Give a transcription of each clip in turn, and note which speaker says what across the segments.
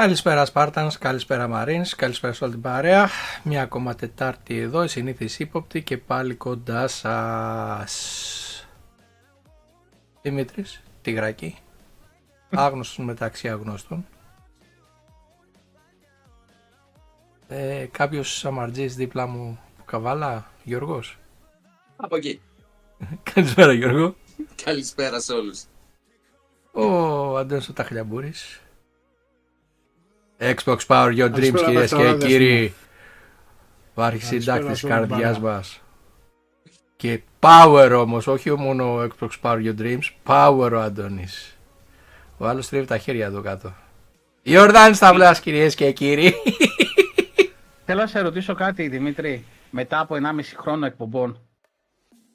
Speaker 1: Καλησπέρα Σπάρτανς, καλησπέρα Μαρίνς, καλησπέρα σε όλη την παρέα. Μια ακόμα Τετάρτη εδώ, η συνήθις ύποπτη και πάλι κοντά σας. Δημήτρης, Τιγράκη, άγνωστος μεταξύ αγνώστων. Ε, κάποιος σαμαρτζής δίπλα μου που καβάλα, Γιώργος.
Speaker 2: Από εκεί.
Speaker 1: Καλησπέρα Γιώργο.
Speaker 2: Καλησπέρα σε όλους.
Speaker 1: Ο Αντώνης ο Ταχλιαμπούρης. Xbox Power Your Dreams
Speaker 3: Καλησπέρα,
Speaker 1: κυρίες και
Speaker 3: παιχταράδες
Speaker 1: κύριοι. Ο
Speaker 3: Καλησπέρα
Speaker 1: αρχισυντάκτης
Speaker 3: σε όλη την
Speaker 1: καρδιάς
Speaker 3: παρέα.
Speaker 1: μας. Και Power όμως, όχι μόνο ο Xbox Power Your Dreams, Power ο Αντώνης. Ο άλλος τρίβει τα χέρια εδώ κάτω. Ιορδάνης Σταυλάς κυρίες και κύριοι.
Speaker 4: Θέλω να σε ρωτήσω κάτι, Δημήτρη. Μετά από 1,5 χρόνο εκπομπών,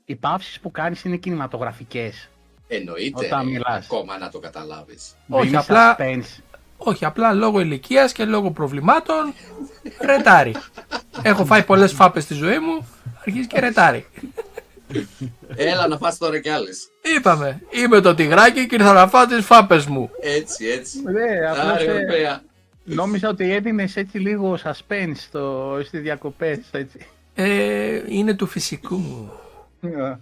Speaker 4: οι παύσεις που κάνεις είναι κινηματογραφικές.
Speaker 2: Εννοείται
Speaker 4: Όταν
Speaker 2: ρε,
Speaker 4: μιλάς.
Speaker 2: ακόμα να το καταλάβεις.
Speaker 1: Όχι,
Speaker 4: Δίνεις
Speaker 1: απλά-
Speaker 4: suspense.
Speaker 1: Όχι, απλά λόγω ηλικίας και λόγω προβλημάτων ρετάρει. Έχω φάει πολλές φάπες στη ζωή μου, αρχίζει και ρετάρει.
Speaker 2: Έλα να φας τώρα κι άλλες.
Speaker 1: Είπαμε, είμαι το τυγράκι και ήρθα να φάω τις φάπες μου.
Speaker 2: Έτσι, έτσι.
Speaker 4: Ναι, απλώς
Speaker 2: Άρε,
Speaker 4: ε,
Speaker 2: ωραία.
Speaker 4: νόμιζα ότι έδινες έτσι λίγο suspense στο, στις διακοπές, έτσι.
Speaker 1: Ε, είναι του φυσικού μου.
Speaker 4: Α,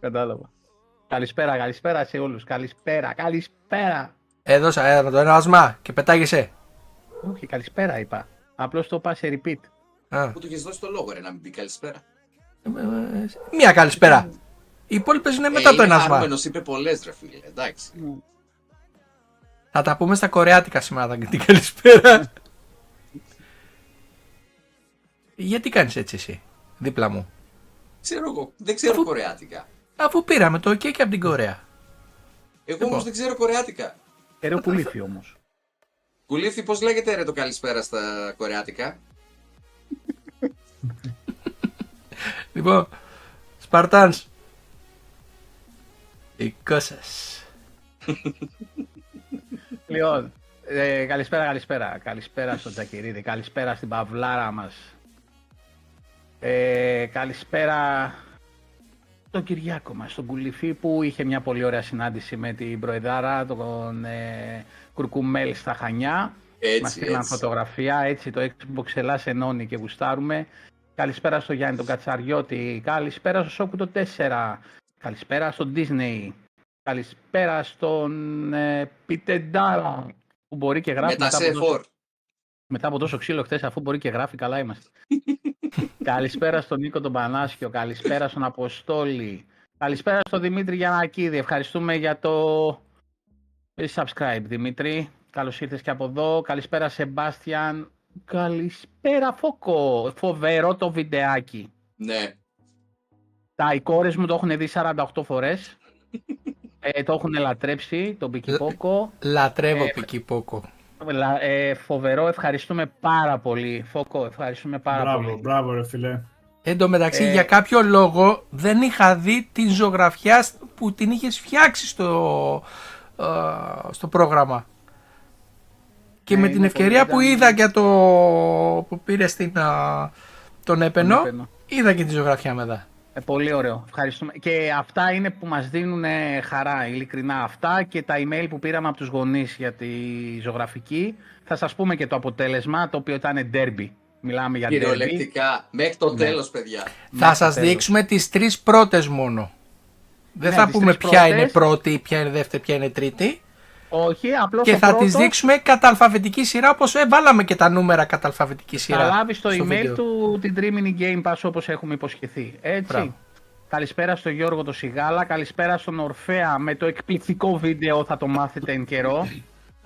Speaker 4: Κατάλαβα. Καλησπέρα, καλησπέρα σε όλους. Καλησπέρα, καλησπέρα.
Speaker 1: Έδωσα ένα το ένασμα και πετάγεσαι.
Speaker 4: Όχι, καλησπέρα είπα. Απλώς το είπα σε repeat.
Speaker 1: Α,
Speaker 2: Που του έχεις δώσει το λόγο ρε να μην πει καλησπέρα.
Speaker 1: ε, ε, μία καλησπέρα. Οι υπόλοιπες είναι μετά
Speaker 2: ε,
Speaker 1: το
Speaker 2: είναι
Speaker 1: ένασμα.
Speaker 2: χαρούμενος, είπε πολλές ρε φίλε. Εντάξει.
Speaker 1: Θα τα πούμε στα κορεάτικα σήμερα την καλησπέρα. Γιατί κάνεις έτσι εσύ, δίπλα μου;
Speaker 2: Ξέρω εγώ. Δεν ξέρω
Speaker 1: Αφού-
Speaker 2: κορεάτικα.
Speaker 1: Αφού πήραμε το OK και από την Κορέα.
Speaker 2: Εγώ
Speaker 1: Λοιπόν.
Speaker 2: όμως δεν ξέρω κορεάτικα.
Speaker 4: Ερεό πουλήθη όμως.
Speaker 2: Κουλίφη πώς λέγεται ρε το καλησπέρα στα κορεάτικα;
Speaker 1: Λοιπόν, Σπαρτάνς. Δικό σας.
Speaker 4: Λοιπόν, ε, καλησπέρα, καλησπέρα. Καλησπέρα στον Τζακυρίδη, καλησπέρα στην Παυλάρα μας. Ε, καλησπέρα στον Κυριάκο μας, στον Κουλιφή που είχε μια πολύ ωραία συνάντηση με την Προεδάρα, τον ε, Κουρκουμέλ στα Χανιά.
Speaker 2: Έτσι,
Speaker 4: Μας στείλαν
Speaker 2: έτσι.
Speaker 4: φωτογραφία, έτσι το Xbox Ελλάς ενώνει και γουστάρουμε. Καλησπέρα στο Γιάννη τον Κατσαριώτη, καλησπέρα στο Σόκου το 4, καλησπέρα στον Disney, καλησπέρα στον ε, Πίτε Ντάρα που μπορεί και γράφει
Speaker 2: Με τα
Speaker 4: μετά από, τόσο,
Speaker 2: σεφόρ.
Speaker 4: μετά από τόσο ξύλο χθες αφού μπορεί και γράφει καλά είμαστε. καλησπέρα στον Νίκο τον Πανάσιο, καλησπέρα στον Αποστόλη, καλησπέρα στον Δημήτρη Γιανακίδη, ευχαριστούμε για το ε, subscribe Δημήτρη. Καλώς ήρθες και από εδώ. Καλησπέρα Σεμπάστιαν. Καλησπέρα Φόκο. Φοβερό το βιντεάκι.
Speaker 2: Ναι.
Speaker 4: Τα οι κόρες μου το έχουν δει 48 φορές. ε, το έχουν λατρέψει, τον Πικυπόκο.
Speaker 1: Λατρεύω
Speaker 4: Ε,
Speaker 1: πικί πόκο.
Speaker 4: Λα- ε, φοβερό, ευχαριστούμε πάρα πολύ. Φόκο, ευχαριστούμε πάρα
Speaker 3: Μπράβο,
Speaker 4: πολύ.
Speaker 3: μπράβο ρε φίλε.
Speaker 1: Εν τω μεταξύ,
Speaker 4: Ε,
Speaker 1: για κάποιο λόγο δεν είχα δει την ζωγραφιά που την είχες φτιάξει στο, ε, στο πρόγραμμα. Και
Speaker 4: Ναι,
Speaker 1: με την
Speaker 4: είναι
Speaker 1: ευκαιρία
Speaker 4: πολύ
Speaker 1: που
Speaker 4: ήταν-
Speaker 1: είδα για το που πήρες στην, α, τον έπαινο,
Speaker 4: έπαινο.
Speaker 1: είδα και τη ζωγραφιά μετά.
Speaker 4: Ε, πολύ ωραίο. Ευχαριστούμε. Και αυτά είναι που μας δίνουν ε, χαρά, ειλικρινά αυτά και τα email που πήραμε από τους γονείς για τη ζωγραφική. Θα σας πούμε και το αποτέλεσμα, το οποίο ήταν derby. Μιλάμε για derby.
Speaker 2: Κυριολεκτικά. Μέχρι το
Speaker 4: Ναι.
Speaker 2: τέλος παιδιά.
Speaker 1: Θα
Speaker 4: Μέχρι
Speaker 1: σας
Speaker 4: τέλος.
Speaker 1: δείξουμε τις τρεις πρώτες μόνο. Δεν
Speaker 4: Ναι,
Speaker 1: θα
Speaker 4: τις
Speaker 1: πούμε
Speaker 4: τρεις
Speaker 1: ποια
Speaker 4: πρώτες.
Speaker 1: είναι πρώτη, ποια είναι δεύτερη, ποια είναι τρίτη.
Speaker 4: Όχι, απλώς
Speaker 1: Και
Speaker 4: το
Speaker 1: θα
Speaker 4: πρώτος
Speaker 1: τις δείξουμε κατά αλφαβητική σειρά όπως ε, βάλαμε και τα νούμερα κατά αλφαβητική
Speaker 4: θα
Speaker 1: σειρά.
Speaker 4: λάβεις στο
Speaker 1: στο
Speaker 4: email
Speaker 1: βίντεο.
Speaker 4: του την Dreaming Game Pass όπως έχουμε υποσχεθεί. Έτσι.
Speaker 1: Μπράβο.
Speaker 4: Καλησπέρα στο Γιώργο το Σιγάλα, καλησπέρα στον Ορφέα με το εκπληκτικό βίντεο, θα το μάθετε εν καιρό.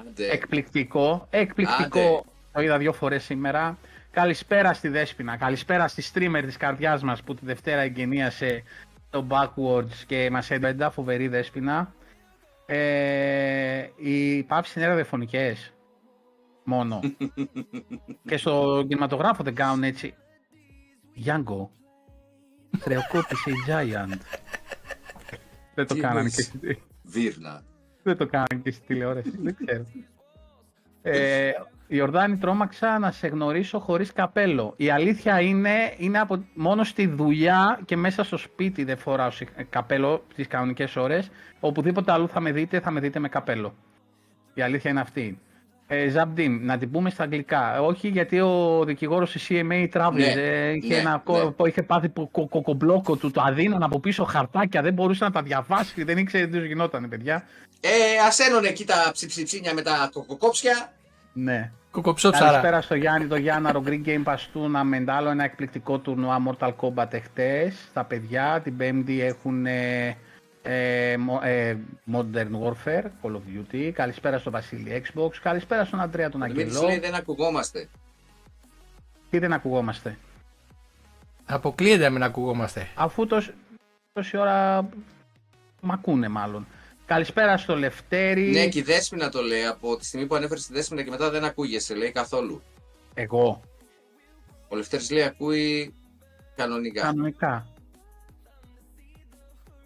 Speaker 2: Άντε.
Speaker 4: Εκπληκτικό, εκπληκτικό.
Speaker 2: Άντε.
Speaker 4: Το είδα δύο φορές σήμερα. Καλησπέρα στη Δέσποινα, καλησπέρα στη streamer της καρδιάς μας που τη Δευτέρα εγγενίασε το Backwards και μας έντοντα φοβερή Δέσποινα. Ε, οι πάψεις είναι ραδιοφωνικές. Μόνο. και στο κινηματογράφο δεν κάνουν έτσι. Γιάνγκο. Χρεοκόπησε η Giant. δεν το
Speaker 2: Τι
Speaker 4: κάνανε
Speaker 2: εννοείς;
Speaker 4: και στη-
Speaker 2: Βίρνα;
Speaker 4: δεν το κάνανε και στη τηλεόραση. δεν ξέρω. Ε, Ιορδάνη, τρόμαξα να σε γνωρίσω χωρίς καπέλο. Η αλήθεια είναι, είναι από, μόνο στη δουλειά και μέσα στο σπίτι δεν φοράω συ- καπέλο τις κανονικές ώρες. Οπουδήποτε αλλού θα με δείτε, θα με δείτε με καπέλο. Η αλήθεια είναι αυτή. Ε, Ζαμπτίν, να την πούμε στα αγγλικά. Όχι γιατί ο δικηγόρος τη CMA τράβηζε.
Speaker 2: Ναι,
Speaker 4: είχε,
Speaker 2: ναι,
Speaker 4: ένα, κο-
Speaker 2: ναι.
Speaker 4: είχε πάθει πο- κο- κοκομπλόκο του, το αδύνατο από πίσω χαρτάκια. Δεν μπορούσε να τα διαβάσει. Δεν ήξερε τι τους γινόταν, παιδιά.
Speaker 2: Ε, ας ένωνε εκεί τα ψιψιψίνια με τα κοκοκόψια.
Speaker 4: Ναι.
Speaker 1: Κοκοψόψαρα.
Speaker 4: Καλησπέρα στο Γιάννη, το Γιάνναρο Green Game Pastuna με άλλο ένα εκπληκτικό τουρνουά Mortal Kombat εχθές. Τα παιδιά την Πέμπτη έχουν ε, ε, μο- ε, Modern Warfare, Call of Duty. Καλησπέρα στο Βασίλη Xbox. Καλησπέρα στον Αντρέα τον
Speaker 2: Ο Δημήτρης
Speaker 4: Αγγελό.
Speaker 2: λέει δεν ακουγόμαστε.
Speaker 4: Τι δεν ακουγόμαστε;
Speaker 1: Αποκλείεται να μην ακουγόμαστε.
Speaker 4: Αφού τόση, τόση ώρα μ' ακούνε μάλλον. Καλησπέρα στο Λευτέρη.
Speaker 2: Ναι, και η Δέσποινα το λέει. Από τη στιγμή που ανέφερε τη Δέσποινα και μετά δεν ακούγεσαι, λέει καθόλου.
Speaker 4: Εγώ.
Speaker 2: Ο Λευτέρης λέει ακούει κανονικά.
Speaker 4: Κανονικά.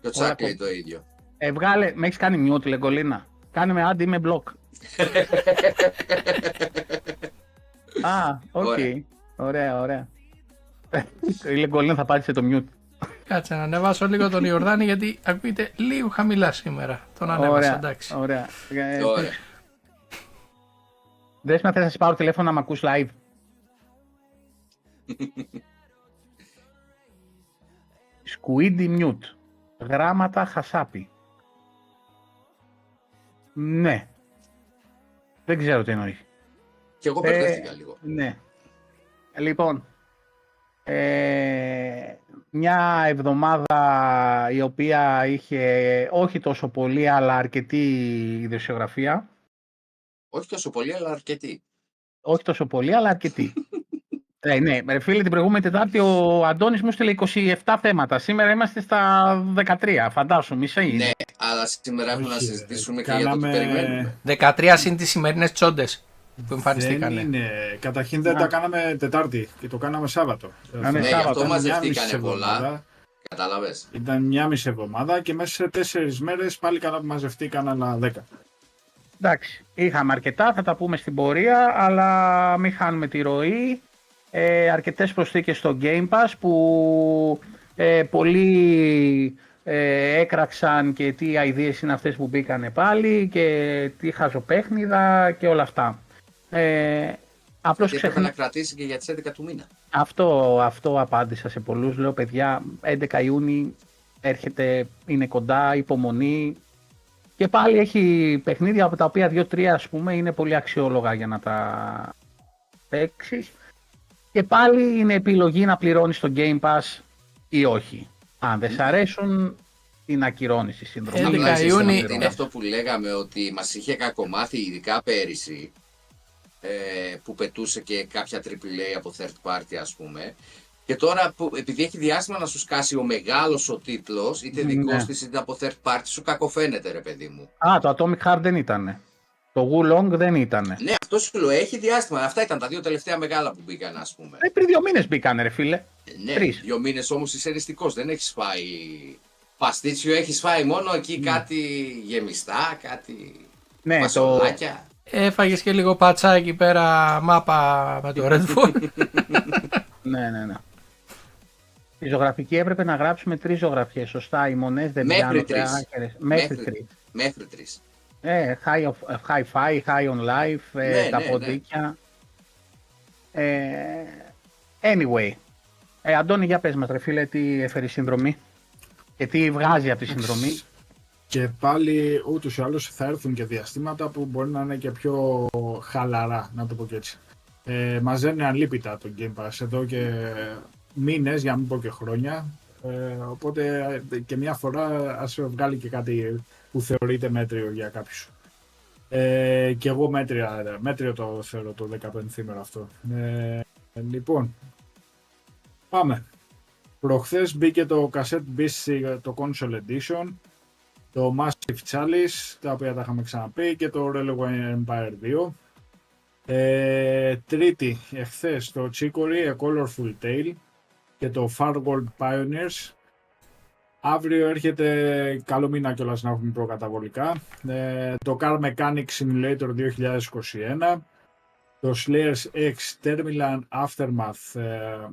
Speaker 2: Και ο
Speaker 4: Όλα
Speaker 2: Τσάκ
Speaker 4: το-
Speaker 2: λέει το ίδιο.
Speaker 4: Ε, βγάλε, με έχεις κάνει μιούτ, Λεγκολίνα. Κάνε με άντι, είμαι μπλοκ. Α, οκ.
Speaker 2: Ωραία.
Speaker 4: Ωραία, ωραία. Η Λεγκολίνα θα πάτησε το μιούτ.
Speaker 1: Κάτσε να ανεβάσω λίγο τον Ιορδάνη γιατί ακούγεται λίγο χαμηλά σήμερα. Τον ανέβασα,
Speaker 4: Ωραία,
Speaker 1: εντάξει.
Speaker 4: ωραία. Ε,
Speaker 2: Ωραία.
Speaker 4: Δέσποινα, θες να σε πάρω τηλέφωνο να με ακούς live. Squiddy mute. Γράμματα χασάπι. Ναι. Δεν ξέρω τι εννοείς.
Speaker 2: Και εγώ
Speaker 4: Ε,
Speaker 2: μπερδεύτηκα λίγο.
Speaker 4: Ναι. Λοιπόν, ε, μια εβδομάδα η οποία είχε όχι τόσο πολύ αλλά αρκετή ιδιοσιογραφία.
Speaker 2: Όχι τόσο πολύ, αλλά αρκετή.
Speaker 4: Όχι τόσο πολύ, αλλά αρκετή. ε, ναι, ρε φίλε, την προηγούμενη Τετάρτη ο Αντώνης μου στείλε 27 θέματα. Σήμερα είμαστε στα 13, φαντάσου, μισή.
Speaker 2: Ναι, αλλά σήμερα έχουμε να
Speaker 3: Όχι,
Speaker 2: συζητήσουμε
Speaker 3: ε,
Speaker 2: και για το τι
Speaker 3: κάναμε-
Speaker 2: περιμένουμε.
Speaker 1: 13 συν τις σημερινές τσόντες που
Speaker 3: Δεν
Speaker 1: εμφανιστήκανε.
Speaker 3: είναι. Καταρχήν δεν
Speaker 4: Α.
Speaker 3: τα κάναμε Τετάρτη και το κάναμε Σάββατο.
Speaker 4: Κάνε
Speaker 2: Ναι, γι'
Speaker 4: Σάββατο,
Speaker 2: αυτό
Speaker 3: Ήταν μια
Speaker 2: μαζευτήκανε
Speaker 3: μισή
Speaker 2: πολλά.
Speaker 3: εβδομάδα.
Speaker 2: Κατάλαβες.
Speaker 3: Ήταν μια μισή εβδομάδα και μέσα σε τέσσερις μέρες πάλι καλά που μαζευτήκαν άλλα δέκα.
Speaker 4: Εντάξει, είχαμε αρκετά, θα τα πούμε στην πορεία, αλλά μην χάνουμε τη ροή. Ε, αρκετές προσθήκες στο Game Pass που ε, πολλοί ε, έκραξαν και τι ideas είναι αυτές που μπήκανε πάλι και τι χαζοπέχνιδα και όλα αυτά. Ε, απλώς
Speaker 2: Και έπρεπε
Speaker 4: ξεχνα...
Speaker 2: να κρατήσει και για τις 11 του μήνα.
Speaker 4: αυτό, αυτό απάντησα σε πολλούς. Λέω παιδιά 11 Ιούνιου έρχεται, είναι κοντά, υπομονή. Και πάλι έχει παιχνίδια από τα οποία 2-3 ας πούμε είναι πολύ αξιόλογα για να τα παίξεις. Και πάλι είναι επιλογή να πληρώνεις το Game Pass ή όχι. Αν δεν σ' αρέσουν, την ακυρώνεις τη συνδρομή.
Speaker 1: 11
Speaker 2: Απλά η
Speaker 1: Ιούνιου-
Speaker 2: συστηματική Είναι αυτό που λέγαμε ότι μας είχε κακομάθει ειδικά πέρυσι ε, που πετούσε και κάποια AAA από third party ας πούμε και τώρα που, επειδή έχει διάστημα να σου σκάσει ο μεγάλος ο τίτλος είτε
Speaker 4: Ναι.
Speaker 2: δικός της είτε από third party σου κακοφαίνεται ρε παιδί μου.
Speaker 4: Α, το Atomic Heart δεν ήτανε. Το Wulong δεν ήτανε.
Speaker 2: Ναι αυτό σου λέω έχει διάστημα. Αυτά ήταν τα δύο τελευταία μεγάλα που μπήκαν ας πούμε.
Speaker 4: Ε, πριν δύο μήνες μπήκανε ρε φίλε.
Speaker 2: Ε, ναι,
Speaker 4: τρεις.
Speaker 2: δύο μήνες όμως είσαι εριστικός δεν έχεις φάει παστίτσιο έχεις φάει μόνο εκεί κάτι γεμιστά, κάτι
Speaker 4: Ναι, το,
Speaker 2: φασολάκια.
Speaker 1: Έφαγες και λίγο πατσά εκεί πέρα μάπα με το Red Bull.
Speaker 4: Ναι, ναι, ναι. Τη ζωγραφική έπρεπε να γράψουμε τρεις ζωγραφιές. Σωστά, οι μονές δεν
Speaker 2: Μέχρι
Speaker 4: πιάνονται
Speaker 2: τρεις.
Speaker 4: άκερες. Μέχρι
Speaker 2: Μέχρι-
Speaker 4: τρεις.
Speaker 2: Μέχρι τρεις.
Speaker 4: Ε, high, of, high fi, high on life, ε,
Speaker 2: Ναι,
Speaker 4: τα
Speaker 2: ναι, ναι.
Speaker 4: ποντίκια. Ε, anyway. Ε, Αντώνη, για πες μας ρε φίλε, τι έφερε η συνδρομή και τι βγάζει από τη συνδρομή.
Speaker 3: Και πάλι ούτως ή άλλως θα έρθουν και διαστήματα που μπορεί να είναι και πιο χαλαρά, να το πω και έτσι. Ε, μαζεύει αλίπητα το Game Pass εδώ και μήνες, για να μην πω και χρόνια. Ε, οπότε ε, και μια φορά ας βγάλει και κάτι που θεωρείται μέτριο για κάποιους. Ε, και εγώ μέτρια, μέτριο το θεωρώ το 15 σήμερα αυτό. Ε, λοιπόν, πάμε. Προχθές μπήκε το Cassette Beast το Console Edition το Massive Chalice, τα οποία τα είχαμε ξαναπεί, και το Railway Empire 2. Ε, τρίτη, εχθές, το Chicory, A Colorful Tale και το Far World Pioneers. Αύριο έρχεται, καλό μήνα κιόλας να έχουμε προκαταβολικά, ε, το Car Mechanic Simulator 2021, το Slayers X Terminal Aftermath, ε,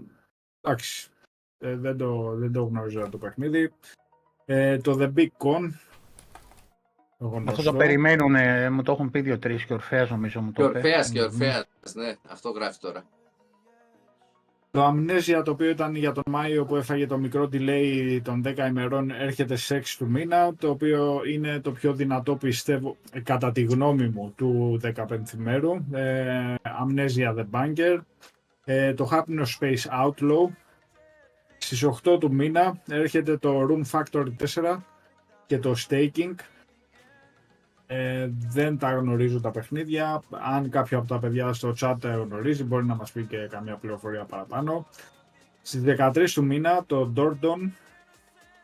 Speaker 3: εντάξει, ε, δεν, το, δεν το γνωρίζω το παιχνίδι, ε, το The Big Con, το
Speaker 4: Αυτό
Speaker 3: γνωστό.
Speaker 4: το περιμένουν, ε, μου το έχουν πει δύο-τρεις και ο Ορφέας νομίζω μου
Speaker 2: Και
Speaker 4: το είπε.
Speaker 2: Ορφέας και Ορφέας, ναι, αυτό γράφει τώρα.
Speaker 3: Το Amnesia το οποίο ήταν για τον Μάιο που έφαγε το μικρό delay των 10 ημερών έρχεται στις 6 του μήνα το οποίο είναι το πιο δυνατό πιστεύω ε, κατά τη γνώμη μου του 15 ημέρου ε, Amnesia The Banker ε, το Happiness Space Outlaw στις 8 του μήνα έρχεται το Room Factory 4 και το Staking ε, δεν τα γνωρίζω τα παιχνίδια. Αν κάποιο από τα παιδιά στο chat τα γνωρίζει, μπορεί να μας πει και καμία πληροφορία παραπάνω. Στις 13 του μήνα το Dordon,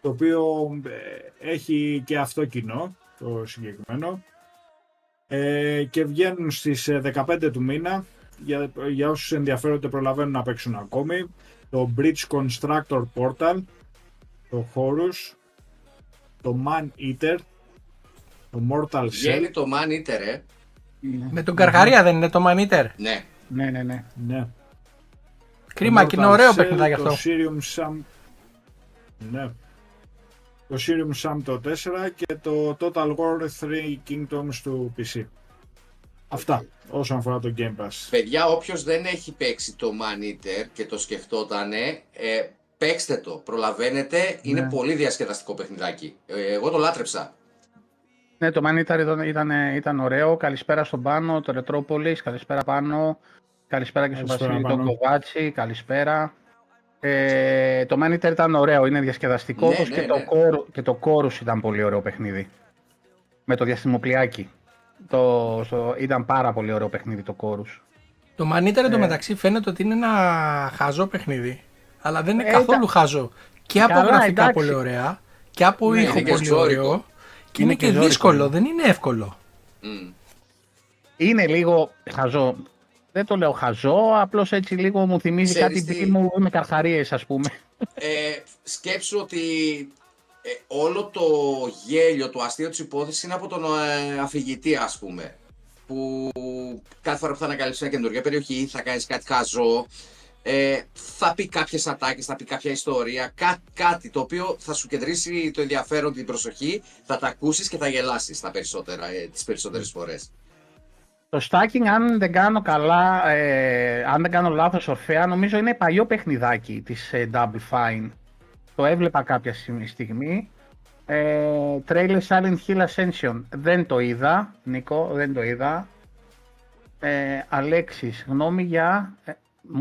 Speaker 3: το οποίο ε, έχει και αυτό κοινό, το συγκεκριμένο. Ε, και βγαίνουν στις ε, 15 του μήνα, για, για όσους ενδιαφέρονται προλαβαίνουν να παίξουν ακόμη, το Bridge Constructor Portal, το Horus, το Man Eater, το Mortal Shell,
Speaker 2: Βγαίνει το Man Eater, ε.
Speaker 1: Με τον Καργαρία δεν είναι το Maniter.
Speaker 2: Ναι.
Speaker 4: Ναι, ναι, ναι.
Speaker 3: ναι.
Speaker 1: Κρίμα
Speaker 3: Το
Speaker 1: και είναι
Speaker 3: Mortal
Speaker 1: ωραίο
Speaker 3: Shell,
Speaker 1: παιχνιδάκι
Speaker 3: το
Speaker 1: αυτό.
Speaker 3: Sirium Sam... Ναι. Το Sirium Sam το 4 και το Total War 3 Kingdoms του PC. Αυτά όσον αφορά το Game Pass.
Speaker 2: Παιδιά, όποιος δεν έχει παίξει το Man Eater και το σκεφτότανε, ε, παίξτε το. Προλαβαίνετε, είναι
Speaker 3: Ναι.
Speaker 2: πολύ διασκεδαστικό παιχνιδάκι. Ε, εγώ το λάτρεψα.
Speaker 4: Ναι, το Mani ήταν, ήταν, ήταν ωραίο. Καλησπέρα στον Πάνο, το Ρετρόπολης. Καλησπέρα Πάνο. Καλησπέρα και στον
Speaker 3: Καλησπέρα,
Speaker 4: Βασίλη τον
Speaker 3: Πάνο.
Speaker 4: Κοβάτσι. Καλησπέρα. Ε, το Mani ήταν ωραίο, είναι διασκεδαστικό.
Speaker 2: Ναι,
Speaker 4: όπως
Speaker 2: ναι,
Speaker 4: και,
Speaker 2: ναι.
Speaker 4: Το κόρου, και το Chorus ήταν πολύ ωραίο παιχνίδι. Με το διαστημοπλιάκι. Το, στο- ήταν πάρα πολύ ωραίο παιχνίδι το Chorus.
Speaker 1: Το Maniter
Speaker 4: Ε.
Speaker 1: εντωμεταξύ φαίνεται ότι είναι ένα χαζό παιχνίδι. Αλλά δεν είναι
Speaker 4: Ε,
Speaker 1: καθόλου
Speaker 4: ήταν-
Speaker 1: χαζό. Και από
Speaker 4: Καλά,
Speaker 1: γραφικά
Speaker 4: εντάξει.
Speaker 1: πολύ ωραία. Και από
Speaker 2: Ναι,
Speaker 1: ήχο
Speaker 2: είναι και
Speaker 1: πολύ
Speaker 2: ζώρικο.
Speaker 1: ωραίο. Και
Speaker 4: Είναι
Speaker 1: είναι
Speaker 4: και
Speaker 1: και
Speaker 4: ζώρικο,
Speaker 1: δύσκολο,
Speaker 4: είναι.
Speaker 1: δεν είναι εύκολο.
Speaker 2: Μμ.
Speaker 4: Είναι λίγο χαζό. Δεν το λέω χαζό, απλώς έτσι λίγο μου θυμίζει
Speaker 2: Ξέρεις
Speaker 4: κάτι
Speaker 2: τι;
Speaker 4: παιδί μου με καρχαρίες ας πούμε.
Speaker 2: Ε, σκέψου ότι ε, όλο το γέλιο, το αστείο της υπόθεσης είναι από τον ε, αφηγητή, ας πούμε. Που κάθε φορά που θα ανακαλύψει μια καινούργια περιοχή, θα κάνεις κάτι χαζό, ε, θα πει κάποιες ατάκες, θα πει κάποια ιστορία, κά, κάτι το οποίο θα σου κεντρήσει το ενδιαφέρον, την προσοχή, θα τα ακούσεις και θα γελάσεις τα περισσότερα, ε, τις περισσότερες φορές.
Speaker 4: Το stacking, αν δεν κάνω καλά, ε, αν δεν κάνω λάθος ορφέα, νομίζω είναι παλιό παιχνιδάκι της ε, Double Fine. Το έβλεπα κάποια στιγμή- στιγμή. Ε, trailer Silent Hill Ascension. Δεν το είδα, Νίκο, δεν το είδα. Ε, Αλέξης, γνώμη για ε,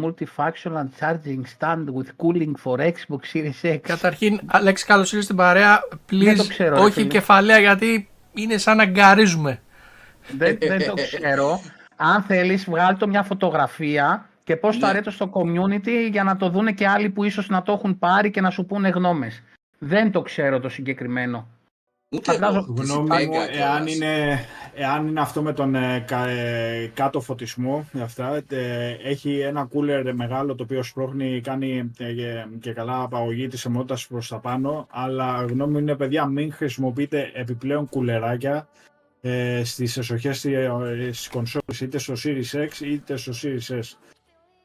Speaker 4: Multifunctional Charging Stand with Cooling for Xbox Series X.
Speaker 1: Καταρχήν, Αλέξη, καλώς ήρθατε στην παρέα. Please,
Speaker 4: το ξέρω, ρε
Speaker 1: όχι
Speaker 4: φίλε.
Speaker 1: κεφαλαία γιατί είναι σαν να γκαρίζουμε.
Speaker 4: δεν, δεν το ξέρω. Αν θέλεις, βγάλει το μια φωτογραφία και πώς το
Speaker 2: Ναι.
Speaker 4: αρέτω στο community για να το δούνε και άλλοι που ίσως να το έχουν πάρει και να σου πούνε γνώμες. Δεν το ξέρω το συγκεκριμένο.
Speaker 2: Ούτε
Speaker 4: Φαντάζομαι-
Speaker 2: εγώ, της
Speaker 3: Γνώμη μου,
Speaker 2: Ipenga
Speaker 3: εάν
Speaker 2: κιόλας.
Speaker 3: είναι, εάν είναι αυτό με τον ε, κα- ε, κάτω φωτισμό, αυτά, ε, έχει ένα κούλερ μεγάλο το οποίο σπρώχνει, κάνει ε, και- και καλά απαγωγή της αιμότητας προς τα πάνω, αλλά γνώμη μου είναι παιδιά μην χρησιμοποιείτε επιπλέον κουλεράκια ε, στις εσοχές ε, στις κονσόλες είτε στο Series X είτε στο Series S.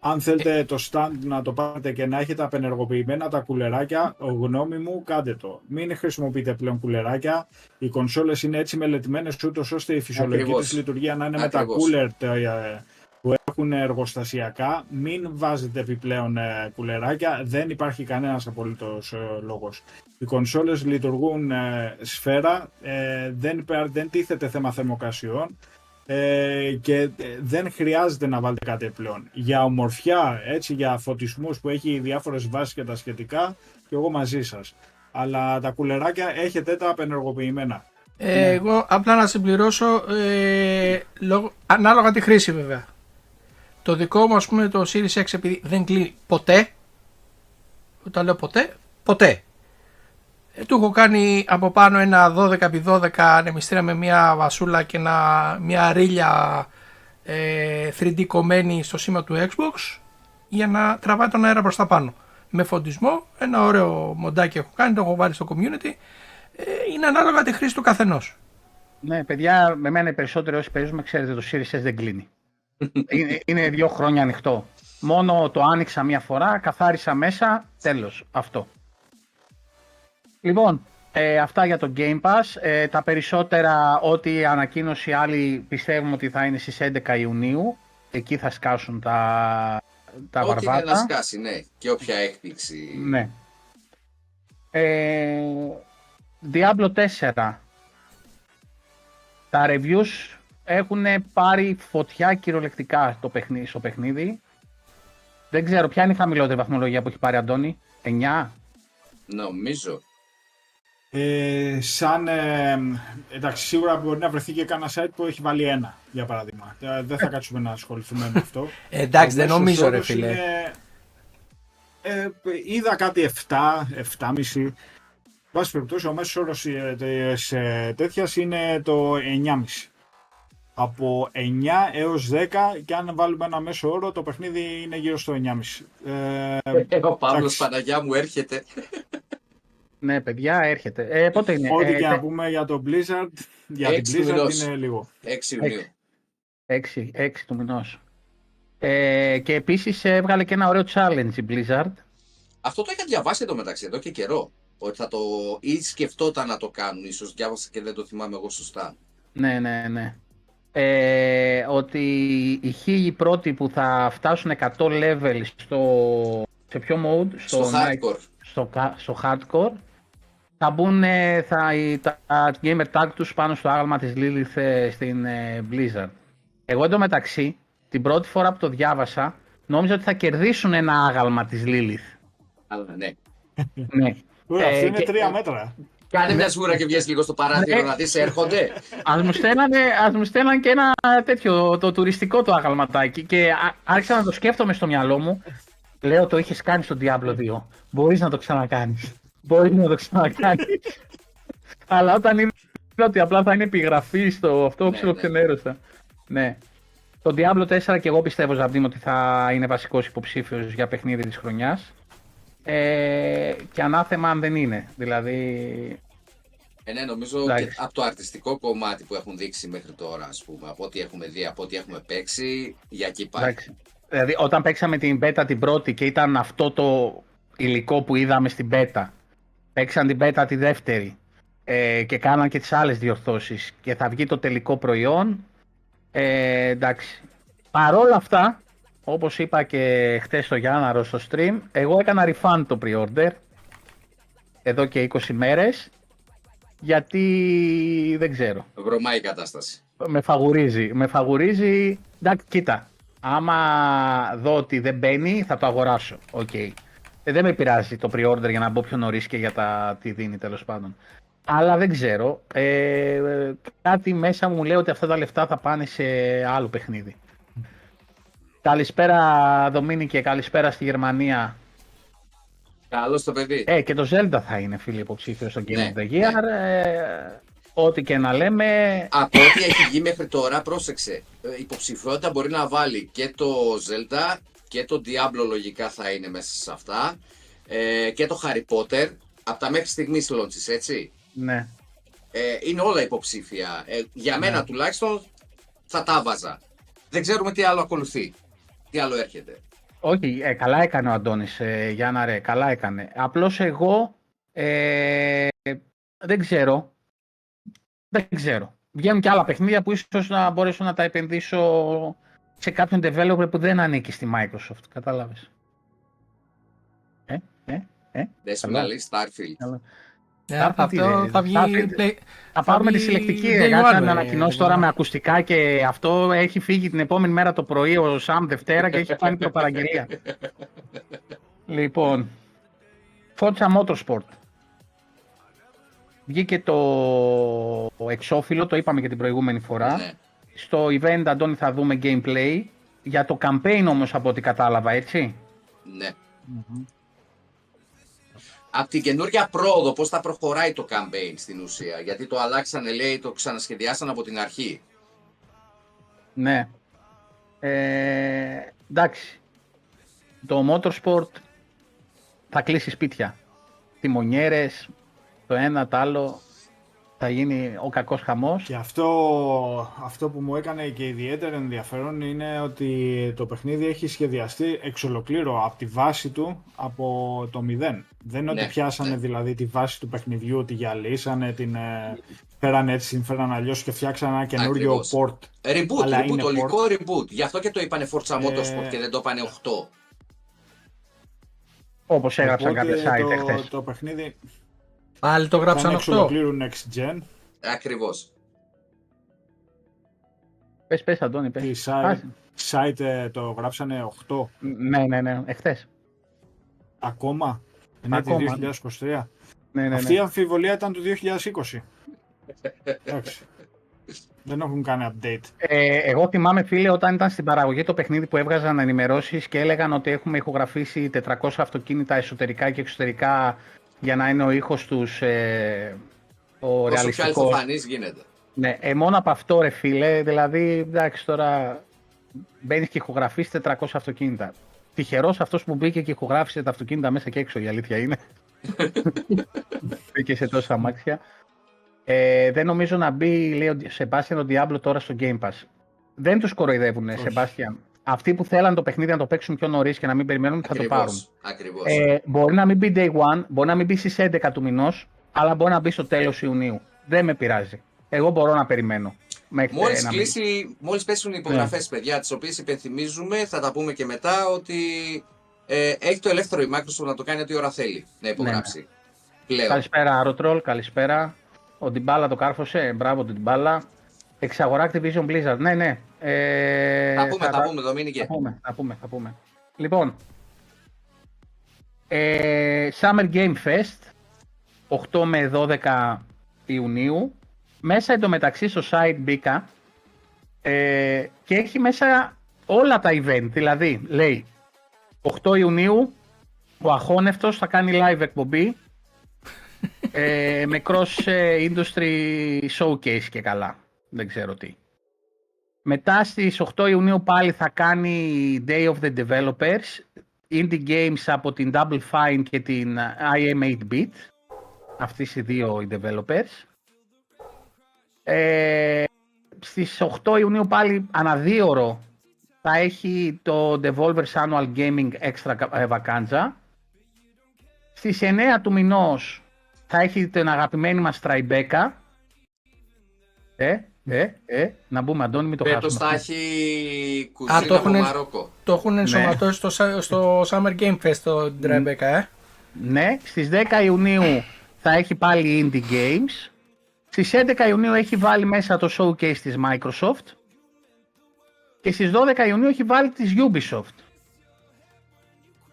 Speaker 3: Αν θέλετε το stand να το πάρετε και να έχετε απενεργοποιημένα τα κουλεράκια, γνώμη μου κάντε το. Μην χρησιμοποιείτε πλέον κουλεράκια. Οι κονσόλες είναι έτσι μελετημένες ούτως ώστε η φυσιολογική
Speaker 2: Ακριβώς.
Speaker 3: της λειτουργία να είναι με τα
Speaker 2: Ακριβώς.
Speaker 3: κούλερ τα, ε, που έχουν εργοστασιακά. Μην βάζετε επιπλέον ε, κουλεράκια. Δεν υπάρχει κανένας απολύτως ε, λόγος. Οι κονσόλες λειτουργούν ε, σφαίρα. ε, δεν, υπά- δεν τίθεται θέμα θερμοκρασιών ε, και ε, δεν χρειάζεται να βάλετε κάτι πλέον. Για ομορφιά, έτσι, για φωτισμούς που έχει διάφορες βάσεις και τα σχετικά, και εγώ μαζί σας. Αλλά τα κουλεράκια έχετε τα απενεργοποιημένα.
Speaker 1: Ε, Εγώ απλά να συμπληρώσω ε, λόγω, ανάλογα τη χρήση βέβαια. Το δικό μου ας πούμε το Series X επειδή δεν κλείνει ποτέ, όταν λέω ποτέ, ποτέ. Ε, του έχω κάνει από πάνω ένα 12x12 ανεμιστήρα με μια βασούλα και ένα, μια ρίλια ε, 3D κομμένη στο σήμα του Xbox για να τραβάει τον αέρα προς τα πάνω. Με φωτισμό, ένα ωραίο μοντάκι έχω κάνει, το έχω βάλει στο community. Ε, είναι ανάλογα τη χρήση του καθενός.
Speaker 4: Ναι, παιδιά, με μένα οι περισσότεροι όσοι παίζουμε, ξέρετε, το Series S δεν κλείνει. είναι, είναι δύο χρόνια ανοιχτό. Μόνο το άνοιξα μία φορά, καθάρισα μέσα, τέλος. Αυτό. Λοιπόν, Ε, αυτά για το Game Pass. Ε, τα περισσότερα, ό,τι ανακοίνωση άλλοι πιστεύουμε ότι θα είναι στις 11 Ιουνίου. Εκεί θα σκάσουν τα, τα
Speaker 2: Ό,τι είναι
Speaker 4: βαρβάτα.
Speaker 2: να σκάσει, ναι. Και όποια έκπληξη.
Speaker 4: Ναι. Ε, Diablo 4. Τα reviews έχουν πάρει φωτιά κυριολεκτικά στο παιχνίδι, στο παιχνίδι. Δεν ξέρω ποια είναι η χαμηλότερη βαθμολογία που έχει πάρει Αντώνη; 9.
Speaker 2: Νομίζω.
Speaker 3: Ε, σαν, ε, εντάξει, σίγουρα μπορεί να βρεθεί και κανένα site που έχει βάλει ένα, για παράδειγμα. Ε, δεν θα κάτσουμε να ασχοληθούμε με αυτό.
Speaker 1: Ε, εντάξει,
Speaker 3: Ο
Speaker 1: δεν
Speaker 3: μέσος
Speaker 1: νομίζω, ρε
Speaker 3: όρος
Speaker 1: φίλε.
Speaker 3: είναι- ε, είδα κάτι 7, 7,5. Βάση περιπτώσει, ο μέσος όρος ε, της, ε, τέτοιας είναι το 9,5. Από 9 έως 10 και αν βάλουμε ένα μέσο όρο το παιχνίδι είναι γύρω στο 9,5. Ε,
Speaker 2: Ο Παύλος
Speaker 3: εντάξει.
Speaker 2: Παναγιά μου έρχεται.
Speaker 4: Ναι, παιδιά, έρχεται. Ε, πότε είναι;
Speaker 3: Ό,τι
Speaker 4: ε,
Speaker 3: και να
Speaker 4: τε-
Speaker 3: πούμε για το Blizzard, για την
Speaker 2: Έξι
Speaker 3: Blizzard
Speaker 2: μηνός.
Speaker 3: είναι λίγο.
Speaker 2: 6 Ιουνίου.
Speaker 4: 6, 6 του μηνός. Ε, και επίσης έβγαλε και ένα ωραίο challenge η Blizzard.
Speaker 2: Αυτό το είχα διαβάσει εδώ μεταξύ εδώ και καιρό. Ότι θα το. ή σκεφτόταν να το κάνουν, ίσως διάβασα και δεν το θυμάμαι εγώ σωστά.
Speaker 4: Ναι, ναι, ναι. Ε, ότι οι χίλιοι πρώτοι που θα φτάσουν 100 level στο... Σε ποιο mode?
Speaker 2: Στο
Speaker 4: night-
Speaker 2: hardcore.
Speaker 4: στο, κα- στο hardcore θα μπουν ε, θα, οι- τα, τα gamer tag τους πάνω στο άγαλμα της Lilith ε, στην ε, Blizzard. Εγώ εντωμεταξύ, την πρώτη φορά που το διάβασα, νόμιζα ότι θα κερδίσουν ένα άγαλμα της Lilith.
Speaker 2: Αλλά ναι.
Speaker 4: ναι.
Speaker 3: Ωραία, αυτό
Speaker 4: Ε,
Speaker 3: είναι
Speaker 4: και-
Speaker 3: τρία μέτρα.
Speaker 2: Κάνε μια σγούρα και βγες λίγο στο παράθυρο
Speaker 4: Ναι.
Speaker 2: να δεις έρχονται.
Speaker 4: Ας μου, στέλνανε, ας μου στέλναν και ένα τέτοιο, το τουριστικό το αγαλματάκι και α- άρχισα να το σκέφτομαι στο μυαλό μου. Λέω το είχες κάνει στο Diablo 2. Μπορείς να το ξανακάνεις. Μπορείς να το ξανακάνεις. Αλλά όταν είναι ότι απλά θα είναι επιγραφή στο αυτό,
Speaker 2: Ναι,
Speaker 4: ψιλοξενέρωσα. Ναι. Το Diablo 4 και εγώ πιστεύω, Ζαμπτήμ, ότι θα είναι βασικός υποψήφιος για παιχνίδι της χρονιάς. Ε, και ανάθεμα αν δεν είναι. Δηλαδή,
Speaker 2: Ε, ναι, νομίζω
Speaker 4: Εντάξει.
Speaker 2: και από το αρτιστικό κομμάτι που έχουν δείξει μέχρι τώρα, ας πούμε, από ό,τι έχουμε δει, από ό,τι έχουμε παίξει, για εκεί πάει.
Speaker 4: Εντάξει. Δηλαδή, όταν παίξαμε την beta την πρώτη και ήταν αυτό το υλικό που είδαμε στην beta, παίξαν την beta τη δεύτερη ε, και κάναν και τις άλλες διορθώσεις και θα βγει το τελικό προϊόν, ε, εντάξει. Παρόλα αυτά, όπως είπα και χτες στο Γιάνναρο στο stream, εγώ έκανα refund το pre-order εδώ και 20 μέρες, γιατί δεν ξέρω
Speaker 2: Βρωμάει η κατάσταση.
Speaker 4: με φαγουρίζει. Με φαγουρίζει. Εντάξει, κοίτα. Άμα δω ότι δεν μπαίνει, θα το αγοράσω. Οκ. Ε, δεν με πειράζει το pre-order για να μπω πιο νωρίς και για τα τι δίνει τέλος πάντων. Αλλά δεν ξέρω. Ε, κάτι μέσα μου λέει ότι αυτά τα λεφτά θα πάνε σε άλλο παιχνίδι. Καλησπέρα Δομήνικε, καλησπέρα στη Γερμανία.
Speaker 2: Καλό το παιδί.
Speaker 4: Ε, και το Zelda θα είναι φίλοι υποψήφιο στο Game
Speaker 2: Ναι,
Speaker 4: of the Year. Ε, ό,τι και να λέμε,
Speaker 2: Από ό,τι έχει βγει μέχρι τώρα, πρόσεξε. ε, Υποψηφιότητα μπορεί να βάλει και το Zelda και το Diablo λογικά θα είναι μέσα σε αυτά. Ε, και το Harry Potter. Από τα μέχρι στιγμής launches, έτσι.
Speaker 4: ναι.
Speaker 2: Ε, είναι όλα υποψήφια. Ε, για μένα τουλάχιστον θα τα βάζα. Δεν ξέρουμε τι άλλο ακολουθεί. Τι άλλο έρχεται.
Speaker 4: Όχι, ε, καλά έκανε ο Αντώνης, ε, Γιάννα ρε, καλά έκανε. Απλώς εγώ ε, δεν ξέρω. Δεν ξέρω. Βγαίνουν και άλλα παιχνίδια που ίσως να μπορέσω να τα επενδύσω σε κάποιον developer που δεν ανήκει στη Microsoft. Κατάλαβες. Ε, ε, ε.
Speaker 2: Δέσποινα
Speaker 4: Καλά.
Speaker 2: λέει Starfield.
Speaker 4: Καλά.
Speaker 1: Ε,
Speaker 4: Starfield
Speaker 1: αυτό
Speaker 4: είναι,
Speaker 1: θα βγει.
Speaker 4: Starfield.
Speaker 1: play-
Speaker 4: Θα πάρουμε τη
Speaker 1: βγει
Speaker 4: συλλεκτική.
Speaker 1: day
Speaker 4: Ε, κάτσε να
Speaker 1: one,
Speaker 4: με
Speaker 1: ε,
Speaker 4: ανακοινώσει
Speaker 1: ε,
Speaker 4: τώρα
Speaker 1: ε.
Speaker 4: με ακουστικά και αυτό έχει φύγει την επόμενη μέρα το πρωί ο Σαμ Δευτέρα και έχει κάνει προπαραγγελία. λοιπόν, Forza Motorsport. Βγήκε το εξώφυλλο, το είπαμε και την προηγούμενη φορά.
Speaker 2: Ναι.
Speaker 4: Στο event, Αντώνη, θα δούμε gameplay. Για το campaign όμως, από ό,τι κατάλαβα, έτσι.
Speaker 2: ναι. Από την καινούργια πρόοδο, πώς θα προχωράει το campaign στην ουσία; Γιατί το αλλάξανε, λέει, το ξανασχεδιάσαν από την αρχή.
Speaker 4: Ναι. Ε, εντάξει. Το motorsport θα κλείσει σπίτια. Τιμονιέρες, το ένα, το άλλο. Θα γίνει ο κακός χαμός.
Speaker 3: Και αυτό, αυτό που μου έκανε και ιδιαίτερο ενδιαφέρον είναι ότι το παιχνίδι έχει σχεδιαστεί εξ ολοκλήρου από τη βάση του από το μηδέν. Δεν είναι
Speaker 2: Ναι,
Speaker 3: ότι πιάσανε
Speaker 2: ναι.
Speaker 3: δηλαδή τη βάση του παιχνιδιού, τη γυαλίσανε, την ε, φέρανε έτσι, την φέρανε αλλιώς και φτιάξανε ένα καινούριο
Speaker 2: Ακριβώς.
Speaker 3: port.
Speaker 2: Reboot,
Speaker 3: Αλλά
Speaker 2: reboot,
Speaker 3: είναι
Speaker 2: ολικό reboot. Γι' αυτό και το είπανε Forza Motorsport
Speaker 3: Ε,
Speaker 2: και δεν το είπανε 8.
Speaker 4: Όπως έγραψαν
Speaker 3: Οπότε
Speaker 4: κάποια site
Speaker 3: το,
Speaker 4: εχθές.
Speaker 3: το παιχνίδι
Speaker 1: Πάλι το
Speaker 3: θα
Speaker 1: γράψαν
Speaker 3: είναι εξ
Speaker 1: 8.
Speaker 3: ολοκλήρου next gen.
Speaker 2: Ακριβώς.
Speaker 4: Πες, πες Αντώνη, πες.
Speaker 3: Τη site,
Speaker 4: Άσε.
Speaker 3: site ε, το γράψανε 8
Speaker 4: Ναι, ναι, ναι, εχθές.
Speaker 3: ακόμα; Είναι τη
Speaker 4: Ακόμα.
Speaker 3: 2023.
Speaker 4: Ναι, ναι,
Speaker 3: Αυτή η
Speaker 4: ναι.
Speaker 3: αμφιβολία ήταν του 2020. Εντάξει. Δεν έχουν κάνει update.
Speaker 4: Ε, εγώ θυμάμαι, φίλε, όταν ήταν στην παραγωγή το παιχνίδι που έβγαζαν ενημερώσεις και έλεγαν ότι έχουμε ηχογραφήσει 400 αυτοκίνητα εσωτερικά και εξωτερικά για να είναι ο ήχος τους ε, ο
Speaker 2: Όσο πιο
Speaker 4: ρεαλιστικό.
Speaker 2: αληθοφανής γίνεται.
Speaker 4: Ναι, ε, μόνο από αυτό, ρε φίλε, δηλαδή, εντάξει, τώρα μπαίνει και ηχογραφείς 400 αυτοκίνητα. Τυχερός αυτός που μπήκε και ηχογράφησε τα αυτοκίνητα μέσα και έξω, η αλήθεια είναι. μπήκε σε τόσα αμάξια. Ε, δεν νομίζω να μπει, λέει ο Σεμπάστιαν, ο Diablo τώρα στο Game Pass. Δεν τους κοροϊδεύουν, Σεμπάστιαν. Αυτοί που θέλαν το παιχνίδι να το παίξουν πιο νωρίς και να μην περιμένουν θα το πάρουν.
Speaker 2: Ακριβώς.
Speaker 4: Ε, μπορεί να μην μπει day one, μπορεί να μην μπει στις 11 του μηνός, αλλά μπορεί να μπει στο τέλος Ιουνίου. Δεν με πειράζει. Εγώ μπορώ να περιμένω. Μέχρι
Speaker 2: Μόλις,
Speaker 4: ένα
Speaker 2: κλείσει, μόλις πέσουν οι
Speaker 4: Ναι.
Speaker 2: υπογραφές, παιδιά, τις οποίες υπενθυμίζουμε, θα τα πούμε και μετά, ότι ε, έχει το ελεύθερο η Microsoft να το κάνει ό,τι ώρα θέλει να υπογράψει.
Speaker 4: μήνο.
Speaker 2: Πλέον.
Speaker 4: Καλησπέρα, Αρωτρόλ, καλησπέρα. Ο Ντιμπάλα το κάρφωσε. Μπράβο, τον Ντιμπάλα. Εξαγορά Activision Blizzard. Ναι, ναι. Ε,
Speaker 2: Θα πούμε, θα πούμε, Δομήνικε.
Speaker 4: Θα πούμε, θα πούμε, θα πούμε. Λοιπόν, ε, Summer Game Fest, 8 με 12 Ιουνίου. Μέσα εντωμεταξύ στο site μπήκα ε, και έχει μέσα όλα τα event. Δηλαδή, λέει, 8 Ιουνίου ο Αχώνευτος θα κάνει live εκπομπή ε, με cross ε, industry showcase και καλά. Δεν ξέρω τι. Μετά στις 8 Ιουνίου πάλι θα κάνει Day of the Developers, Indie Games από την Double Fine και την IM 8-bit. Αυτές οι δύο οι developers. Ε, στις 8 Ιουνίου πάλι αναδύωρο θα έχει το Devolver's Annual Gaming Extra ε, Vacanza. Στις 9 του μηνός θα έχει την αγαπημένη μας Tribeca. Ε, ε, ε, να μπούμε Αντώνη, μην το
Speaker 2: Φέτος
Speaker 4: χάσουμε.
Speaker 2: θα
Speaker 4: αυτό.
Speaker 2: έχει
Speaker 1: Α,
Speaker 2: κουζίνα
Speaker 1: το
Speaker 2: από
Speaker 1: έχουνε-
Speaker 2: Μαρόκο.
Speaker 1: Το έχουν ενσωματώσει στο, σα- στο Summer Game Fest το Tribeca, ε.
Speaker 4: Ναι, στις 10 Ιουνίου θα έχει πάλι Indie Games. Στις 11 Ιουνίου έχει βάλει μέσα το showcase της Microsoft. Και στις 12 Ιουνίου έχει βάλει της Ubisoft.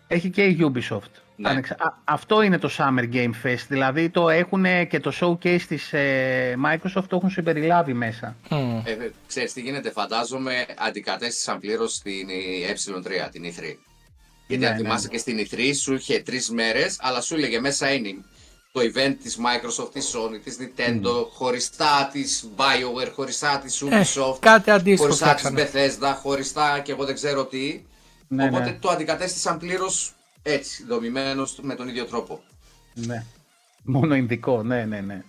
Speaker 4: Έχει και η Ubisoft.
Speaker 2: Ναι.
Speaker 4: Ανεξα- Α, αυτό είναι το Summer Game Fest. Δηλαδή το έχουν και το showcase της ε, Microsoft το έχουν συμπεριλάβει μέσα.
Speaker 1: Μμ.
Speaker 2: Ε, ε, ξέρεις τι γίνεται, φαντάζομαι αντικατέστησαν πλήρως την ε3, την E3. Γιατί
Speaker 4: Ναι,
Speaker 2: αν
Speaker 4: ναι.
Speaker 2: θυμάσαι και στην E3 σου είχε τρεις μέρες, αλλά σου έλεγε μέσα είναι το event της Microsoft, της Sony, της Nintendo, χωριστά της BioWare, χωριστά της
Speaker 1: Ε,
Speaker 2: Ubisoft,
Speaker 1: κάτι αντίστοιχο
Speaker 2: χωριστά της
Speaker 1: φτιάξανε.
Speaker 2: Bethesda, χωριστά και εγώ δεν ξέρω τι.
Speaker 4: Ναι,
Speaker 2: Οπότε
Speaker 4: ναι,
Speaker 2: το αντικατέστησαν πλήρως έτσι, δομημένος με τον ίδιο τρόπο.
Speaker 4: ναι. Μόνο Ινδικό, ναι, ναι, ναι.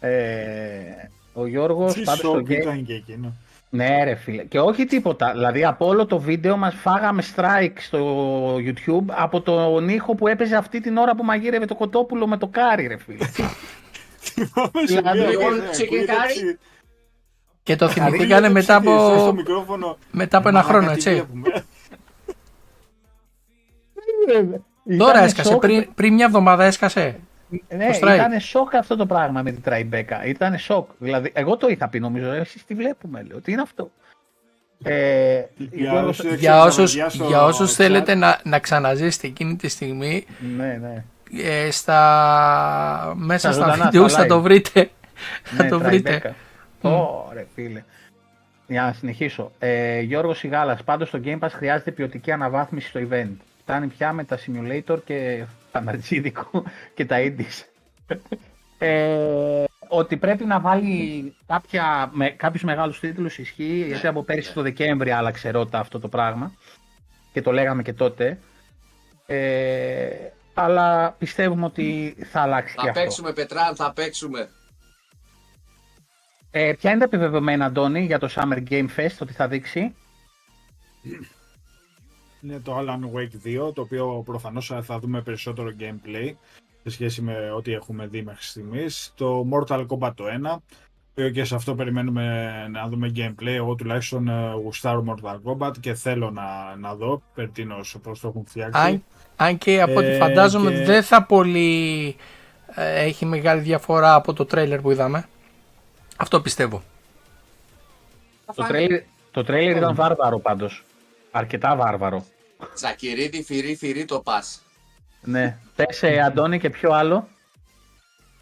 Speaker 4: Ε, ο Γιώργος
Speaker 3: Τι
Speaker 4: πάντως στο
Speaker 3: σοκ
Speaker 4: game...
Speaker 3: ήταν και εκείνο.
Speaker 4: Ναι ρε φίλε. Και όχι τίποτα. Δηλαδή από όλο το βίντεο μας φάγαμε strike στο YouTube από τον ήχο που έπαιζε αυτή την ώρα που μαγείρευε το κοτόπουλο με το κάρι ρε φίλε.
Speaker 3: Θυμάμαι σε
Speaker 4: Δηλαδή,
Speaker 3: μία
Speaker 2: λοιπόν,
Speaker 3: ναι,
Speaker 2: chicken
Speaker 3: ακούγεται
Speaker 2: curry.
Speaker 3: έτσι.
Speaker 1: Και το
Speaker 3: Ακούγεται
Speaker 1: θυμηθήκανε μετά
Speaker 3: έτσι, στο
Speaker 1: από,
Speaker 3: μικρόφωνο.
Speaker 1: μετά από ένα
Speaker 3: «Μαλάκα,
Speaker 1: χρόνο,
Speaker 3: τι
Speaker 1: έτσι.
Speaker 3: Βλέπουμε».
Speaker 1: Τώρα
Speaker 4: Ήτανε
Speaker 1: έσκασε,
Speaker 4: σοκ.
Speaker 1: πριν, πριν μια εβδομάδα έσκασε.
Speaker 4: Ναι,
Speaker 1: το strike.
Speaker 4: ήταν σοκ αυτό το πράγμα με την Tribeca. Ήταν σοκ. Δηλαδή, εγώ το είχα πει νομίζω. Εσείς τι βλέπουμε, λέω. Τι είναι αυτό; Ε,
Speaker 3: Για
Speaker 4: Γιώργος-
Speaker 3: όσους-
Speaker 1: Για όσους,
Speaker 3: ξαναδιάσω
Speaker 1: για όσους
Speaker 3: chat.
Speaker 1: θέλετε να, να ξαναζήσετε εκείνη τη στιγμή,
Speaker 4: ναι, ναι.
Speaker 1: ε, στα, μέσα
Speaker 4: Στα
Speaker 1: στα
Speaker 4: ζωντανά,
Speaker 1: βίντεο
Speaker 4: στα
Speaker 1: θα
Speaker 4: live.
Speaker 1: το βρείτε. Θα
Speaker 4: Ναι,
Speaker 1: το βρείτε.
Speaker 4: Tribeca. Ωραία, φίλε. Για να συνεχίσω. Ε, Γιώργος Σιγάλας, πάντως στο Game Pass χρειάζεται ποιοτική αναβάθμιση στο event. Φτάνει πια με τα simulator και τα ναρτσίδικο και τα indies. ε, ότι πρέπει να βάλει κάποια, με, κάποιους μεγάλους τίτλους ισχύει, γιατί από πέρυσι το Δεκέμβρη άλλαξε ρότα αυτό το πράγμα και το λέγαμε και τότε. Ε, αλλά πιστεύουμε ότι θα αλλάξει και
Speaker 2: Θα
Speaker 4: αυτό.
Speaker 2: παίξουμε Πετράν, θα παίξουμε.
Speaker 4: Ε, ποια είναι τα επιβεβαιωμένα, Αντώνη, για το Summer Game Fest, ότι θα δείξει;
Speaker 3: Είναι το Alan Wake 2, το οποίο προφανώς θα δούμε περισσότερο gameplay σε σχέση με ό,τι έχουμε δει μέχρι στιγμής. Το Mortal Kombat το 1, το οποίο και σε αυτό περιμένουμε να δούμε gameplay. Εγώ τουλάχιστον ε, γουστάρω Mortal Kombat και θέλω να, να δω περτίνως πώς το έχουν φτιάξει.
Speaker 1: Αν, αν και από ό,τι
Speaker 3: Ε,
Speaker 1: φαντάζομαι
Speaker 3: και-
Speaker 1: δεν θα πολύ ε, έχει μεγάλη διαφορά από το τρέιλερ που είδαμε. Αυτό πιστεύω.
Speaker 4: Το τρέιλερ, το τρέιλερ ήταν βάρβαρο πάντως. Αρκετά βάρβαρο.
Speaker 2: Τσακυρίδη, φυρί, φυρί το πας.
Speaker 4: Ναι. Πες, ε, Αντώνη, και ποιο άλλο.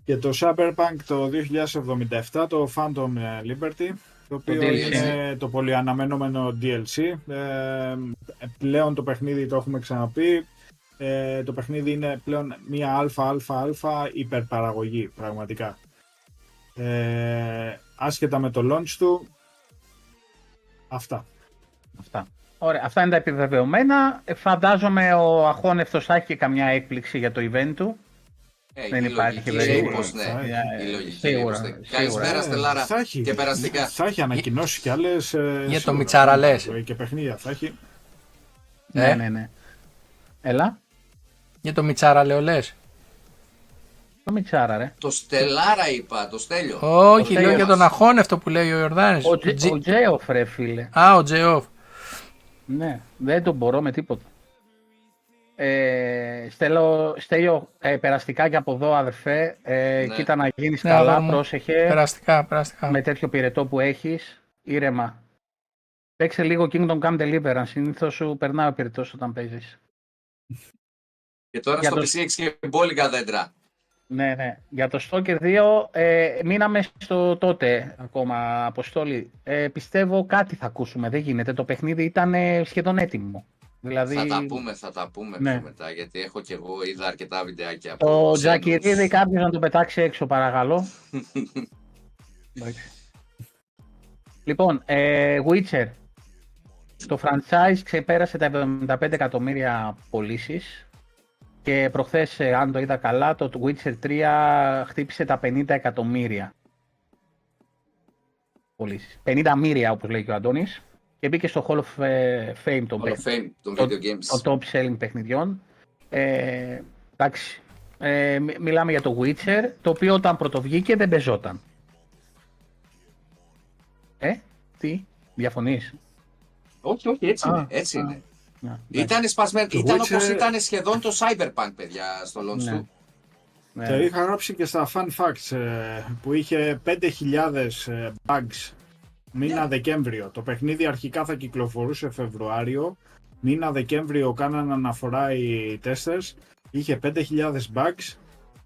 Speaker 3: Και το Cyberpunk το 2077, το Phantom Liberty, το οποίο
Speaker 4: DLC.
Speaker 3: είναι το πολύ αναμενόμενο DLC. Ε, πλέον το παιχνίδι το έχουμε ξαναπεί. Ε, το παιχνίδι είναι πλέον μια αλφα-αλφα-αλφα υπερπαραγωγή, πραγματικά. Ε, άσχετα με το launch του, αυτά.
Speaker 4: Αυτά. Ωραία, αυτά είναι τα επιβεβαιωμένα. Ε, Φαντάζομαι ο Αχώνευτος θα έχει και καμιά έκπληξη για το event του.
Speaker 2: Ε,
Speaker 4: Δεν
Speaker 2: η
Speaker 4: υπάρχει
Speaker 2: λογική
Speaker 4: περίπτωση.
Speaker 2: λέει πως ναι.
Speaker 3: Ε,
Speaker 2: Η λογική
Speaker 4: σίγουρα,
Speaker 2: λέει πως ναι.
Speaker 4: σίγουρα.
Speaker 2: Καλησπέρα
Speaker 3: Ε,
Speaker 2: Στελάρα
Speaker 3: θα έχει,
Speaker 2: και περαστικά.
Speaker 3: Θα έχει ανακοινώσει κι άλλες. ε,
Speaker 1: το
Speaker 3: σίγουρα.
Speaker 1: Μιτσάρα λες.
Speaker 3: Ε, Και παιχνίδια θα έχει.
Speaker 1: Ε;
Speaker 4: Ναι, ναι, ναι. Έλα.
Speaker 1: Για το Μιτσάρα λέω λες.
Speaker 4: Το Μιτσάρα, ρε.
Speaker 2: Το Στελάρα είπα, το Στέλιο.
Speaker 1: Όχι,
Speaker 4: Το
Speaker 1: λέω για
Speaker 2: Στέλιος.
Speaker 1: τον Αχώνευτο που λέει ο Ιορδάνης.
Speaker 4: Ο, Τζε,
Speaker 1: Τζι-
Speaker 4: ο Τζέοφ, ρε φίλε.
Speaker 1: Α, ο Τζεόφ.
Speaker 4: Ναι, δεν τον μπορώ με τίποτα. Ε, στέλνω, στέλνω ε, περαστικά και από εδώ, αδερφέ. Ε,
Speaker 2: Ναι.
Speaker 4: Κοίτα να γίνεις
Speaker 1: Ναι,
Speaker 4: καλά,
Speaker 1: αγόρι μου.
Speaker 4: πρόσεχε.
Speaker 1: Περαστικά, περαστικά.
Speaker 4: Με τέτοιο πυρετό που έχεις, ήρεμα. Παίξε λίγο Kingdom Come Deliverance. Συνήθως σου περνάει ο πυρετός όταν παίζεις.
Speaker 2: Και τώρα
Speaker 4: Για
Speaker 2: στο
Speaker 4: το-
Speaker 2: PC έχεις και μπόλικα δέντρα.
Speaker 4: Ναι, ναι. Για το Stalker 2 ε, μείναμε στο τότε ακόμα, Αποστόλη. Ε, πιστεύω κάτι θα ακούσουμε, δεν γίνεται. Το παιχνίδι ήταν ε, σχεδόν έτοιμο. Δηλαδή,
Speaker 2: Θα τα πούμε, θα τα πούμε
Speaker 4: Ναι.
Speaker 2: πιο μετά, γιατί έχω και εγώ είδα αρκετά βιντεάκια από
Speaker 4: το
Speaker 2: ξένους.
Speaker 4: Τζακυρίδη κάποιος να το πετάξει έξω, παρακαλώ. Εντάξει. λοιπόν, ε, Witcher. Το franchise ξεπέρασε τα 75 εκατομμύρια πωλήσεις. Και προχθές, ε, αν το είδα καλά, το Witcher 3 χτύπησε τα 50 εκατομμύρια πωλήσεις. 50 μύρια, όπως λέει και ο Αντώνης. Και μπήκε στο Hall of ε, Fame το
Speaker 2: Hall of Fame των
Speaker 4: το-
Speaker 2: video games.
Speaker 4: το top selling παιχνιδιών. Ε, εντάξει, ε, μι- μιλάμε για το Witcher, το οποίο όταν πρωτοβγήκε δεν πεζόταν. Ε, τι, διαφωνείς;
Speaker 2: Όχι, όχι, έτσι
Speaker 4: Α,
Speaker 2: είναι. Έτσι
Speaker 4: α.
Speaker 2: είναι.
Speaker 4: Ναι,
Speaker 2: Ήταν σπασμένο.
Speaker 3: Το
Speaker 2: Ήταν
Speaker 3: Witcher-
Speaker 2: όπως ήταν σχεδόν το Cyberpunk, παιδιά, στο launch
Speaker 4: Ναι.
Speaker 2: του.
Speaker 4: ναι.
Speaker 3: Το είχα γράψει και στα fun facts ε, που είχε 5.000 ε, bugs μήνα Δεκέμβριο. Το παιχνίδι αρχικά θα κυκλοφορούσε Φεβρουάριο. Μήνα Δεκέμβριο κάναν αναφορά οι testers. Είχε 5.000 bugs.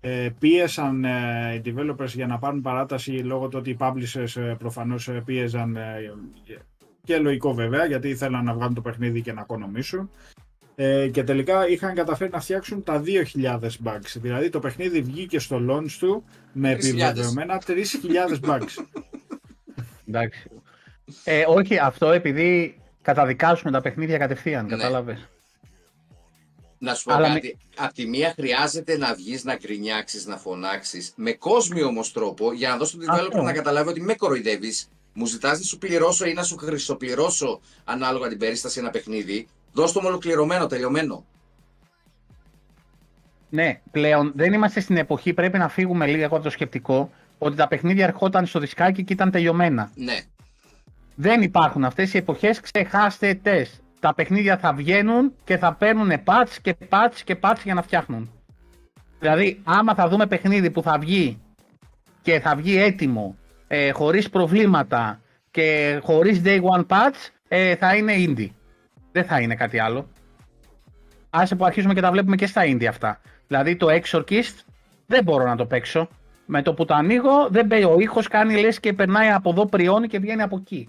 Speaker 3: Ε, πίεσαν ε, οι developers για να πάρουν παράταση λόγω του ότι οι publishers ε, προφανώς ε, πίεζαν ε, και λογικό βέβαια γιατί ήθελαν να βγάλουν το παιχνίδι και να οικονομήσουν. Ε, και τελικά είχαν καταφέρει να φτιάξουν τα 2.000 bugs. Δηλαδή το παιχνίδι βγήκε στο launch του με
Speaker 2: 3.000.
Speaker 3: επιβεβαιωμένα 3.000 bugs.
Speaker 4: Εντάξει. Ε, όχι, αυτό επειδή καταδικάζουμε τα παιχνίδια κατευθείαν,
Speaker 2: Ναι.
Speaker 4: κατάλαβες.
Speaker 2: Να σου πω
Speaker 4: Αλλά
Speaker 2: κάτι. Απ' τη μία χρειάζεται να βγεις, να γκρινιάξεις, να φωνάξεις. Με κόσμιο όμως τρόπο για να δώσεις τον developer
Speaker 4: Αυτό.
Speaker 2: να καταλάβει ότι με κοροϊδεύεις. Μου ζητάς να σου πληρώσω ή να σου χρυσοπληρώσω ανάλογα την περίσταση ένα παιχνίδι. Δώσ' το μου ολοκληρωμένο, τελειωμένο.
Speaker 4: Ναι, πλέον δεν είμαστε στην εποχή, πρέπει να φύγουμε λίγο από το σκεπτικό, ότι τα παιχνίδια ερχόταν στο δισκάκι και ήταν τελειωμένα.
Speaker 2: Ναι.
Speaker 4: Δεν υπάρχουν αυτές οι εποχές, ξεχάστε τεστ. Τα παιχνίδια θα βγαίνουν και θα παίρνουν patch και patch και patch για να φτιάχνουν. Δηλαδή, άμα θα δούμε παιχνίδι που θα βγει και θα βγει έτοιμο, ε, χωρίς προβλήματα και χωρίς day one patch, ε, θα είναι indie. Δεν θα είναι κάτι άλλο. Άσε που αρχίζουμε και τα βλέπουμε και στα indie αυτά. Δηλαδή το Exorcist δεν μπορώ να το παίξω. Με το που το ανοίγω, δεν παίζει. Ο ήχος κάνει λες και περνάει από εδώ πριώνει και βγαίνει από εκεί.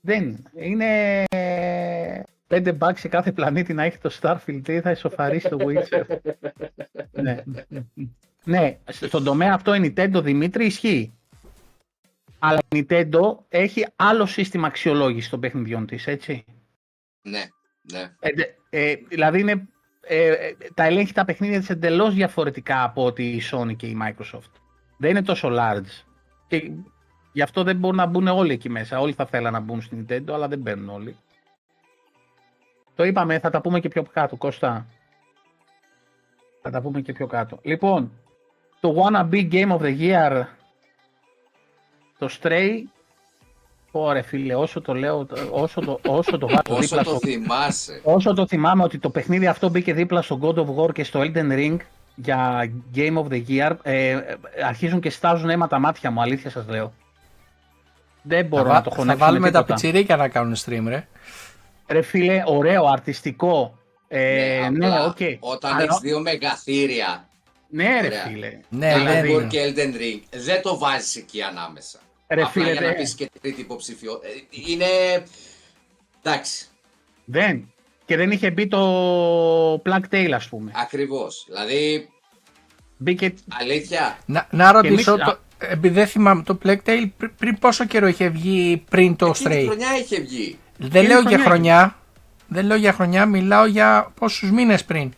Speaker 4: Δεν. Είναι 5 bucks σε κάθε πλανήτη να έχει το Starfield τι θα ισοφαρίσει το Witcher. ναι. Ναι, στον τομέα αυτό η Nintendo Δημήτρη ισχύει. Αλλά η Nintendo έχει άλλο σύστημα αξιολόγησης των παιχνιδιών της, έτσι.
Speaker 2: Ναι. Ναι.
Speaker 4: Ε, δε- ε, δηλαδή είναι, ε, ε, τα ελέγχει τα παιχνίδια της εντελώς διαφορετικά από ότι η Sony και η Microsoft. Δεν είναι τόσο large. Και γι' αυτό δεν μπορούν να μπουν όλοι εκεί μέσα. Όλοι θα θέλαν να μπουν στην Nintendo, αλλά δεν μπαίνουν όλοι. Το είπαμε, θα τα πούμε και πιο κάτω, Κώστα. Θα τα πούμε και πιο κάτω. Λοιπόν, το Wanna Be Game of the Year, το Stray, Ωρε φίλε, όσο το λέω, όσο το, όσο το βάζω
Speaker 2: Όσο
Speaker 4: δίπλα
Speaker 2: το
Speaker 4: στο,
Speaker 2: θυμάσαι.
Speaker 4: όσο το θυμάμαι ότι το παιχνίδι αυτό μπήκε δίπλα στο God of War και στο Elden Ring για Game of the Year, ε, ε, αρχίζουν και στάζουν αίμα τα μάτια μου, αλήθεια σας λέω. Δεν μπορώ
Speaker 1: θα,
Speaker 4: να το
Speaker 1: θα
Speaker 4: χωνέψω
Speaker 1: βάλουμε
Speaker 4: με
Speaker 1: τα
Speaker 4: τίποτα.
Speaker 1: πιτσιρίκια να κάνουν stream, ρε.
Speaker 4: Ρε φίλε, ωραίο, αρτιστικό. Ε, ναι,
Speaker 2: απλά
Speaker 4: οκ.
Speaker 2: Όταν
Speaker 4: Αλλά-
Speaker 2: έχει δύο μεγαθύρια,
Speaker 4: Ναι, ρε
Speaker 2: Ωραία.
Speaker 4: φίλε.
Speaker 1: Ναι,
Speaker 2: God
Speaker 1: δεν
Speaker 2: of War
Speaker 1: είναι.
Speaker 2: και Elden Ring, δεν το βάζεις εκεί ανάμεσα.
Speaker 4: Ρε
Speaker 2: Απλά
Speaker 4: φίλε,
Speaker 2: για να
Speaker 4: δεν.
Speaker 2: πεις και τρίτη υποψηφιό. Ε, Είναι. Εντάξει,
Speaker 4: δεν. Και δεν είχε μπει το Plague Tale, ας πούμε.
Speaker 2: ακριβώς. Δηλαδή,
Speaker 4: Μπήκε
Speaker 2: αλήθεια,
Speaker 1: Να, να ρωτήσω,
Speaker 4: εμείς-
Speaker 1: το, επειδή δεν θυμάμαι, το Plague Tale πρι- πριν πόσο καιρό είχε βγει πριν το
Speaker 2: εκείνη τη
Speaker 1: Stray;
Speaker 2: χρονιά είχε βγει.
Speaker 1: Δεν
Speaker 4: Εκείνη
Speaker 1: λέω
Speaker 4: τη
Speaker 1: για
Speaker 4: χρονιά
Speaker 1: χρονιά. Δεν λέω για χρονιά, μιλάω για πόσους μήνες πριν.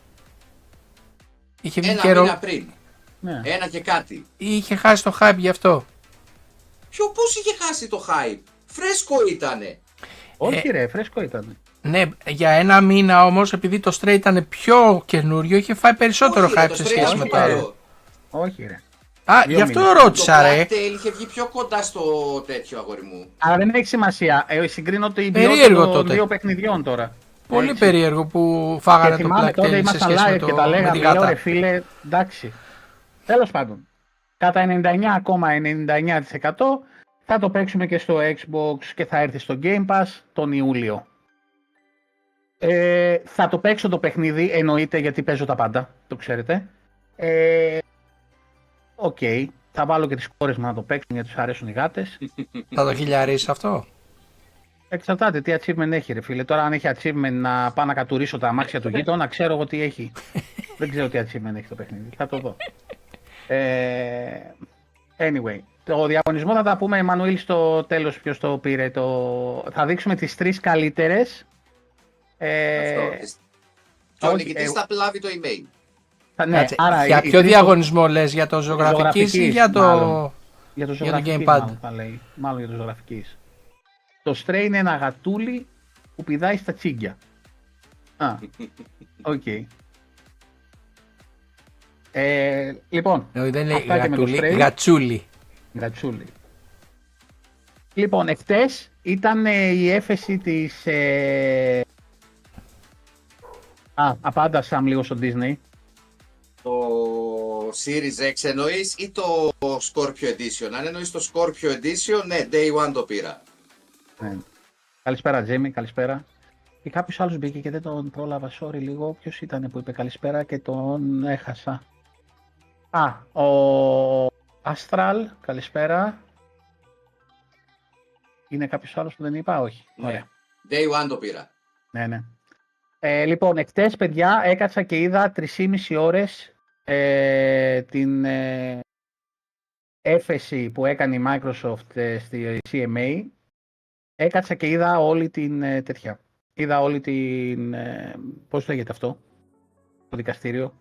Speaker 1: Είχε βγει
Speaker 2: Ένα
Speaker 1: καιρό
Speaker 2: μήνα πριν.
Speaker 4: ναι.
Speaker 2: Ένα και κάτι.
Speaker 1: ή είχε χάσει το hype γι' αυτό.
Speaker 2: Ποιο, πώς είχε χάσει το hype; Φρέσκο ήτανε.
Speaker 4: Όχι ρε, φρέσκο ήταν.
Speaker 1: Ναι, για ένα μήνα όμως, επειδή το Stray ήταν πιο καινούριο, είχε φάει περισσότερο
Speaker 2: Όχι, ρε,
Speaker 1: hype
Speaker 2: το
Speaker 1: σε
Speaker 2: Stray
Speaker 1: σχέση
Speaker 2: ήταν
Speaker 1: με
Speaker 2: πιο
Speaker 1: το
Speaker 2: καλό.
Speaker 1: άλλο.
Speaker 4: Όχι ρε.
Speaker 1: Α,
Speaker 4: Δύο
Speaker 1: γι' αυτό
Speaker 4: μήνες.
Speaker 2: Το
Speaker 1: ρώτησα, ρε.
Speaker 2: Black Tail είχε βγει πιο κοντά στο τέτοιο αγόρι μου.
Speaker 4: Αλλά δεν έχει σημασία. Ε, συγκρίνω την
Speaker 1: Περίεργο
Speaker 4: ποιότητα των
Speaker 1: τότε.
Speaker 4: δύο παιχνιδιών τώρα.
Speaker 1: Πολύ
Speaker 4: Έτσι.
Speaker 1: περίεργο που
Speaker 4: Και
Speaker 1: φάγανε το
Speaker 4: θυμάμαι
Speaker 1: Black
Speaker 4: τότε
Speaker 1: Tail σε
Speaker 4: ήμασταν
Speaker 1: σχέση με,
Speaker 4: live
Speaker 1: το,
Speaker 4: και τα
Speaker 1: με τη
Speaker 4: λέγαμε,
Speaker 1: γάτα.
Speaker 4: λέω ρε φίλε, εντάξει. Τέλος πάντων, κατά 99,99% θα το παίξουμε και στο Xbox και θα έρθει στο Game Pass τον Ιούλιο. Ε, θα το παίξω το παιχνίδι, εννοείται γιατί παίζω τα πάντα, το ξέρετε. Ε, Οκ, θα βάλω και τις κόρες μου να το παίξουν γιατί τους αρέσουν οι γάτες.
Speaker 1: Θα το χιλιαρίσει αυτό;
Speaker 4: Εξαρτάται τι achievement έχει, ρε φίλε. Τώρα, αν έχει achievement να πάω να κατουρίσω τα αμάξια του γείτονα, ξέρω εγώ τι έχει. Δεν ξέρω τι achievement έχει το παιχνίδι. Θα το δω. Ε, anyway, το διαγωνισμό θα τα πούμε, Εμμανουήλ, στο τέλος ποιος το πήρε. Το... Θα δείξουμε τις τρεις καλύτερες. Ε,
Speaker 2: Αυτό. Και ο
Speaker 4: όχι,
Speaker 2: νικητής
Speaker 4: ε,
Speaker 2: θα λάβει το email.
Speaker 4: θα- ναι,
Speaker 1: Κάτσε,
Speaker 4: άρα
Speaker 1: για
Speaker 4: οι- οι
Speaker 1: ποιο
Speaker 4: τρεις-
Speaker 1: διαγωνισμό λες, για το ζωγραφικής ή
Speaker 4: ζωγραφικής,
Speaker 1: για το...
Speaker 4: μάλλον. Για το
Speaker 1: για το
Speaker 4: ζωγραφικής
Speaker 1: gamepad;
Speaker 4: μάλλον θα λέει. Μάλλον για το ζωγραφικής. Το Stray είναι ένα γατούλι που πηδάει στα τσίγκια. Α, οκ. Ε, λοιπόν,
Speaker 1: Όχι, δεν λέει
Speaker 4: Αυτά και με το
Speaker 1: γατούλη,
Speaker 4: Stray.
Speaker 1: γατσούλη.
Speaker 4: γατσούλι. Λοιπόν, εχθές ήταν ε, η έφεση της... Ε... Α, απάντασα λίγο στο Disney.
Speaker 2: Το Series X εννοείς ή το Scorpio Edition. Αν εννοείς το Scorpio Edition, ναι, Day One το πήρα.
Speaker 4: Ναι. Καλησπέρα, Τζέμι, καλησπέρα. Και κάποιος άλλος μπήκε και δεν τον πρόλαβα. Sorry λίγο. Ποιος ήταν που είπε καλησπέρα και τον έχασα. Α, ο Astral, καλησπέρα. Είναι κάποιος άλλος που δεν είπα, όχι.
Speaker 2: Ναι.
Speaker 4: Ωραία.
Speaker 2: Day One το πήρα.
Speaker 4: Ναι, ναι. Ε, λοιπόν, εκτές, παιδιά, έκατσα και είδα 3,5 ώρες ε, την ε, έφεση που έκανε η Microsoft ε, στη CMA. Έκατσα και είδα όλη την ε, τέτοια. Είδα όλη την... Ε, πώς λέγεται αυτό, το δικαστήριο.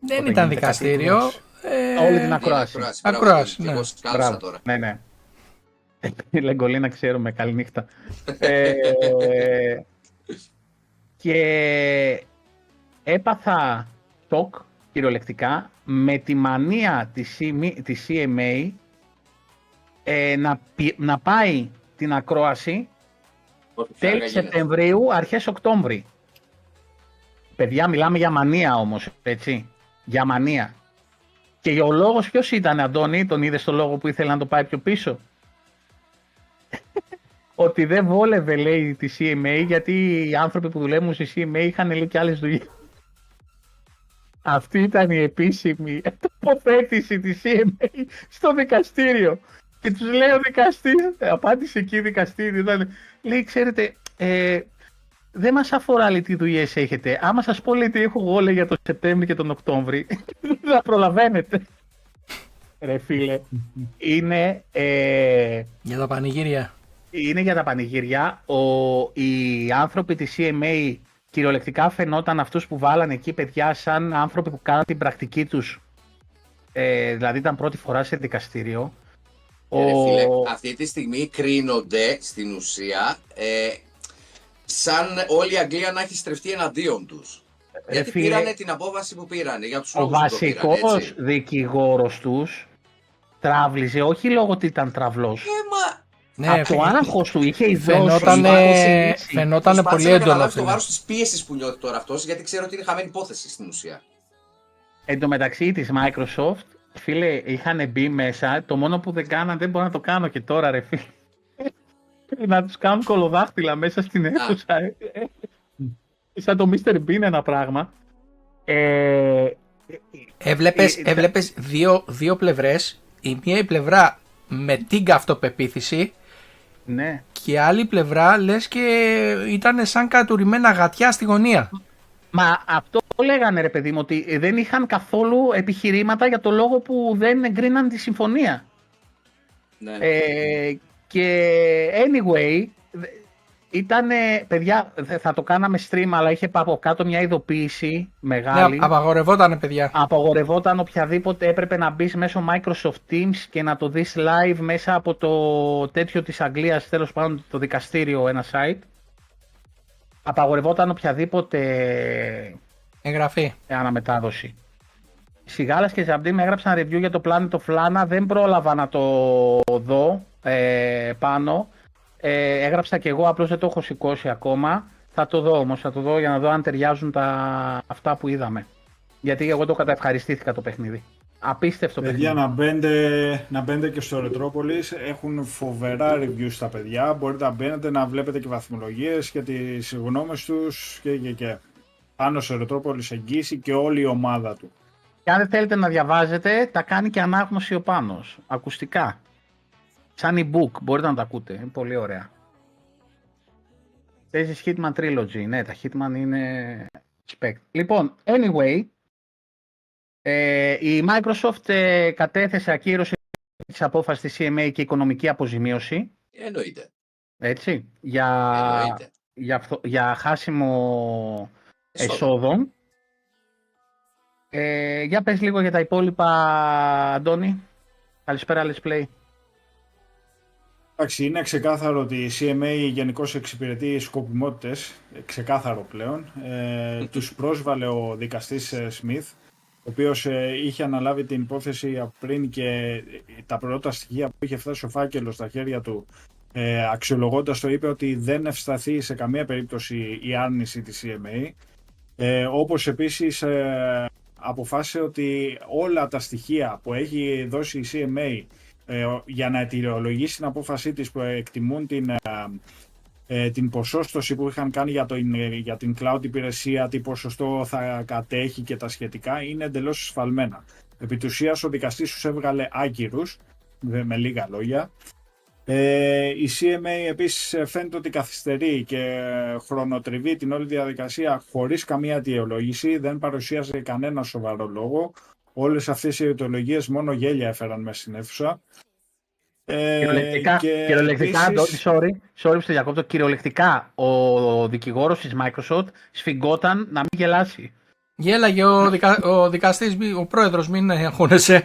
Speaker 1: Δεν
Speaker 4: Όταν
Speaker 1: ήταν
Speaker 4: γίνεται
Speaker 1: δικαστήριο.
Speaker 4: κάτι
Speaker 1: ε,
Speaker 4: Όλη την
Speaker 2: Είναι
Speaker 4: ακρόαση.
Speaker 2: ακρόαση. Μπράβο,
Speaker 1: Ακρόαση,
Speaker 2: και
Speaker 1: ναι.
Speaker 2: Εγώ σκάλωσα
Speaker 4: Μπράβο.
Speaker 2: τώρα.
Speaker 4: Ναι, ναι. Η Λεγκολίνα ξέρουμε, καληνύχτα. ε, και έπαθα τοκ κυριολεκτικά με τη μανία της, CMA, της CMA ε, να, πι- να πάει την ακρόαση
Speaker 2: Όσο πιο αργά
Speaker 4: τέλη
Speaker 2: γίνεται.
Speaker 4: Σεπτεμβρίου, αρχές Οκτώβρη. Παιδιά, μιλάμε για μανία όμως, έτσι. Για μανία. Και ο λόγος ποιος ήταν, Αντώνη, τον είδες στο λόγο που ήθελε να το πάει πιο πίσω; Ότι δεν βόλευε, λέει, τη CMA, γιατί οι άνθρωποι που δουλεύουν στη CMA είχαν λέει και άλλες δουλειές. Αυτή ήταν η επίσημη τοποθέτηση της CMA στο δικαστήριο. Και τους λέει ο δικαστής, απάντησε εκεί η δικαστήριο, ήταν, λέει, ξέρετε, ε, δεν μας αφορά λέει, τι δουλειές έχετε. Άμα σας πω λέει, τι έχω εγώ λέει, για τον Σεπτέμβρη και τον Οκτώβρη, δεν θα προλαβαίνετε. Ρε φίλε, είναι, ε,
Speaker 1: Για τα πανηγύρια.
Speaker 4: είναι για τα πανηγύρια. Ο, οι άνθρωποι της CMA κυριολεκτικά φαινόταν αυτούς που βάλανε εκεί παιδιά σαν άνθρωποι που κάναν την πρακτική τους. Ε, δηλαδή ήταν πρώτη φορά σε δικαστήριο.
Speaker 2: Ε, ρε φίλε, αυτή τη στιγμή κρίνονται στην ουσία ε, σαν όλη η Αγγλία να έχει στρεφτεί εναντίον τους.
Speaker 4: Ρε
Speaker 2: Γιατί
Speaker 4: φίλε,
Speaker 2: πήρανε την απόφαση που πήρανε, για τους
Speaker 4: ο
Speaker 2: λόγους που το πήρανε,
Speaker 4: βασικός
Speaker 2: έτσι.
Speaker 4: δικηγόρος τους τράβλιζε όχι λόγω ότι ήταν τραυλός.
Speaker 2: Ε, μα
Speaker 1: Ναι,
Speaker 4: από το άγχος του είχε ιδώσει.
Speaker 1: φαινότανε,
Speaker 2: Προσπάθησε-
Speaker 1: φαινότανε
Speaker 2: προσπάθησε
Speaker 1: πολύ
Speaker 2: να
Speaker 1: έντονο.
Speaker 2: καταλάβει το
Speaker 1: φίλε.
Speaker 2: βάρος της πίεσης που νιώθει τώρα αυτός, γιατί ξέρω ότι είναι χαμένη υπόθεση στην ουσία.
Speaker 4: Εν τω μεταξύ της Microsoft, φίλε, είχαν μπει μέσα. Το μόνο που δεν κάναν, δεν μπορώ να το κάνω και τώρα, ρε φίλε. να τους κάνουν κολοδάχτυλα μέσα στην αίθουσα. ε. Ε, Σαν το Mr. Bean ένα πράγμα. Ε,
Speaker 1: Έβλεπες,
Speaker 4: Ε, ε,
Speaker 1: έβλεπες δύο, δύο πλευρές. Η μία η πλευρά με την καυτοπεποίθηση
Speaker 4: ναι.
Speaker 1: και η άλλη πλευρά λες και ήταν σαν κατουρημένα γατιά στη γωνία.
Speaker 4: Μα αυτό λέγανε ρε παιδί μου, ότι δεν είχαν καθόλου επιχειρήματα για το λόγο που δεν εγκρίναν τη συμφωνία.
Speaker 2: Ναι.
Speaker 4: Ε, και anyway, ήταν, παιδιά, δε- θα το κάναμε stream, αλλά είχε από κάτω μια ειδοποίηση μεγάλη.
Speaker 1: Ναι, απαγορευότανε παιδιά.
Speaker 4: Απαγορευόταν οποιαδήποτε έπρεπε να μπεις μέσω Microsoft Teams και να το δεις live μέσα από το τέτοιο της Αγγλίας, τέλος πάντων το δικαστήριο, ένα site. Απαγορευόταν οποιαδήποτε
Speaker 1: Εγγραφή.
Speaker 4: αναμετάδοση. Σιγάλας και Ζαμπτή με έγραψαν review για το Planet of Lana, δεν πρόλαβα να το δω ε, πάνω. Ε, έγραψα και εγώ, απλώς δεν το έχω σηκώσει ακόμα. Θα το δω όμως, θα το δω για να δω αν ταιριάζουν τα, αυτά που είδαμε. Γιατί εγώ το καταευχαριστήθηκα το παιχνίδι. Απίστευτο
Speaker 3: Παιδιά,
Speaker 4: παιχνίδι.
Speaker 3: να μπαίνετε, να μπαίνετε και στο Retropolis. Έχουν φοβερά reviews τα παιδιά. Μπορείτε να μπαίνετε να βλέπετε και βαθμολογίες και τις γνώμες τους και και και. Πάνω στο Retropolis εγγύηση και όλη η ομάδα του.
Speaker 4: Και αν δεν θέλετε να διαβάζετε, τα κάνει και ανάγνωση ο Πάνος. Ακουστικά. Σαν e-book, μπορείτε να τα ακούτε. Είναι πολύ ωραία. Παίζει Hitman Trilogy. Ναι, τα Hitman είναι spec. Λοιπόν, anyway, ε, η Microsoft ε, κατέθεσε ακύρωση της απόφασης της CMA και οικονομική αποζημίωση.
Speaker 2: Εννοείται.
Speaker 4: Έτσι, για,
Speaker 2: Εννοείται.
Speaker 4: για, φθο- για χάσιμο
Speaker 2: Εσόδο.
Speaker 4: Εσόδων. Ε, για πες λίγο για τα υπόλοιπα, Αντώνη. Καλησπέρα, Let's Play.
Speaker 3: Εντάξει, είναι ξεκάθαρο ότι η CMA γενικώ εξυπηρετεί σκοπιμότητες, ε, ξεκάθαρο πλέον. Ε, τους πρόσβαλε ο δικαστής ε, Σμιθ, ο οποίος ε, είχε αναλάβει την υπόθεση από πριν και ε, τα πρώτα στοιχεία που είχε φτάσει ο φάκελος στα χέρια του ε, αξιολογώντας το είπε ότι δεν ευσταθεί σε καμία περίπτωση η άρνηση της CMA. Ε, όπως επίσης ε, αποφάσισε ότι όλα τα στοιχεία που έχει δώσει η CMA ε, για να αιτιολογήσει την απόφασή της που εκτιμούν την, ε, ε, την ποσόστοση που είχαν κάνει για, το, για την cloud υπηρεσία, τι ποσοστό θα κατέχει και τα σχετικά, είναι εντελώς σφαλμένα. Επί της ουσίας, ο δικαστής τους έβγαλε άγκυρους, με, με λίγα λόγια. Ε, η CMA επίσης ε, φαίνεται ότι καθυστερεί και χρονοτριβεί την όλη διαδικασία χωρίς καμία αιτιολόγηση, δεν παρουσίασε κανένα σοβαρό λόγο. Όλες αυτές οι αιτιολογίες μόνο γέλια έφεραν μέσα στην αίθουσα. Ε,
Speaker 4: Κυριολεκτικά,
Speaker 3: και
Speaker 4: κυριολεκτικά
Speaker 3: επίσης-
Speaker 4: Αντώνη, sorry, sorry που σε διακόπτω. Κυριολεκτικά, ο δικηγόρος της Microsoft σφιγγόταν να μην γελάσει.
Speaker 1: Γέλαγε ο, δικα, ο δικαστής, μη- ο πρόεδρος, μην αγχώνεσαι.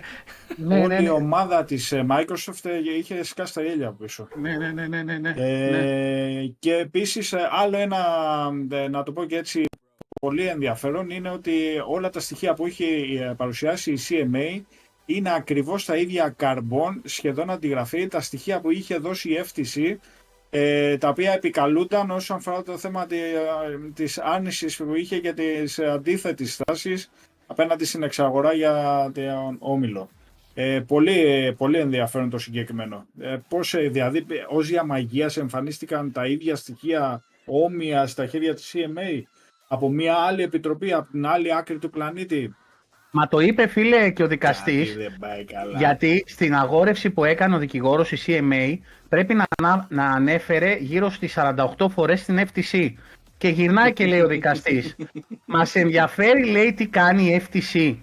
Speaker 4: Ναι,
Speaker 3: Όλη
Speaker 4: ναι,
Speaker 3: η
Speaker 4: ναι.
Speaker 3: ομάδα της ε, Microsoft ε, είχε σκάσει τα γέλια από πίσω.
Speaker 4: Ναι, ναι, ναι, ναι, ναι, ναι.
Speaker 3: Ε, Και επίσης ε, άλλο ένα, ε, να το πω και έτσι, πολύ ενδιαφέρον είναι ότι όλα τα στοιχεία που έχει ε, παρουσιάσει η CMA είναι ακριβώς τα ίδια καρμπών, σχεδόν αντιγραφή, τα στοιχεία που είχε δώσει η FTC, ε, τα οποία επικαλούνταν όσον αφορά το θέμα τη- ε, της άρνησης που είχε και της αντίθετης στάσης απέναντι στην εξαγορά για τον Όμιλο. Ε, πολύ, πολύ ενδιαφέρον το συγκεκριμένο. Ε, πώς, ε, δηλαδή, ως διαμαγείας εμφανίστηκαν τα ίδια στοιχεία όμοια στα χέρια της CMA από μια άλλη επιτροπή, από την άλλη άκρη του πλανήτη;
Speaker 4: Μα το είπε φίλε και ο δικαστής,
Speaker 3: Κάτι δεν πάει καλά.
Speaker 4: γιατί στην αγόρευση που έκανε ο δικηγόρος η CMA πρέπει να, να, να ανέφερε γύρω στις 48 φορές την FTC. Και γυρνάει και λέει ο δικαστής, μας ενδιαφέρει λέει τι κάνει η FTC.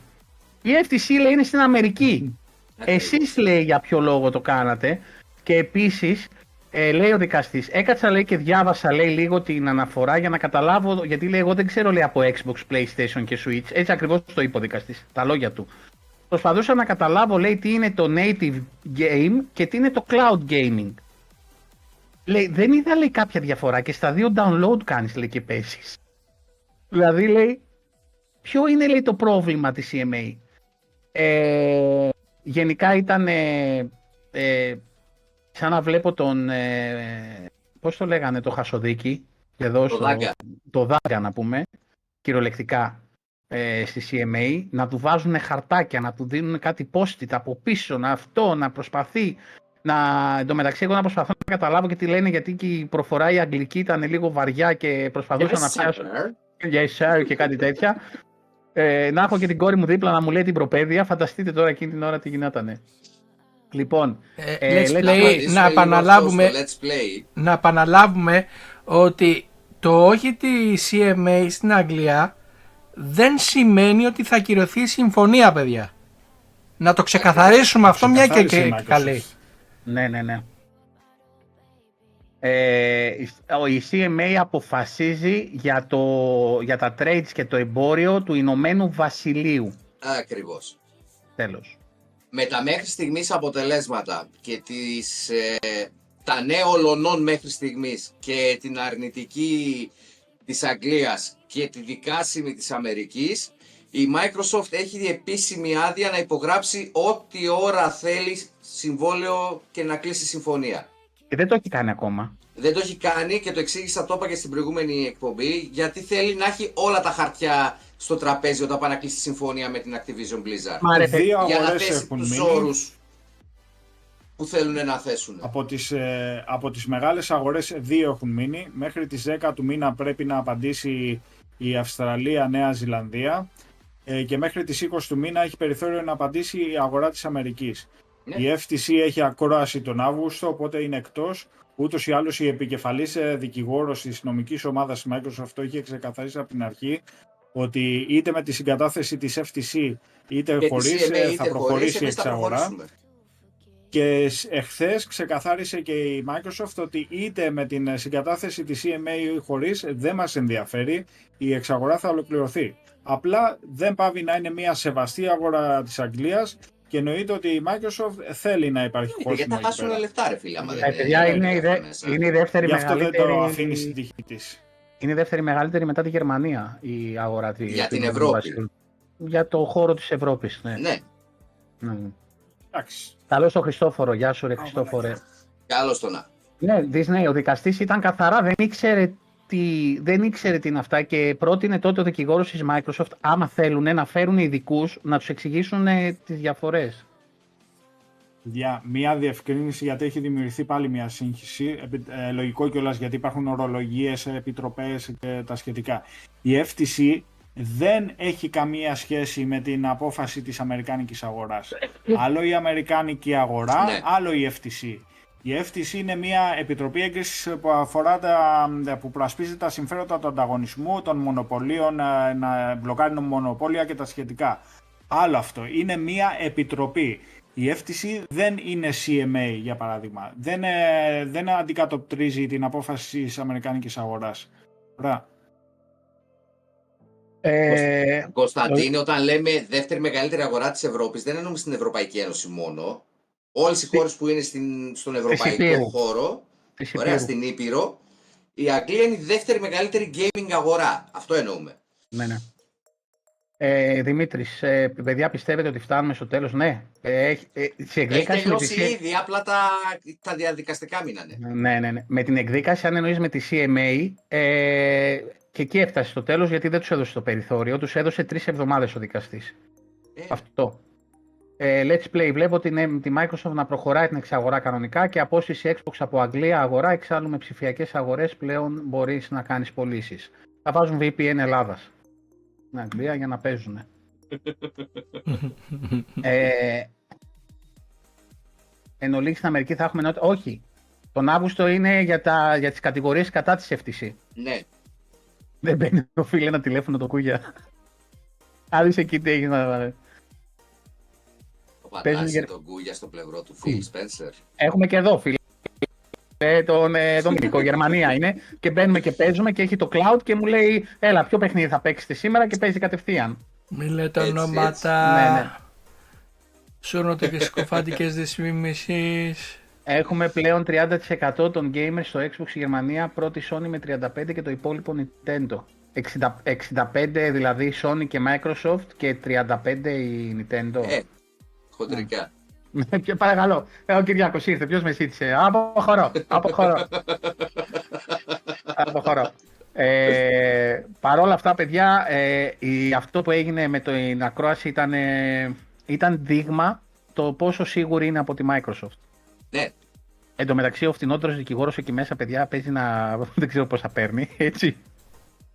Speaker 4: Η FTC λέει είναι στην Αμερική. Εσείς λέει για ποιο λόγο το κάνατε και επίσης ε, λέει ο δικαστής, έκατσα λέει και διάβασα λέει λίγο την αναφορά για να καταλάβω, γιατί λέει εγώ δεν ξέρω λέει από Xbox, PlayStation και Switch, έτσι ακριβώς το είπε ο δικαστής, τα λόγια του. Προσπαθούσα να καταλάβω, λέει, τι είναι το native game και τι είναι το cloud gaming. Λέει, δεν είδα, λέει, κάποια διαφορά και στα δύο download κάνεις, λέει, και παίζεις. Δηλαδή, λέει, ποιο είναι, λέει, το πρόβλημα της CMA. Ε, γενικά ήταν ε, ε, σαν να βλέπω τον, ε, πώς το λέγανε, το Χασοδίκη, εδώ
Speaker 2: Το
Speaker 4: στο-
Speaker 2: Δάγκα.
Speaker 4: το Δάγκα να πούμε, κυριολεκτικά ε, στη CMA, να του βάζουν χαρτάκια, να του δίνουν κάτι post από πίσω, να αυτό, να προσπαθεί να, εν τω μεταξύ εγώ να προσπαθώ να καταλάβω και τι λένε γιατί και η προφορά η αγγλική ήταν λίγο βαριά και προσπαθούσα να πιάσω yes sir και κάτι τέτοια. Ε, να έχω και την κόρη μου δίπλα να μου λέει την προπαίδεια, φανταστείτε τώρα εκείνη την ώρα τι γινότανε. Λοιπόν,
Speaker 1: Ε,
Speaker 4: Ε,
Speaker 1: let's
Speaker 4: let's
Speaker 1: play,
Speaker 2: απαντήσουμε
Speaker 1: να
Speaker 2: λίγο
Speaker 1: επαναλάβουμε,
Speaker 2: αυτό στο Let's Play.
Speaker 1: να επαναλάβουμε ότι το όχι τη CMA στην Αγγλία δεν σημαίνει ότι θα κυρωθεί η συμφωνία, παιδιά. Να το ξεκαθαρίσουμε αυτό μια και,
Speaker 3: Ξεκαθάρισε η
Speaker 1: και
Speaker 3: Microsoft.
Speaker 1: καλή.
Speaker 4: Ναι, ναι, ναι. Ε, η- ο- η CMA αποφασίζει για, το, για τα trades και το εμπόριο του Ηνωμένου Βασιλείου.
Speaker 2: Ακριβώς.
Speaker 4: Τέλος.
Speaker 2: Με τα μέχρι στιγμής αποτελέσματα και τις, ε, τα νέα ολονών μέχρι στιγμής και την αρνητική της Αγγλίας και τη δικάσιμη της Αμερικής η Microsoft έχει επίσημη άδεια να υπογράψει ό,τι ώρα θέλει συμβόλαιο και να κλείσει συμφωνία.
Speaker 4: Και δεν το έχει κάνει ακόμα.
Speaker 2: Δεν το έχει κάνει και το εξήγησα, το είπα και στην προηγούμενη εκπομπή, γιατί θέλει να έχει όλα τα χαρτιά στο τραπέζι όταν πάει να κλείσει συμφωνία με την Activision Blizzard.
Speaker 4: Μα ρε,
Speaker 3: Δύο
Speaker 2: για να
Speaker 3: αγορές
Speaker 2: θέσει
Speaker 3: έχουν
Speaker 2: τους
Speaker 3: μείνει.
Speaker 2: όρους που θέλουν να θέσουν.
Speaker 3: Από τις, ε, από τις μεγάλες αγορές δύο έχουν μείνει. Μέχρι τις 10 του μήνα πρέπει να απαντήσει η Αυστραλία, Νέα Ζηλανδία ε, και μέχρι τις 20 του μήνα έχει περιθώριο να απαντήσει η αγορά της Αμερικής.
Speaker 2: Ναι.
Speaker 3: Η FTC έχει ακρόαση τον Αύγουστο, οπότε είναι εκτός. Ούτως ή άλλως η επικεφαλής ε, δικηγόρος της νομικής ομάδας της Microsoft το είχε ξεκαθαρίσει από την αρχή ότι είτε με τη συγκατάθεση της FTC είτε
Speaker 2: Και τη
Speaker 3: χωρίς
Speaker 2: CMA
Speaker 3: ε,
Speaker 2: είτε
Speaker 3: θα
Speaker 2: χωρίς,
Speaker 3: προχωρήσει η
Speaker 2: εμείς θα
Speaker 3: εξαγορά.
Speaker 2: προχωρήσουμε.
Speaker 3: Και εχθές ξεκαθάρισε και η Microsoft ότι είτε με την συγκατάθεση της CMA ή χωρίς δεν μας ενδιαφέρει, η εξαγορά θα ολοκληρωθεί. Απλά δεν πάβει να είναι μια σεβαστή αγορά της Αγγλίας και εννοείται ότι η Microsoft θέλει να υπάρχει
Speaker 2: Γιατί
Speaker 3: χώρο
Speaker 2: θα χάσουν λεφτά, ρε φίλε. άμα
Speaker 4: Ε,
Speaker 2: δεν-
Speaker 4: παιδιά,
Speaker 2: δεν
Speaker 4: είναι, η δε-
Speaker 2: έχουν μέσα.
Speaker 4: είναι η δεύτερη
Speaker 3: Γι' αυτό δεν το αφήνεις
Speaker 4: μεγαλύτερη...
Speaker 3: στην τύχη της.
Speaker 4: Είναι η δεύτερη μεγαλύτερη μετά τη Γερμανία η αγορά της.
Speaker 2: Για
Speaker 4: του
Speaker 2: την
Speaker 4: Ηνωμένου
Speaker 2: Ευρώπη.
Speaker 4: Βασιλείου. Για το χώρο της Ευρώπης, ναι.
Speaker 2: Ναι,
Speaker 4: ναι.
Speaker 3: Εντάξει.
Speaker 4: Καλό στο Χριστόφορο, γεια σου ρε Χριστόφορε.
Speaker 2: καλώ το να.
Speaker 4: Ναι, Disney, ο δικαστής ήταν καθαρά, δεν ήξερε τι, δεν ήξερε τι είναι αυτά και πρότεινε τότε ο δικηγόρος της Microsoft, άμα θέλουν να φέρουν ειδικούς να τους εξηγήσουν ε, τις διαφορές.
Speaker 3: Για μία διευκρίνηση, γιατί έχει δημιουργηθεί πάλι μια σύγχυση. Επι- ε, λογικό κιόλας γιατί υπάρχουν ορολογίες, επιτροπές και τα σχετικά. Η FTC δεν έχει καμία σχέση με την απόφαση της Αμερικάνικης αγοράς. Άλλο η Αμερικάνικη αγορά,
Speaker 2: Ναι.
Speaker 3: άλλο η FTC. Η FTC είναι μια επιτροπή έγκρισης που αφορά τα, που προασπίζει τα συμφέροντα του ανταγωνισμού, των μονοπωλίων, ε, να μπλοκάρει μονοπόλια και τα σχετικά. Άλλο αυτό. Είναι μια επιτροπή. Η FTC δεν είναι CMA, για παράδειγμα. Δεν, ε, δεν αντικατοπτρίζει την απόφαση της Αμερικάνικης αγοράς. Ωραία.
Speaker 4: Ε,
Speaker 2: Κωνσταντίνε, όταν λέμε δεύτερη μεγαλύτερη αγορά της Ευρώπης, δεν εννοούμε στην Ευρωπαϊκή Ένωση μόνο. Όλες οι χώρες που είναι στην, στον ευρωπαϊκό
Speaker 4: Υπήρου.
Speaker 2: χώρο,
Speaker 4: της
Speaker 2: ωραία,
Speaker 4: Υπήρου.
Speaker 2: στην Ήπειρο, η Αγγλία είναι η δεύτερη μεγαλύτερη gaming αγορά. Αυτό εννοούμε.
Speaker 4: Ναι, ναι. Ε, Δημήτρης, ε, παιδιά πιστεύετε ότι φτάνουμε στο τέλος, ναι. Ε, έχει- ε, σε
Speaker 2: Έχει
Speaker 4: εκδίκαση με τη
Speaker 2: τελειώσει ήδη, απλά τα, τα διαδικαστικά μείνανε.
Speaker 4: Ναι, ναι, ναι. Με την εκδίκαση, αν εννοείς με τη CMA, ε, και εκεί έφτασε στο τέλος γιατί δεν τους έδωσε το περιθώριο, τους έδωσε τρεις εβδομάδες ο δικαστής.
Speaker 2: Ε,
Speaker 4: Αυτό. Ε, let's play. Βλέπω την, ε, τη Microsoft να προχωράει την εξαγορά κανονικά και απόσυση Xbox από Αγγλία αγορά. Εξάλλου με ψηφιακές αγορές πλέον μπορείς να κάνεις πωλήσεις. Θα βάζουν VPN Ελλάδας στην Αγγλία για να παίζουν. ε, εν ολίγης στην Αμερική θα έχουμε νότα. Όχι. Τον Αύγουστο είναι για, τα, για τις κατηγορίες κατά της FTC.
Speaker 2: ναι.
Speaker 4: Δεν μπαίνει το φίλος ένα τηλέφωνο το κούγια. Άδεις εκεί τι έγινε. ρε.
Speaker 2: Ο
Speaker 4: Παίζουν
Speaker 2: πατάς
Speaker 4: για-
Speaker 2: τον Κούγια στο πλευρό του Phil Spencer.
Speaker 4: Έχουμε και εδώ φίλε. Ε, τον ε, Δομήνικο, Γερμανία είναι. Και μπαίνουμε και παίζουμε και έχει το cloud και μου λέει Έλα, ποιο παιχνίδι θα παίξετε σήμερα και παίζει κατευθείαν.
Speaker 1: Μη λέτε
Speaker 2: Έτσι,
Speaker 1: ονόματα.
Speaker 4: Ναι, ναι.
Speaker 1: Σούρνονται και σκοφάτικες δυσφήμισης.
Speaker 4: Έχουμε πλέον 30% των gamers στο Xbox στη Γερμανία, πρώτη Sony με 35% και το υπόλοιπο Nintendo. 60, 65 δηλαδή Sony και Microsoft και 35 η Nintendo.
Speaker 2: Ε, χοντρικά.
Speaker 4: Και παρακαλώ, ε, ο Κυριάκος ήρθε, ποιος με ζήτησε; Αποχωρώ, αποχωρώ. αποχωρώ. Ε, Παρ' όλα αυτά, παιδιά, ε, η, αυτό που έγινε με την ακρόαση ήταν, ε, ήταν δείγμα το πόσο σίγουρη είναι από τη Microsoft.
Speaker 2: Ναι,
Speaker 4: Εν τω μεταξύ, ο φθηνότερος δικηγόρος εκεί μέσα, παιδιά, παίζει να. δεν ξέρω πώς θα παίρνει, έτσι.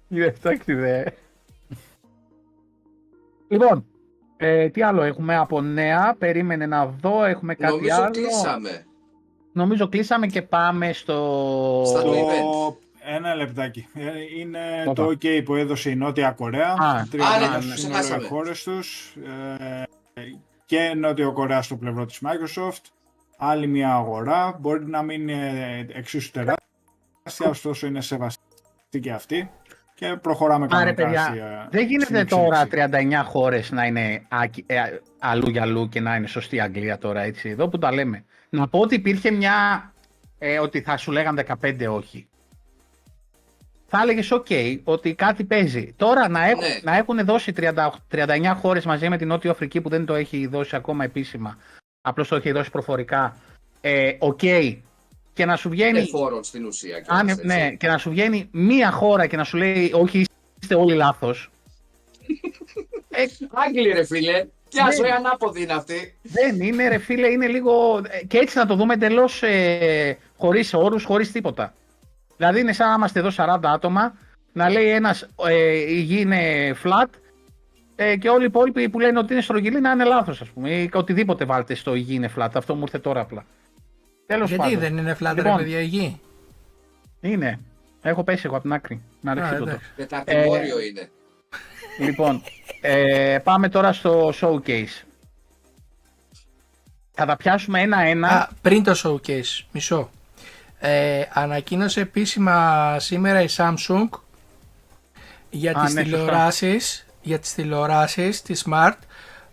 Speaker 4: Είναι εντάξει, δε. λοιπόν, ε, τι άλλο έχουμε από νέα; Περίμενε να δω, έχουμε κάτι
Speaker 2: νομίζω
Speaker 4: άλλο.
Speaker 2: κλείσαμε.
Speaker 4: Νομίζω κλείσαμε και πάμε στο.
Speaker 2: Στα
Speaker 3: Το...
Speaker 2: Το event.
Speaker 3: Ένα λεπτάκι. Ε, Είναι
Speaker 4: Όπα.
Speaker 3: το OK που έδωσε η Νότια Κορέα.
Speaker 4: Α.
Speaker 3: 30
Speaker 2: Α, ναι,
Speaker 3: στο
Speaker 2: το
Speaker 3: σύνολο
Speaker 2: ξεχάσαμε.
Speaker 3: οι χώρες τους. Ε, και Νότια Κορέα στο πλευρό της Microsoft. Άλλη μια αγορά. Μπορεί να μην είναι εξίσου τεράστια, ωστόσο είναι σεβαστή και αυτή. Και προχωράμε
Speaker 4: Άρε,
Speaker 3: κανονικά
Speaker 4: παιδιά,
Speaker 3: στη, ε,
Speaker 4: Δεν γίνεται
Speaker 3: στην
Speaker 4: τώρα
Speaker 3: εξέλιξη.
Speaker 4: 39 χώρες να είναι άκη- ε, αλλού για αλλού και να είναι σωστή η Αγγλία τώρα, έτσι. Εδώ που τα λέμε. Να πω ότι υπήρχε μια. Ε, ότι θα σου λέγαν 15 όχι. Θα έλεγες OK, ότι κάτι παίζει. Τώρα να έχουν,
Speaker 2: Ναι.
Speaker 4: να έχουν δώσει 30, 39 χώρες μαζί με την Νότια Αφρική που δεν το έχει δώσει ακόμα επίσημα. Απλώς το έχει δώσει προφορικά. Ε, OK. Και να σου βγαίνει.
Speaker 2: Είναι φόρων στην ουσία. κιόλας,
Speaker 4: Αν,
Speaker 2: έτσι.
Speaker 4: ναι, και να σου βγαίνει μία χώρα και να σου λέει όχι είστε όλοι λάθος. ε,
Speaker 2: Άγγλοι ρε φίλε, ποια
Speaker 4: Ναι.
Speaker 2: ζωή ανάποδη είναι αυτή.
Speaker 4: δεν είναι ρε φίλε, είναι λίγο... ε, Και έτσι να το δούμε εντελώς ε, χωρίς όρους, χωρίς τίποτα. Δηλαδή είναι σαν να είμαστε εδώ 40 άτομα, να λέει ένας ε, η γη είναι flat ε, και όλοι οι υπόλοιποι που λένε ότι είναι στρογγυλή να είναι λάθος ας πούμε. Ή οτιδήποτε βάλτε στο η γη είναι flat. Αυτό μου ήρθε τώρα απλά. Τέλος
Speaker 1: Γιατί
Speaker 4: πάντων.
Speaker 1: δεν είναι φλάτα
Speaker 4: Λοιπόν.
Speaker 1: ρε παιδιά η γη;
Speaker 4: Είναι. Έχω πέσει εγώ από την άκρη. Να ρίξει
Speaker 1: Α,
Speaker 4: το
Speaker 1: εντάξει.
Speaker 2: Τεταρτημόριο είναι.
Speaker 4: Λοιπόν, ε, πάμε τώρα στο showcase. Θα τα πιάσουμε ένα-ένα.
Speaker 1: Α, πριν το showcase, μισό. Ε, ανακοίνωσε επίσημα σήμερα η Samsung για
Speaker 4: Α,
Speaker 1: τις
Speaker 4: ναι, σωστά.
Speaker 1: τηλεοράσεις, για τις τηλεοράσεις, της Smart,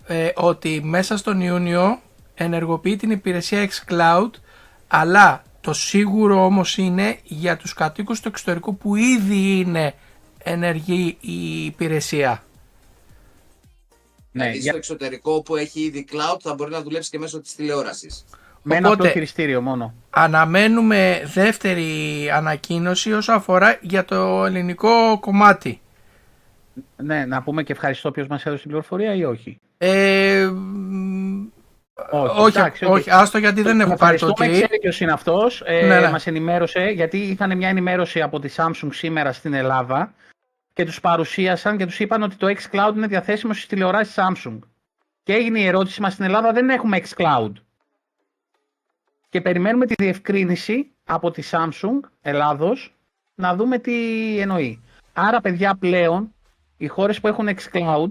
Speaker 1: ε, ότι μέσα στον Ιούνιο ενεργοποιεί την υπηρεσία xCloud, αλλά το σίγουρο όμως είναι για τους κατοίκους του εξωτερικού που ήδη είναι ενεργή η υπηρεσία.
Speaker 4: ναι,
Speaker 2: δηλαδή
Speaker 4: για-
Speaker 2: στο εξωτερικό που έχει ήδη cloud θα μπορεί να δουλέψει και μέσω της τηλεόρασης.
Speaker 4: με ένα
Speaker 1: οπότε-
Speaker 4: απλό χειριστήριο μόνο.
Speaker 1: Αναμένουμε δεύτερη ανακοίνωση όσο αφορά για το ελληνικό κομμάτι.
Speaker 4: Ναι, να πούμε και ευχαριστώ ποιος μας έδωσε την πληροφορία ή όχι.
Speaker 1: Ε, μ,
Speaker 4: Όχι,
Speaker 1: όχι,
Speaker 4: εντάξει,
Speaker 1: όχι,
Speaker 4: οκ.
Speaker 1: άστο γιατί δεν έχω πάρει το
Speaker 4: Ευχαριστούμε,
Speaker 1: OK.
Speaker 4: ξέρει ποιος είναι αυτός. Ε,
Speaker 1: Ναι, ναι.
Speaker 4: Μας ενημέρωσε, γιατί είχαν μια ενημέρωση από τη Samsung σήμερα στην Ελλάδα και τους παρουσίασαν και τους είπαν ότι το xCloud είναι διαθέσιμο στις τηλεοράσεις Samsung. Και έγινε η ερώτηση μας στην Ελλάδα δεν έχουμε xCloud. Και περιμένουμε τη διευκρίνηση από τη Samsung Ελλάδος να δούμε τι εννοεί. Άρα παιδιά πλέον οι χώρες που έχουν xCloud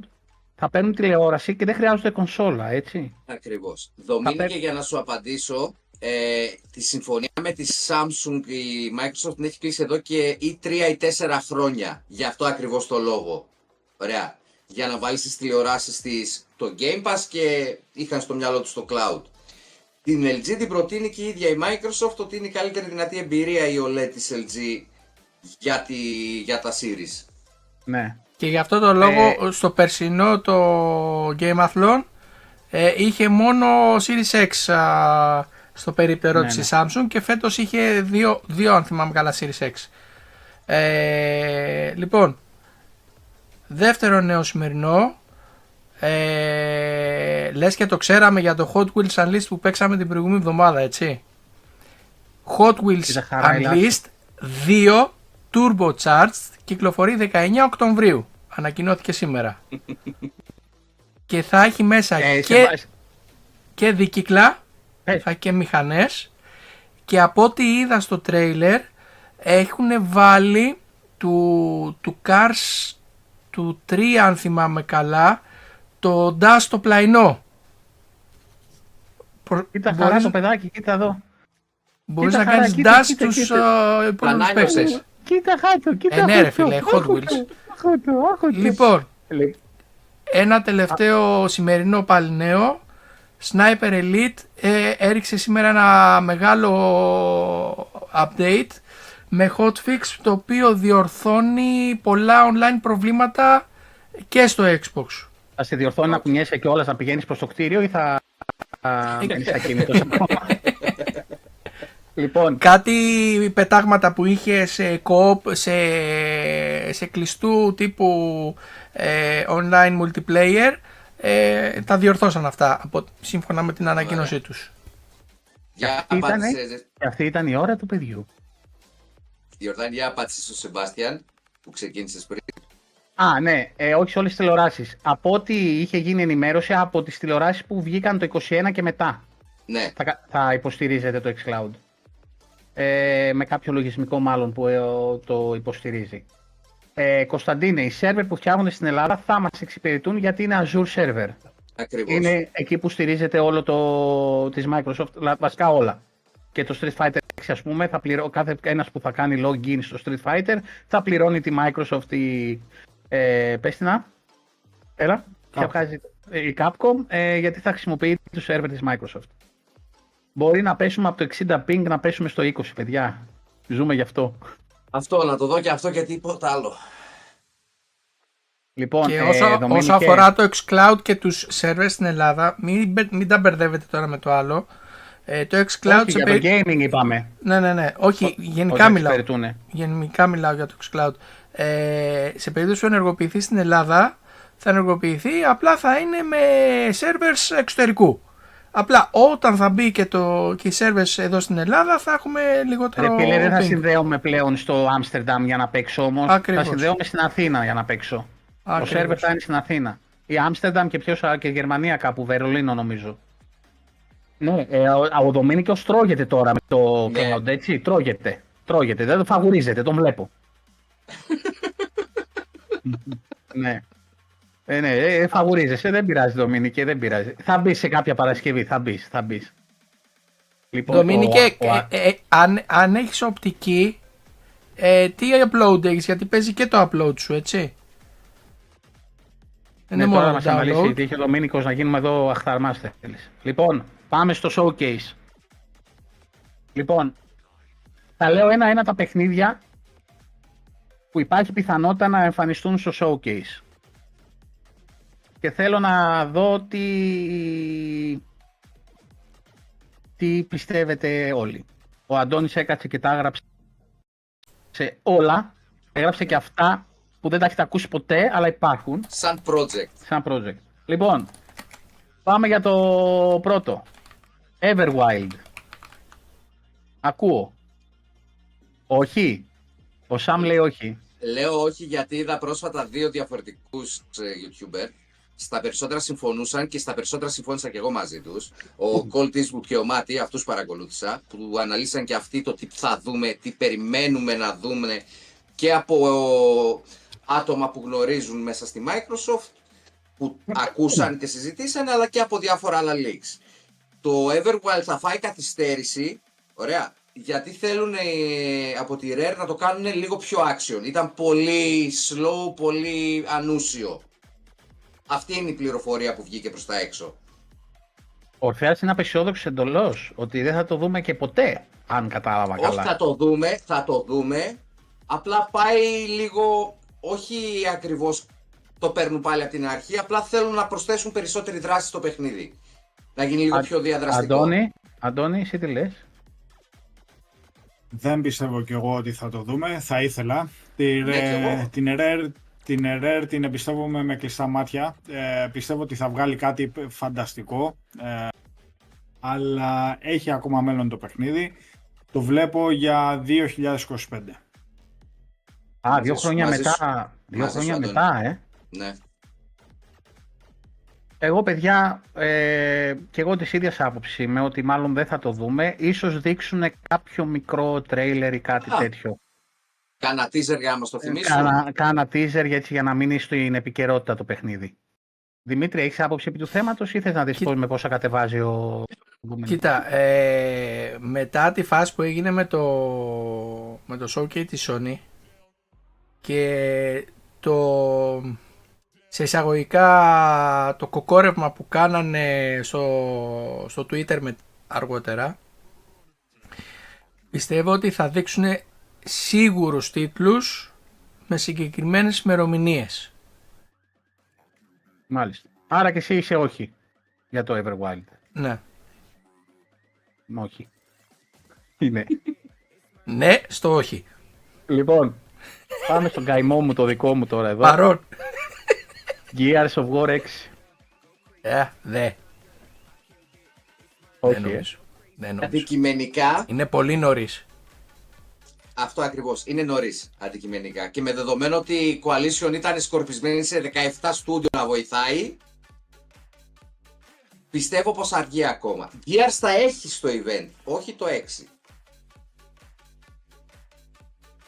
Speaker 4: θα παίρνουν τηλεόραση και δεν χρειάζονται κονσόλα, έτσι.
Speaker 2: Ακριβώς. Δομήνικε,
Speaker 4: παίρνει-
Speaker 2: για να σου απαντήσω, ε, τη συμφωνία με τη Samsung η Microsoft την έχει κλείσει εδώ και ή τρία ή τέσσερα χρόνια. Γι' αυτό ακριβώς το λόγο. Ωραία. Για να βάλεις στις τηλεοράσεις της το Game Pass και είχαν στο μυαλό τους το cloud. Την LG την προτείνει και η ίδια η Microsoft ότι είναι η καλύτερη δυνατή εμπειρία η OLED της LG για, τη, για τα series.
Speaker 4: Ναι.
Speaker 1: Και γι' αυτό το λόγο στο περσινό το Gameathlon ε, είχε μόνο Series X α, στο περίπτερο
Speaker 4: Ναι,
Speaker 1: της
Speaker 4: ναι.
Speaker 1: η Samsung και φέτος είχε δύο, δύο αν θυμάμαι καλά Series X. Ε, λοιπόν, δεύτερο νέο σημερινό ε, λες και το ξέραμε για το Hot Wheels Unleashed που παίξαμε την προηγούμενη εβδομάδα έτσι Hot Wheels
Speaker 4: Κοίτα, χαρά,
Speaker 1: Unleashed 2 Turbocharged κυκλοφορεί 19 Οκτωβρίου ανακοινώθηκε σήμερα και θα έχει μέσα
Speaker 4: Ε, σε
Speaker 1: και,
Speaker 4: βάση-
Speaker 1: και δίκυκλα
Speaker 4: Πες.
Speaker 1: θα έχει και μηχανές και από ό,τι είδα στο τρέιλερ έχουν βάλει του, του Cars του 3 αν θυμάμαι καλά το DAS στο πλαϊνό. Προ-
Speaker 4: Κοίτα χαρά
Speaker 1: μπορείς,
Speaker 4: το παιδάκι, κοίτα εδώ.
Speaker 1: μπορείς
Speaker 4: κοίτα
Speaker 1: να
Speaker 4: χαρά,
Speaker 1: κάνεις
Speaker 4: κοίτα,
Speaker 1: DAS
Speaker 4: κοίτα,
Speaker 1: στους
Speaker 4: κοίτα.
Speaker 1: ε, υπόλοιπους
Speaker 2: Πανάνιωσες.
Speaker 1: παίκτες.
Speaker 4: Κοίτα χάτο, κοίτα
Speaker 1: Ε, ναι, ρε
Speaker 4: χάτο.
Speaker 1: φίλε, Hot
Speaker 4: Άχω
Speaker 1: Wheels.
Speaker 4: Το, άχω το, άχω το.
Speaker 1: Λοιπόν,
Speaker 4: Λέει,
Speaker 1: ένα τελευταίο σημερινό πάλι νέο. Sniper Elite ε, έριξε σήμερα ένα μεγάλο update με hotfix το οποίο διορθώνει πολλά online προβλήματα και στο Xbox.
Speaker 4: Θα σε διορθώνει να κουνιέσαι και όλας να πηγαίνεις προς το κτίριο ή θα θα μένεις ακίνητος ακόμα. λοιπόν,
Speaker 1: Κάτι πετάγματα που είχε σε co σε, σε κλειστού τύπου ε, online multiplayer ε, τα διορθώσαν αυτά από, σύμφωνα με την ανακοίνωσή τους.
Speaker 2: Για
Speaker 4: Αυτή ήτανε.
Speaker 2: απάντησε,
Speaker 4: και αυτή ήταν η ώρα του παιδιού.
Speaker 2: Ιορδάνη, για απάντησε στον Σεμπάστιαν που ξεκίνησες πριν.
Speaker 4: Α, ναι, ε, όχι σε όλες τις τηλεοράσεις. Από ό,τι είχε γίνει ενημέρωση από τις τηλεοράσεις που βγήκαν το 21 και μετά.
Speaker 2: Ναι,
Speaker 4: θα, κα- θα υποστηρίζετε το xCloud. Ε, με κάποιο λογισμικό μάλλον που ε, το υποστηρίζει. Ε, Κωνσταντίνε, οι σερβερ που φτιάχνονται στην Ελλάδα θα μας εξυπηρετούν γιατί είναι Azure server.
Speaker 2: ακριβώς.
Speaker 4: Είναι εκεί που στηρίζεται όλο το της Microsoft, λα- βασικά όλα. Και το Street Fighter 6 ας πούμε, θα πληρώ, κάθε ένας που θα κάνει login στο Street Fighter θα πληρώνει τη Microsoft η... Ε, πες την να. Έλα. Θα
Speaker 3: Capcom.
Speaker 4: βγάζει ε, η Capcom ε, γιατί θα χρησιμοποιεί το server της Microsoft. Μπορεί να πέσουμε από το 60 ping να πέσουμε στο 20, παιδιά. Ζούμε γι' αυτό.
Speaker 2: Αυτό, να το δω και αυτό και τίποτα άλλο.
Speaker 4: Λοιπόν,
Speaker 1: και
Speaker 4: ε,
Speaker 1: όσο,
Speaker 4: Δομήνικε,
Speaker 1: όσο αφορά το xCloud και τους servers στην Ελλάδα, μην, μπε- μην τα μπερδεύετε τώρα με το άλλο. Ε, το xCloud
Speaker 4: όχι,
Speaker 1: σε
Speaker 4: για το
Speaker 1: περι-
Speaker 4: gaming είπαμε.
Speaker 1: Ναι, ναι, ναι. Όχι,
Speaker 4: Ότι
Speaker 1: γενικά μιλάω.
Speaker 4: εξυπηρετούνε.
Speaker 1: Γενικά μιλάω για το xCloud. Ε, σε περίπτωση που ενεργοποιηθεί στην Ελλάδα, θα ενεργοποιηθεί, απλά θα είναι με servers εξωτερικού. Απλά όταν θα μπει και, το, και οι servers εδώ στην Ελλάδα θα έχουμε
Speaker 4: Ρε
Speaker 1: λιγότερο
Speaker 4: φίλε, δεν θα
Speaker 1: ping.
Speaker 4: συνδέομαι πλέον στο Άμστερνταμ για να παίξω όμως.
Speaker 1: Ακριβώς.
Speaker 4: Θα συνδέομαι στην Αθήνα για να παίξω. Το
Speaker 1: Ακριβώς.
Speaker 4: σερβερ θα είναι στην Αθήνα. Η Άμστερνταμ και ποιος, και η Γερμανία κάπου, Βερολίνο νομίζω. Ναι, ε, ο, ο Δομήνικος τρώγεται τώρα με το
Speaker 2: Ναι.
Speaker 4: cloud, έτσι. Τρώγεται. Τρώγεται. Δεν το φαγουρίζεται, τον βλέπω. ναι. Ε, ναι, ε, φαγουρίζεσαι, δεν πειράζει Δομήνικε, δεν πειράζει. Θα μπεις σε κάποια Παρασκευή, θα μπεις, θα μπεις. Λοιπόν,
Speaker 1: Δομήνικε,
Speaker 4: ο- ο-
Speaker 1: ε, ε, αν, αν έχεις οπτική, ε, τι upload έχεις, γιατί παίζει και το upload σου, έτσι. Δεν
Speaker 4: Ναι,
Speaker 1: είναι
Speaker 4: τώρα
Speaker 1: μόνο
Speaker 4: μας
Speaker 1: το
Speaker 4: αναλύσει,
Speaker 1: download.
Speaker 4: γιατί είχε ο Δομήνικος να γίνουμε εδώ αχθαρμάστες. Λοιπόν, πάμε στο showcase. Λοιπόν, θα λέω ένα-ένα τα παιχνίδια που υπάρχει πιθανότητα να εμφανιστούν στο showcase. Και θέλω να δω τι, τι πιστεύετε όλοι. Ο Αντώνης έκατσε και τα έγραψε σε όλα. Έγραψε και αυτά που δεν τα έχετε ακούσει ποτέ, αλλά υπάρχουν
Speaker 2: Σαν project.
Speaker 4: σαν project. Λοιπόν, πάμε για το πρώτο. Everwild. Ακούω. Όχι. Ο Σαμ λέει όχι.
Speaker 2: Λέω όχι γιατί είδα πρόσφατα δύο διαφορετικούς ε, YouTuber. Στα περισσότερα συμφωνούσαν και στα περισσότερα συμφώνησα και εγώ μαζί τους. Ο Colt Eastwood και ο Μάτι, αυτούς παρακολούθησα, που αναλύσαν και αυτοί το τι θα δούμε, τι περιμένουμε να δούμε και από άτομα που γνωρίζουν μέσα στη Microsoft, που ακούσαν και συζητήσαν, αλλά και από διάφορα άλλα leaks. Το Everwild θα φάει καθυστέρηση, ωραία, γιατί θέλουν ε, από τη Rare να το κάνουν λίγο πιο action. Ήταν πολύ slow, πολύ ανούσιο. Αυτή είναι η πληροφορία που βγήκε προς τα έξω.
Speaker 4: Ο Ορφέας είναι απεσιόδοξος εντολώς ότι δεν θα το δούμε και ποτέ, αν κατάλαβα
Speaker 2: Όχι
Speaker 4: καλά.
Speaker 2: θα το δούμε, θα το δούμε. Απλά πάει λίγο, όχι ακριβώς το παίρνουν πάλι από την αρχή, απλά θέλουν να προσθέσουν περισσότερη δράση στο παιχνίδι. Να γίνει λίγο
Speaker 4: Α-
Speaker 2: πιο διαδραστικό.
Speaker 4: Αντώνη, Αντώνη, εσύ τι λες;
Speaker 3: Δεν πιστεύω κι εγώ ότι θα το δούμε. Θα ήθελα. Την,
Speaker 2: Ναι, κι
Speaker 3: ε,
Speaker 2: εγώ.
Speaker 3: την Rare την, Rare την εμπιστεύομαι με κλειστά μάτια. Ε, πιστεύω ότι θα βγάλει κάτι φανταστικό. Ε, αλλά έχει ακόμα μέλλον το παιχνίδι. Το βλέπω για 2025.
Speaker 4: Α,
Speaker 2: Μαζί
Speaker 4: δύο
Speaker 2: σου,
Speaker 4: χρόνια
Speaker 2: μαζί
Speaker 4: μετά. Δύο
Speaker 2: Μαζί σου,
Speaker 4: χρόνια
Speaker 2: Αντώνη.
Speaker 4: μετά, ε.
Speaker 2: Ναι.
Speaker 4: Εγώ, παιδιά, ε, και εγώ της ίδιας άποψης είμαι ότι μάλλον δεν θα το δούμε. Ίσως δείξουν κάποιο μικρό τρέιλερ ή κάτι
Speaker 2: Α,
Speaker 4: τέτοιο.
Speaker 2: Κάνα teaser για να μας το θυμίσουν;
Speaker 4: Κάνα, κάνα teaser για, έτσι, για να μείνει στην επικαιρότητα το παιχνίδι. Δημήτρη, έχεις άποψη επί του θέματος ή θες να δεις
Speaker 1: Κοίτα-
Speaker 4: πώς, με πόσα κατεβάζει ο...
Speaker 1: Κοίτα, ε, μετά τη φάση που έγινε με το, με το showcase της Sony και το, σε εισαγωγικά το κοκόρευμα που κάνανε στο, στο Twitter με, αργότερα πιστεύω ότι θα δείξουν σίγουρους τίτλους με συγκεκριμένες ημερομηνίες.
Speaker 4: Μάλιστα. Άρα και εσύ είσαι όχι για το Everwild.
Speaker 1: Ναι.
Speaker 4: Όχι. Είναι.
Speaker 1: Ναι, στο όχι.
Speaker 4: Λοιπόν, πάμε στον καημό μου το δικό μου τώρα εδώ.
Speaker 1: Παρόν.
Speaker 4: Gears of War 6.
Speaker 1: Ε, δε.
Speaker 4: Όχι,
Speaker 1: δεν
Speaker 4: ε.
Speaker 1: νομίζω. Δεν νομίζω.
Speaker 2: Αντικειμενικά,
Speaker 1: Είναι πολύ νωρίς.
Speaker 2: Αυτό ακριβώς. Είναι νωρίς αντικειμενικά. Και με δεδομένο ότι η Coalition ήταν σκορπισμένη σε 17 στούντιο να βοηθάει, πιστεύω πως αργεί ακόμα. Gears θα έχει στο event, όχι το 6.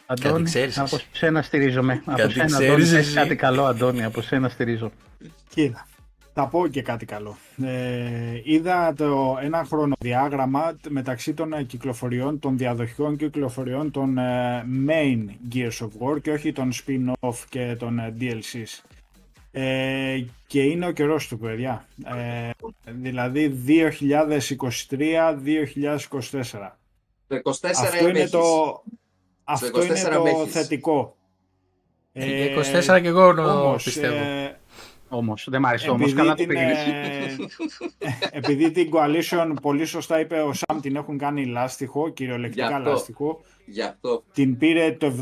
Speaker 4: Αντώνη,
Speaker 1: ξέρεις
Speaker 4: από
Speaker 1: εσύ.
Speaker 4: σένα στηρίζομαι. Από
Speaker 1: Κάτι
Speaker 4: σένα,
Speaker 1: ξέρεις
Speaker 4: Αντώνη, θες
Speaker 1: εσύ.
Speaker 4: κάτι καλό, Αντώνη. Από σένα στηρίζω.
Speaker 3: Κοίτα, θα πω και κάτι καλό. Ε, είδα το, ένα χρονοδιάγραμμα μεταξύ των ε, κυκλοφοριών, των διαδοχικών κυκλοφοριών των ε, main Gears of War και όχι των spin-off και των ε, DLCs. Ε, και είναι ο καιρός του, παιδιά. Ε, δηλαδή 2023-2024.
Speaker 2: Το 24
Speaker 3: Αυτό είναι
Speaker 2: έχεις.
Speaker 3: το, αυτό
Speaker 2: 24
Speaker 3: είναι
Speaker 2: με
Speaker 3: το
Speaker 2: έχεις.
Speaker 3: θετικό.
Speaker 1: Ε, 24 και εγώ νο-
Speaker 3: όμως,
Speaker 1: πιστεύω.
Speaker 3: Ε,
Speaker 4: Όμως, δεν μ' αρέσει όμως.
Speaker 3: επειδή,
Speaker 4: Καλά το
Speaker 3: την,
Speaker 4: πήγες.
Speaker 3: ε, επειδή την Coalition, πολύ σωστά είπε ο Σαμ, την έχουν κάνει λάστιχο, κυριολεκτικά
Speaker 2: Γι' αυτό.
Speaker 3: λάστιχο.
Speaker 2: Γι' αυτό.
Speaker 3: Την πήρε το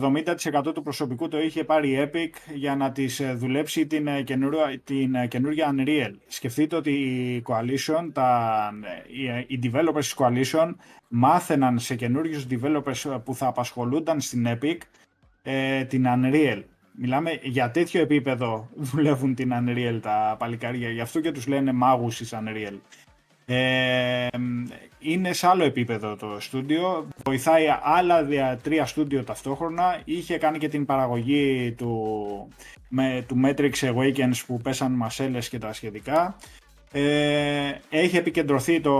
Speaker 3: 70% του προσωπικού το είχε πάρει η Epic για να της ε, δουλέψει την, ε, καινούρια, την ε, καινούργια Unreal. Σκεφτείτε ότι η Coalition, τα, ε, οι, ε, οι developers της Coalition μάθαιναν σε καινούριους developers που θα απασχολούνταν στην Epic ε, την Unreal. Μιλάμε για τέτοιο επίπεδο δουλεύουν την Unreal τα παλικάρια, γι' αυτό και τους λένε μάγους της Unreal. Ε, είναι σε άλλο επίπεδο το στούντιο, βοηθάει άλλα δια, τρία στούντιο ταυτόχρονα, είχε κάνει και την παραγωγή του, με, του Matrix Awakens που πέσαν μασέλες και τα σχετικά. Ε, έχει επικεντρωθεί το,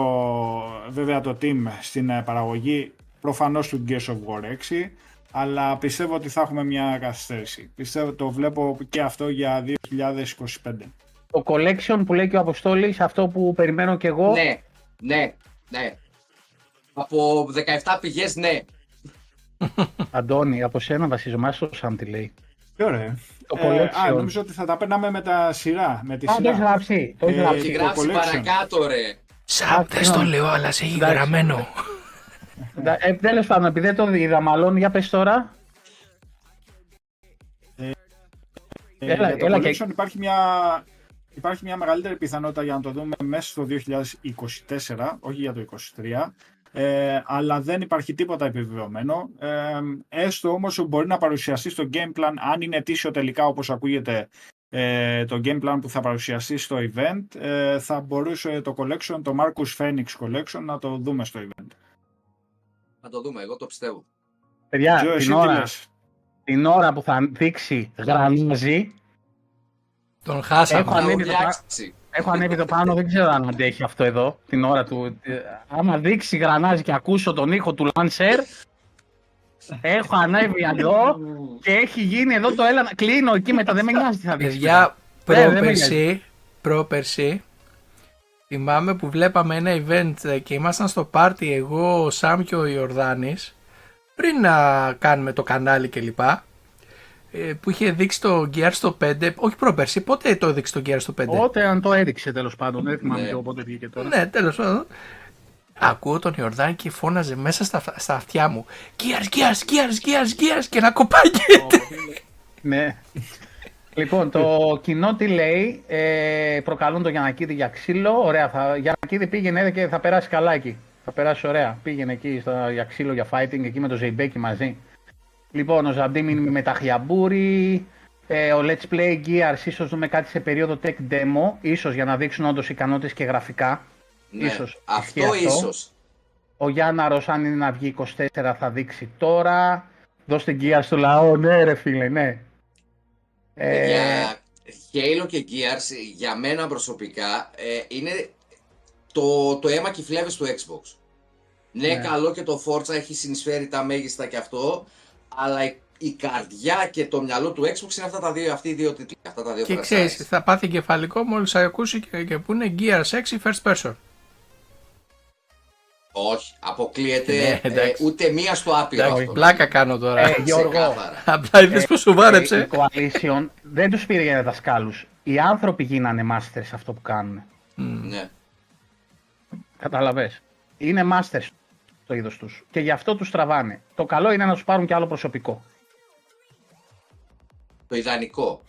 Speaker 3: βέβαια το team στην ε, παραγωγή προφανώς του Gears of War 6 αλλά πιστεύω ότι θα έχουμε μια καθυστέρηση. Πιστεύω το βλέπω και αυτό για 2025.
Speaker 4: Το collection που λέει και ο Αποστόλης, αυτό που περιμένω και εγώ.
Speaker 2: Ναι, ναι, ναι. Από 17 πηγές, ναι.
Speaker 4: Αντώνη, από σένα βασίζομαι. Άσο Σαμ τι λέει.
Speaker 3: Τι ωραία.
Speaker 4: Το
Speaker 3: Ε, α,
Speaker 4: collection.
Speaker 3: νομίζω ότι θα τα παίρναμε με τα σειρά. Με τη
Speaker 4: Α, το έχεις
Speaker 3: σειρά.
Speaker 4: γράψει. Το έχεις
Speaker 3: Ε,
Speaker 2: Έχει
Speaker 4: γράψει.
Speaker 3: το
Speaker 2: γράψει
Speaker 3: collection.
Speaker 2: παρακάτω, ρε.
Speaker 1: Σαμ, δεν στο λέω, αλλά σε έχει
Speaker 4: Εντάξει.
Speaker 1: γραμμένο.
Speaker 4: Ε, Τέλος πάντων, επειδή δεν το είδα, μάλλον για πες τώρα.
Speaker 3: Ε,
Speaker 4: Έλα,
Speaker 3: για το
Speaker 4: έλα
Speaker 3: collection
Speaker 4: και-
Speaker 3: υπάρχει, μια, υπάρχει μια μεγαλύτερη πιθανότητα για να το δούμε μέσα στο 2024, όχι για το 2023. Ε, αλλά δεν υπάρχει τίποτα επιβεβαιωμένο. Ε, έστω όμως μπορεί να παρουσιαστεί στο game plan, αν είναι αιτήσιο τελικά όπως ακούγεται ε, το game plan που θα παρουσιαστεί στο event, ε, θα μπορούσε το collection, το Marcus Phoenix collection, να το δούμε στο event.
Speaker 2: Θα το δούμε, εγώ το πιστεύω.
Speaker 4: Παιδιά,
Speaker 3: Τζο, εσύ
Speaker 4: την
Speaker 3: τι
Speaker 4: ώρα,
Speaker 3: λες;
Speaker 4: την ώρα που θα δείξει γρανάζι,
Speaker 1: Τον χάσαμε.
Speaker 4: Έχω
Speaker 2: Θα
Speaker 4: ανέβει το
Speaker 2: ουδιάξει.
Speaker 4: έχω ανέβει το πάνω, δεν ξέρω αν αντέχει αυτό εδώ, την ώρα του. Ε, Άμα δείξει γρανάζι και ακούσω τον ήχο του Lancer, έχω ανέβει εδώ και έχει γίνει εδώ το έλα. Κλείνω εκεί μετά, δεν με νοιάζει τι θα δείξει.
Speaker 1: Παιδιά,
Speaker 4: Ναι, δεν με
Speaker 1: πρόπερση, πρόπερση, θυμάμαι που βλέπαμε ένα event ε, και ήμασταν στο πάρτι εγώ, ο Σάμ και ο Ιορδάνης, πριν να κάνουμε το κανάλι κλπ. ε, Που είχε δείξει το Gear στο 5, όχι πρόπερση, πότε το έδειξε το Gear στο 5.
Speaker 4: Οπότε αν το έδειξε τέλος πάντων, δεν θυμάμαι
Speaker 2: Ναι.
Speaker 4: και εγώ πότε βγήκε τώρα.
Speaker 1: Ναι, τέλος πάντων. Ακούω τον Ιορδάνη και φώναζε μέσα στα, στα αυτιά μου Gears, Gears, Gears, Gears, Gears και να κοπάγεται.
Speaker 4: Ναι. Λοιπόν, το κοινό τι λέει, ε, προκαλούν τον Γιανακίδη για ξύλο. Ωραία, θα, Γιανακίδη πήγαινε και θα περάσει καλά εκεί. Θα περάσει ωραία. Πήγαινε εκεί στο, για ξύλο, για fighting, εκεί με το Ζεϊμπέκι μαζί. Λοιπόν, ο Ζαντίμ είναι με τα χιαμπούρι. Ε, ο Let's Play Gears, ίσως δούμε κάτι σε περίοδο tech demo, ίσως για να δείξουν όντως ικανότητες και γραφικά.
Speaker 2: Ναι,
Speaker 4: Ίσως.
Speaker 2: Αυτό
Speaker 4: Ισχύει αυτό.
Speaker 2: ίσως.
Speaker 4: Ο Γιάνναρος, αν είναι να βγει 24, θα δείξει τώρα. Δώστε Gears στο λαό, ναι ρε φίλε, ναι. Ε,
Speaker 2: Για Halo και Gears, για μένα προσωπικά, ε, είναι το, το αίμα και οι φλέβες του Xbox. Ναι,
Speaker 4: Ναι.
Speaker 2: καλό και το Forza έχει συνεισφέρει τα μέγιστα και αυτό, αλλά η, η καρδιά και το μυαλό του Xbox είναι αυτά τα δύο, αυτοί οι δύο τίτλοι. Αυτά τα δύο
Speaker 1: Και
Speaker 2: franchise.
Speaker 1: ξέρεις, θα πάθει κεφαλικό μόλις ακούσει και, και που είναι Gear 6 first person.
Speaker 2: Όχι, αποκλείεται
Speaker 1: Ναι,
Speaker 2: ε,
Speaker 1: εντάξει.
Speaker 2: ούτε μία στο άπειρο.
Speaker 1: Εντάξει,
Speaker 2: αυτό.
Speaker 1: πλάκα κάνω τώρα.
Speaker 4: Ε, Γιώργο,
Speaker 2: Ξεκάθαρα.
Speaker 1: Απλά είδες πώ σου
Speaker 4: Ε,
Speaker 1: βάρεψε.
Speaker 4: Η Coalition δεν τους πήρε για δασκάλους. Οι άνθρωποι γίνανε masters σε αυτό που κάνουν.
Speaker 2: Ναι.
Speaker 4: Καταλαβες. Είναι masters το είδος τους. Και γι' αυτό τους τραβάνε. Το καλό είναι να τους πάρουν και άλλο προσωπικό.
Speaker 2: Το ιδανικό.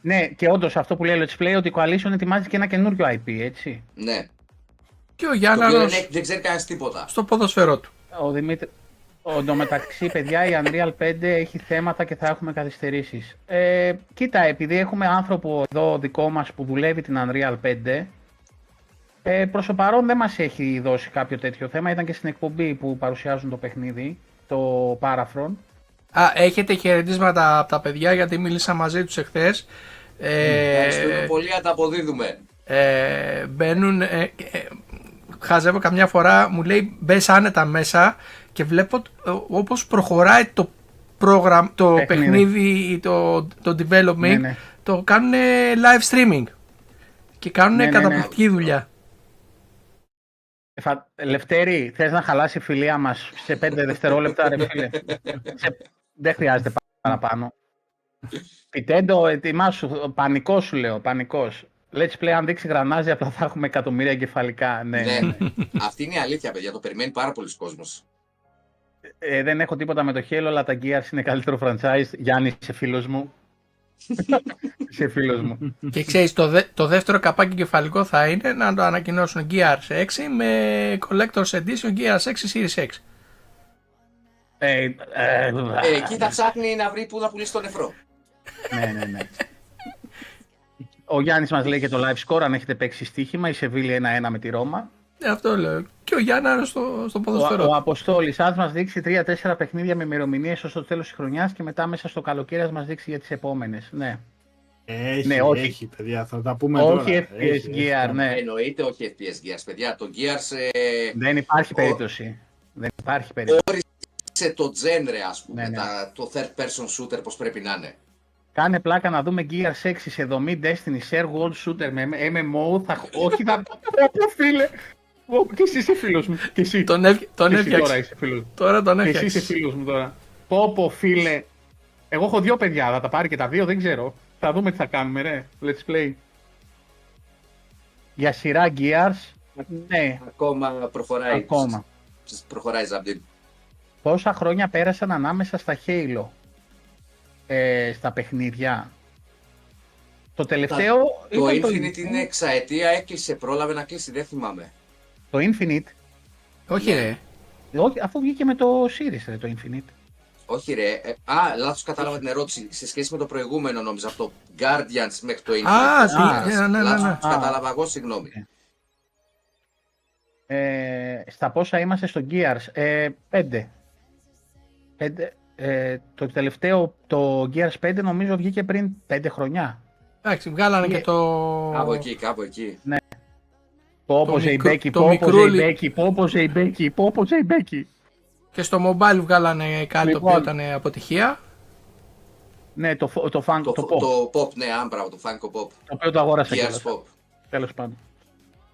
Speaker 4: Ναι, και όντως αυτό που λέει ο Let's Play ότι η Coalition ετοιμάζει και ένα καινούριο IP, έτσι.
Speaker 2: Ναι.
Speaker 1: Και ο
Speaker 2: Το οποίο
Speaker 1: Γιάνναρο
Speaker 2: δεν, έχει- δεν ξέρει κανένας τίποτα.
Speaker 1: στο ποδοσφαιρό του.
Speaker 4: Ο Δημήτρη. Ο μεταξύ, παιδιά, η Unreal 5 έχει θέματα και θα έχουμε καθυστερήσεις. Ε, κοίτα, επειδή έχουμε άνθρωπο εδώ δικό μας που δουλεύει την Unreal 5, ε, προς το παρόν δεν μας έχει δώσει κάποιο τέτοιο θέμα. Ήταν και στην εκπομπή που παρουσιάζουν το παιχνίδι, το Parafron.
Speaker 1: Α, έχετε χαιρετίσματα από τα παιδιά γιατί μίλησα μαζί τους εχθές.
Speaker 2: Ευχαριστούμε
Speaker 1: Ε,
Speaker 2: πολύ, ανταποδίδουμε.
Speaker 1: ε, μπαίνουν, ε, ε, χαζεύω καμιά φορά, μου λέει μπες άνετα μέσα και βλέπω ε, όπως προχωράει το πρόγραμμα, το
Speaker 4: Παιχνίδι.
Speaker 1: παιχνίδι, το, το development,
Speaker 4: Ναι, ναι.
Speaker 1: το κάνουν live streaming και κάνουν
Speaker 4: Ναι, ναι, ναι.
Speaker 1: καταπληκτική δουλειά.
Speaker 4: Ε, Φα... Λευτέρη, θες να χαλάσει η φιλία μας σε 5 δευτερόλεπτα, ρε φίλε; σε... Δεν χρειάζεται παραπάνω. Πιτέντο, ετοιμάσου. Πανικός σου λέω, πανικός. Let's play, αν δείξει γρανάζι, απλά θα έχουμε εκατομμύρια εγκεφαλικά. Ναι.
Speaker 2: ναι. Αυτή είναι η αλήθεια, παιδιά. Το περιμένει πάρα πολλοί κόσμος.
Speaker 4: Ε, δεν έχω τίποτα με το Halo, αλλά τα Gears είναι καλύτερο franchise. Γιάννη, είσαι φίλος μου. είσαι φίλος μου.
Speaker 1: και ξέρεις το, δε- το δεύτερο καπάκι κεφαλικό θα είναι να το ανακοινώσουν Gears 6 με Collector's Edition Gears 6 Series X.
Speaker 4: Ε, ε,
Speaker 2: Ε, εκεί θα ψάχνει να βρει πού να πουλήσει τον νεφρό.
Speaker 4: ναι, ναι, ναι. Ο Γιάννης μας λέει και το live score, αν έχετε παίξει στοίχημα, η Σεβίλη 1-1 με τη Ρώμα.
Speaker 1: Ε, αυτό λέω. Και ο Γιάνναρος στο, στο
Speaker 4: Ο,
Speaker 1: ποδοσφαιρό.
Speaker 4: ο
Speaker 1: του.
Speaker 4: Αποστόλης, αν μας δείξει 3-4 παιχνίδια με ημερομηνίες ως το τέλος της χρονιάς και μετά μέσα στο καλοκαίρι ας μας δείξει για τις επόμενες. Ναι.
Speaker 3: Έχει,
Speaker 4: Ναι, όχι.
Speaker 3: έχει, παιδιά, θα τα πούμε
Speaker 4: Όχι
Speaker 3: τώρα.
Speaker 4: FPS
Speaker 3: Έχει, έχει,
Speaker 4: Gear,
Speaker 3: θα-
Speaker 4: ναι.
Speaker 2: Εννοείται όχι FPS Gears, παιδιά. Το Gears ε,
Speaker 4: Δεν υπάρχει
Speaker 2: Ο-
Speaker 4: περίπτωση. Δεν υπάρχει περίπτωση.
Speaker 2: όρισε το genre, ας πούμε.
Speaker 4: Ναι, ναι.
Speaker 2: Τα, το third person shooter πώς πρέπει να είναι.
Speaker 4: Κάνε πλάκα να δούμε Gear 6 σε δομή Destiny Share World Shooter με MMO. Θα... Όχι, θα. Πω, φίλε. Πω, Και εσύ είσαι φίλος μου. Και εσύ.
Speaker 1: Τον, έφ... τον
Speaker 4: Και εσύ τώρα
Speaker 1: έφτιαξε.
Speaker 4: είσαι φίλος μου.
Speaker 1: Τώρα τον
Speaker 4: Και εσύ είσαι
Speaker 1: έφτιαξε.
Speaker 4: φίλος μου τώρα. Πω, πω, φίλε. Εγώ έχω δύο παιδιά, θα τα πάρει και τα δύο, δεν ξέρω. Θα δούμε τι θα κάνουμε, ρε. Let's play. Για σειρά Gears, ναι,
Speaker 2: Ακόμα προχωράει.
Speaker 4: ακόμα.
Speaker 2: Προχωράει Ζαμπτίν.
Speaker 4: Πόσα χρόνια πέρασαν ανάμεσα στα Halo, ε, στα παιχνίδια. Το τελευταίο
Speaker 2: Το
Speaker 4: ήταν
Speaker 2: Infinite είναι εξαετία, έκλεισε, πρόλαβε να κλείσει, δεν θυμάμαι.
Speaker 4: Το Infinite,
Speaker 1: Όχι ρε.
Speaker 4: όχι, αφού βγήκε με το Series ρε, το Infinite.
Speaker 2: Όχι ρε, ε, α, λάθος κατάλαβα την ερώτηση. Σε σχέση με το προηγούμενο νόμιζα από το Guardians μέχρι το Infinite.
Speaker 1: Α,
Speaker 4: τι-
Speaker 2: Λάθος,
Speaker 1: ναι, ναι, ναι,
Speaker 2: λάθος,
Speaker 1: ναι.
Speaker 2: τους κατάλαβα εγώ, συγγνώμη.
Speaker 4: Ε, στα πόσα είμαστε στο Gears, ε, πέντε. Πέντε. Ε, το τελευταίο, το Gears 5 νομίζω βγήκε πριν πέντε χρονιά.
Speaker 1: Εντάξει, βγάλανε
Speaker 4: Ναι.
Speaker 1: και το.
Speaker 2: Κάπου εκεί, κάπου εκεί.
Speaker 4: Πόπος
Speaker 1: μικρό-
Speaker 4: Ζεϊμπέκι,
Speaker 1: το
Speaker 4: Πόπος
Speaker 1: μικρούλι.
Speaker 4: Ζεϊμπέκι, Πόπος Ζεϊμπέκι, Πόπος Ζεϊμπέκι.
Speaker 1: Και στο mobile βγάλανε κάτι το
Speaker 4: Λοιπόν.
Speaker 1: οποίο ήταν αποτυχία.
Speaker 4: Ναι, το, φο- το, φαν,
Speaker 2: Το,
Speaker 4: το,
Speaker 2: το,
Speaker 4: pop,
Speaker 2: pop, ναι, άμπραβο, το Funko Pop.
Speaker 4: το οποίο το αγόρασα
Speaker 2: Gears
Speaker 4: κιόλας.
Speaker 2: Pop.
Speaker 4: Τέλος πάντων.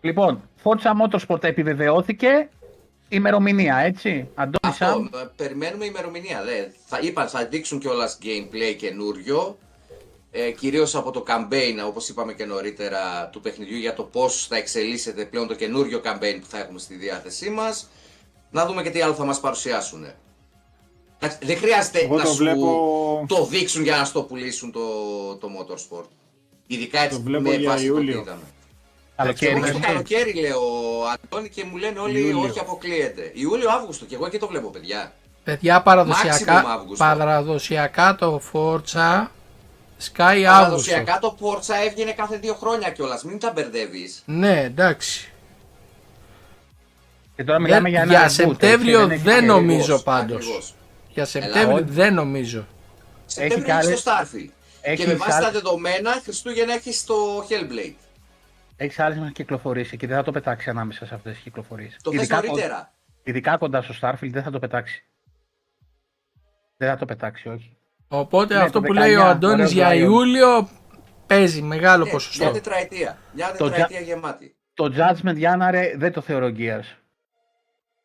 Speaker 4: Λοιπόν, Forza Motorsport επιβεβαιώθηκε. Ημερομηνία, έτσι. Αντώνη Σαμ.
Speaker 2: Αυτό, ε, περιμένουμε ημερομηνία. Δε. Θα είπαν, θα δείξουν κιόλας gameplay καινούριο. Ε, κυρίως από το campaign, όπως είπαμε και νωρίτερα, του παιχνιδιού για το πώς θα εξελίσσεται πλέον το καινούριο campaign που θα έχουμε στη διάθεσή μας. Να δούμε και τι άλλο θα μας παρουσιάσουν. Εντάξει, Δεν χρειάζεται
Speaker 3: Εγώ
Speaker 2: να
Speaker 3: το
Speaker 2: σου
Speaker 3: βλέπω-
Speaker 2: το δείξουν για να στο πουλήσουν το, το motorsport. Ειδικά έτσι
Speaker 3: Το βλέπω
Speaker 2: με
Speaker 3: για
Speaker 2: βάση το τι
Speaker 3: Ιούλιο.
Speaker 2: είδαμε.
Speaker 4: Καλοκαίρι.
Speaker 2: Εγώ και το
Speaker 4: έτσι.
Speaker 2: καλοκαίρι λέω Αντώνη και μου λένε όλοι
Speaker 3: Ιούλιο.
Speaker 2: όχι αποκλείεται. Ιούλιο-Αύγουστο και εγώ εκεί το βλέπω παιδιά.
Speaker 1: Παιδιά
Speaker 2: Maximum
Speaker 1: παραδοσιακά,
Speaker 2: Αύγουστο.
Speaker 1: παραδοσιακά το Forza Sky Αύγουστο.
Speaker 2: Παραδοσιακά το Forza έβγαινε κάθε δύο χρόνια κιόλας. Μην τα μπερδεύεις.
Speaker 1: Ναι, εντάξει.
Speaker 4: Και τώρα μιλάμε για ένα
Speaker 1: για
Speaker 4: reboot,
Speaker 1: Σεπτέμβριο
Speaker 4: έτσι, έχει
Speaker 1: δεν
Speaker 4: και-
Speaker 1: νομίζω πάντως. Για Σεπτέμβριο
Speaker 4: όχι.
Speaker 1: δεν νομίζω.
Speaker 2: Σεπτέμβριο
Speaker 4: και
Speaker 2: έχει
Speaker 4: άλλες-
Speaker 2: στο Starfield.
Speaker 4: έχει
Speaker 2: Και με βάση τα
Speaker 4: άλλες-
Speaker 2: δεδομένα Χριστούγεννα έχεις το Hellblade.
Speaker 4: Έχεις άλλες μα κυκλοφορήσει και δεν θα το πετάξει ανάμεσα σε αυτές τις κυκλοφορίες.
Speaker 2: Το θες νωρίτερα.
Speaker 4: Ειδικά κοντά στο Starfield δεν θα το πετάξει. Δεν θα το πετάξει, όχι.
Speaker 1: Οπότε
Speaker 4: Ναι,
Speaker 1: αυτό
Speaker 4: το
Speaker 1: που λέει ο
Speaker 4: 19,
Speaker 1: Αντώνης
Speaker 4: ωραίος
Speaker 1: για
Speaker 4: Lion.
Speaker 1: Ιούλιο παίζει μεγάλο
Speaker 2: Ναι,
Speaker 1: ποσοστό.
Speaker 2: μια τετραετία. Μια
Speaker 4: Το
Speaker 2: τετραετία γεμάτη.
Speaker 4: Το Judgment Γιάνναρε δεν το θεωρώ Gears.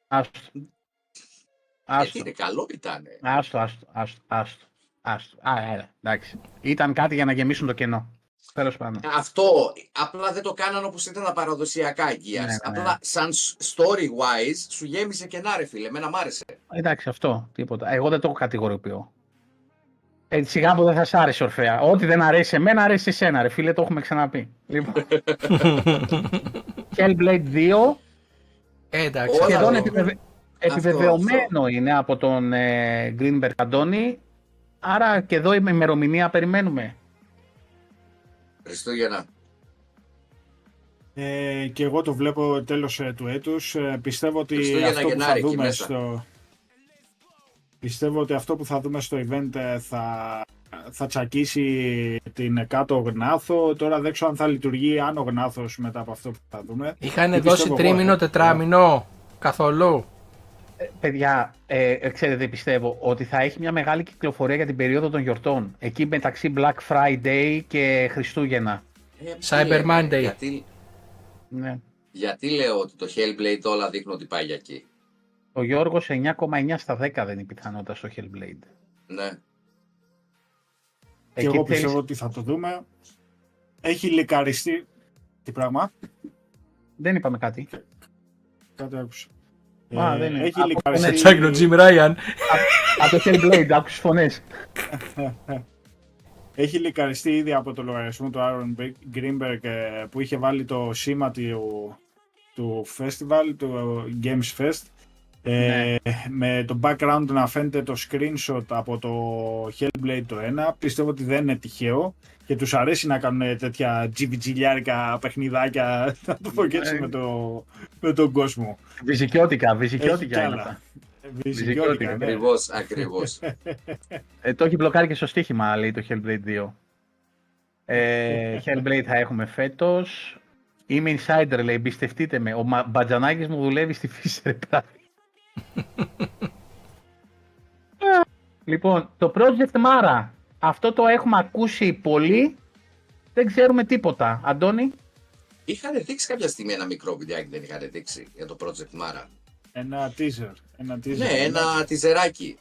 Speaker 4: Άστο.
Speaker 2: Γιατί
Speaker 4: Άστο.
Speaker 2: είναι καλό ήταν.
Speaker 4: Άστο, άστο, άστο, άστο. άστο. Α, έλα, εντάξει. Ήταν κάτι για να γεμίσουν το κενό. Τέλος πάντων.
Speaker 2: Αυτό απλά δεν το κάνανε όπως ήταν τα παραδοσιακά Gears.
Speaker 4: Ναι, ναι.
Speaker 2: Απλά σαν story wise σου γέμισε κενά ρε φίλε. Εμένα μ' άρεσε.
Speaker 4: Εντάξει, αυτό, τίποτα. Εγώ δεν το κατηγοριοποιώ. Ε, σιγά που δεν θα σ' άρεσε ορφαία. Ό,τι δεν αρέσει σε μένα, αρέσει σε εσένα, ρε φίλε, το έχουμε ξαναπεί. Λοιπόν, Hellblade 2,
Speaker 1: Ε, εντάξει.
Speaker 2: Όλα
Speaker 4: σχεδόν
Speaker 2: το-
Speaker 4: επιβεβαι... επιβεβαιωμένο είναι από τον ε, Greenberg Αντώνη. Άρα και εδώ η ημερομηνία περιμένουμε.
Speaker 2: Χριστούγεννα.
Speaker 3: Ε, και εγώ το βλέπω τέλος ε, του έτους. Ε, πιστεύω ότι
Speaker 2: Χριστούγεννα,
Speaker 3: αυτό που θα
Speaker 2: Γενάρη, εκεί
Speaker 3: δούμε
Speaker 2: μέσα.
Speaker 3: στο... Πιστεύω ότι αυτό που θα δούμε στο event ε, θα, θα τσακίσει την κάτω γνάθο. Τώρα δεν ξέρω αν θα λειτουργεί άνω γνάθος μετά από αυτό που θα δούμε.
Speaker 1: Είχαν
Speaker 3: Τι
Speaker 1: δώσει
Speaker 3: πιστεύω εγώ,
Speaker 1: τρίμηνο,
Speaker 3: ε.
Speaker 1: τετράμινο. Καθόλου;
Speaker 4: Ε, παιδιά, ε, ε, ξέρετε, πιστεύω ότι θα έχει μια μεγάλη κυκλοφορία για την περίοδο των γιορτών. Εκεί μεταξύ Black Friday και Χριστούγεννα.
Speaker 2: Ε,
Speaker 1: Cyber
Speaker 2: τι,
Speaker 1: Monday.
Speaker 2: Γιατί,
Speaker 4: Ναι.
Speaker 2: γιατί λέω ότι το Hellblade όλα δείχνουν ότι πάει για εκεί;
Speaker 4: Ο Γιώργος 9,9 στα 10 δεν είναι η πιθανότητα στο Hellblade.
Speaker 2: Ναι.
Speaker 3: Και
Speaker 4: Εκεί
Speaker 3: εγώ
Speaker 4: θέλεις-
Speaker 3: πιστεύω ότι θα το δούμε. Έχει λικαριστεί. Τι πράγμα,
Speaker 4: Δεν είπαμε κάτι.
Speaker 3: κάτι άκουσα.
Speaker 4: Α,
Speaker 3: Ε,
Speaker 4: δεν είναι.
Speaker 3: Έχει
Speaker 4: Από-
Speaker 3: λικαριστεί.
Speaker 1: Ναι, τσάκνει ο Jim Ryan.
Speaker 4: Από το Hellblade, άκουσες φωνές.
Speaker 3: Έχει λικαριστεί ήδη από το λογαριασμό του Aaron Greenberg ε, που είχε βάλει το σήμα του, του festival, του Games Fest. Ε, με το background να φαίνεται το screenshot από το Hellblade το 1 πιστεύω ότι δεν είναι τυχαίο και τους αρέσει να κάνουν τέτοια τζιβιτζιλιάρικα παιχνιδάκια να το πω και έτσι
Speaker 4: Ναι.
Speaker 3: με, το, με τον κόσμο
Speaker 4: Βυζικιώτικα,
Speaker 3: Έχει
Speaker 4: βυζικιώτικα
Speaker 3: κι
Speaker 4: είναι
Speaker 3: άλλα.
Speaker 4: αυτά.
Speaker 3: Βυζικιώτικα, ναι.
Speaker 2: Ακριβώς, ακριβώς.
Speaker 4: Ε, το έχει μπλοκάρει και στο στοίχημα, λέει το Hellblade 2. Ε, Hellblade θα έχουμε φέτος. Είμαι insider, λέει, εμπιστευτείτε με. Ο Μα- Μπατζανάκης μου δουλεύει στη φύση, ρε πράγμα. Λοιπόν, το Project Mara. Αυτό το έχουμε ακούσει πολύ. Δεν ξέρουμε τίποτα. Αντώνη,
Speaker 2: είχαν δείξει κάποια στιγμή ένα μικρό βιντεάκι, δεν είχαν δείξει για το Project Mara;
Speaker 3: ένα teaser, ένα teaser
Speaker 2: Ναι, ένα τιζεράκι.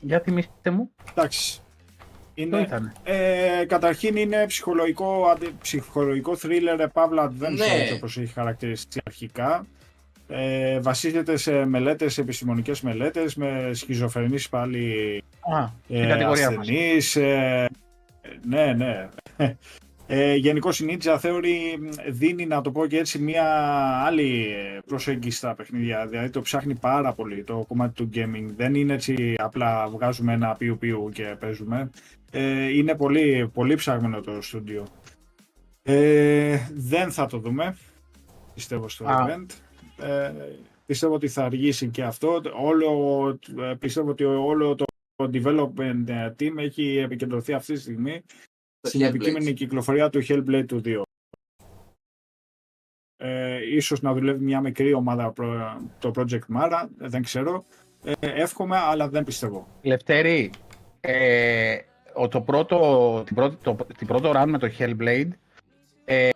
Speaker 4: για θυμίστε μου.
Speaker 3: εντάξει
Speaker 4: Το
Speaker 3: είναι,
Speaker 4: ήταν.
Speaker 3: Ε, καταρχήν είναι ψυχολογικό, αντι- ψυχολογικό thriller, παύλα adventure,
Speaker 2: Ναι.
Speaker 3: έτσι όπως έχει χαρακτηριστεί αρχικά. Ε, βασίζεται σε μελέτες, επιστημονικές μελέτες, με σχιζοφρενείς πάλι
Speaker 4: Α, στην
Speaker 3: ε,
Speaker 4: κατηγορία μας.
Speaker 3: ασθενείς. Ε, ναι, ναι. Ε, Γενικώ η Ninja Theory δίνει, να το πω και έτσι, μια άλλη προσέγγιση στα παιχνίδια. Δηλαδή το ψάχνει πάρα πολύ το κομμάτι του gaming. Δεν είναι έτσι απλά βγάζουμε ένα πιου πιου και παίζουμε. Ε, είναι πολύ, πολύ ψαγμένο το στούντιο. Ε, δεν θα το δούμε, πιστεύω στο
Speaker 4: Α.
Speaker 3: event. Ε, πιστεύω ότι θα αργήσει και αυτό. Όλο, ε, πιστεύω ότι όλο το development team έχει επικεντρωθεί αυτή τη στιγμή
Speaker 2: Το
Speaker 3: στην
Speaker 2: Hellblade.
Speaker 3: επικείμενη κυκλοφορία του Hellblade του 2. Ε, ίσως να δουλεύει μια μικρή ομάδα προ- το Project Mara, δεν ξέρω. Ε, εύχομαι, αλλά δεν πιστεύω.
Speaker 4: Λευτέρη, ε, ο, το πρώτο, την, πρώτη, το, την πρώτο run με το Hellblade ε,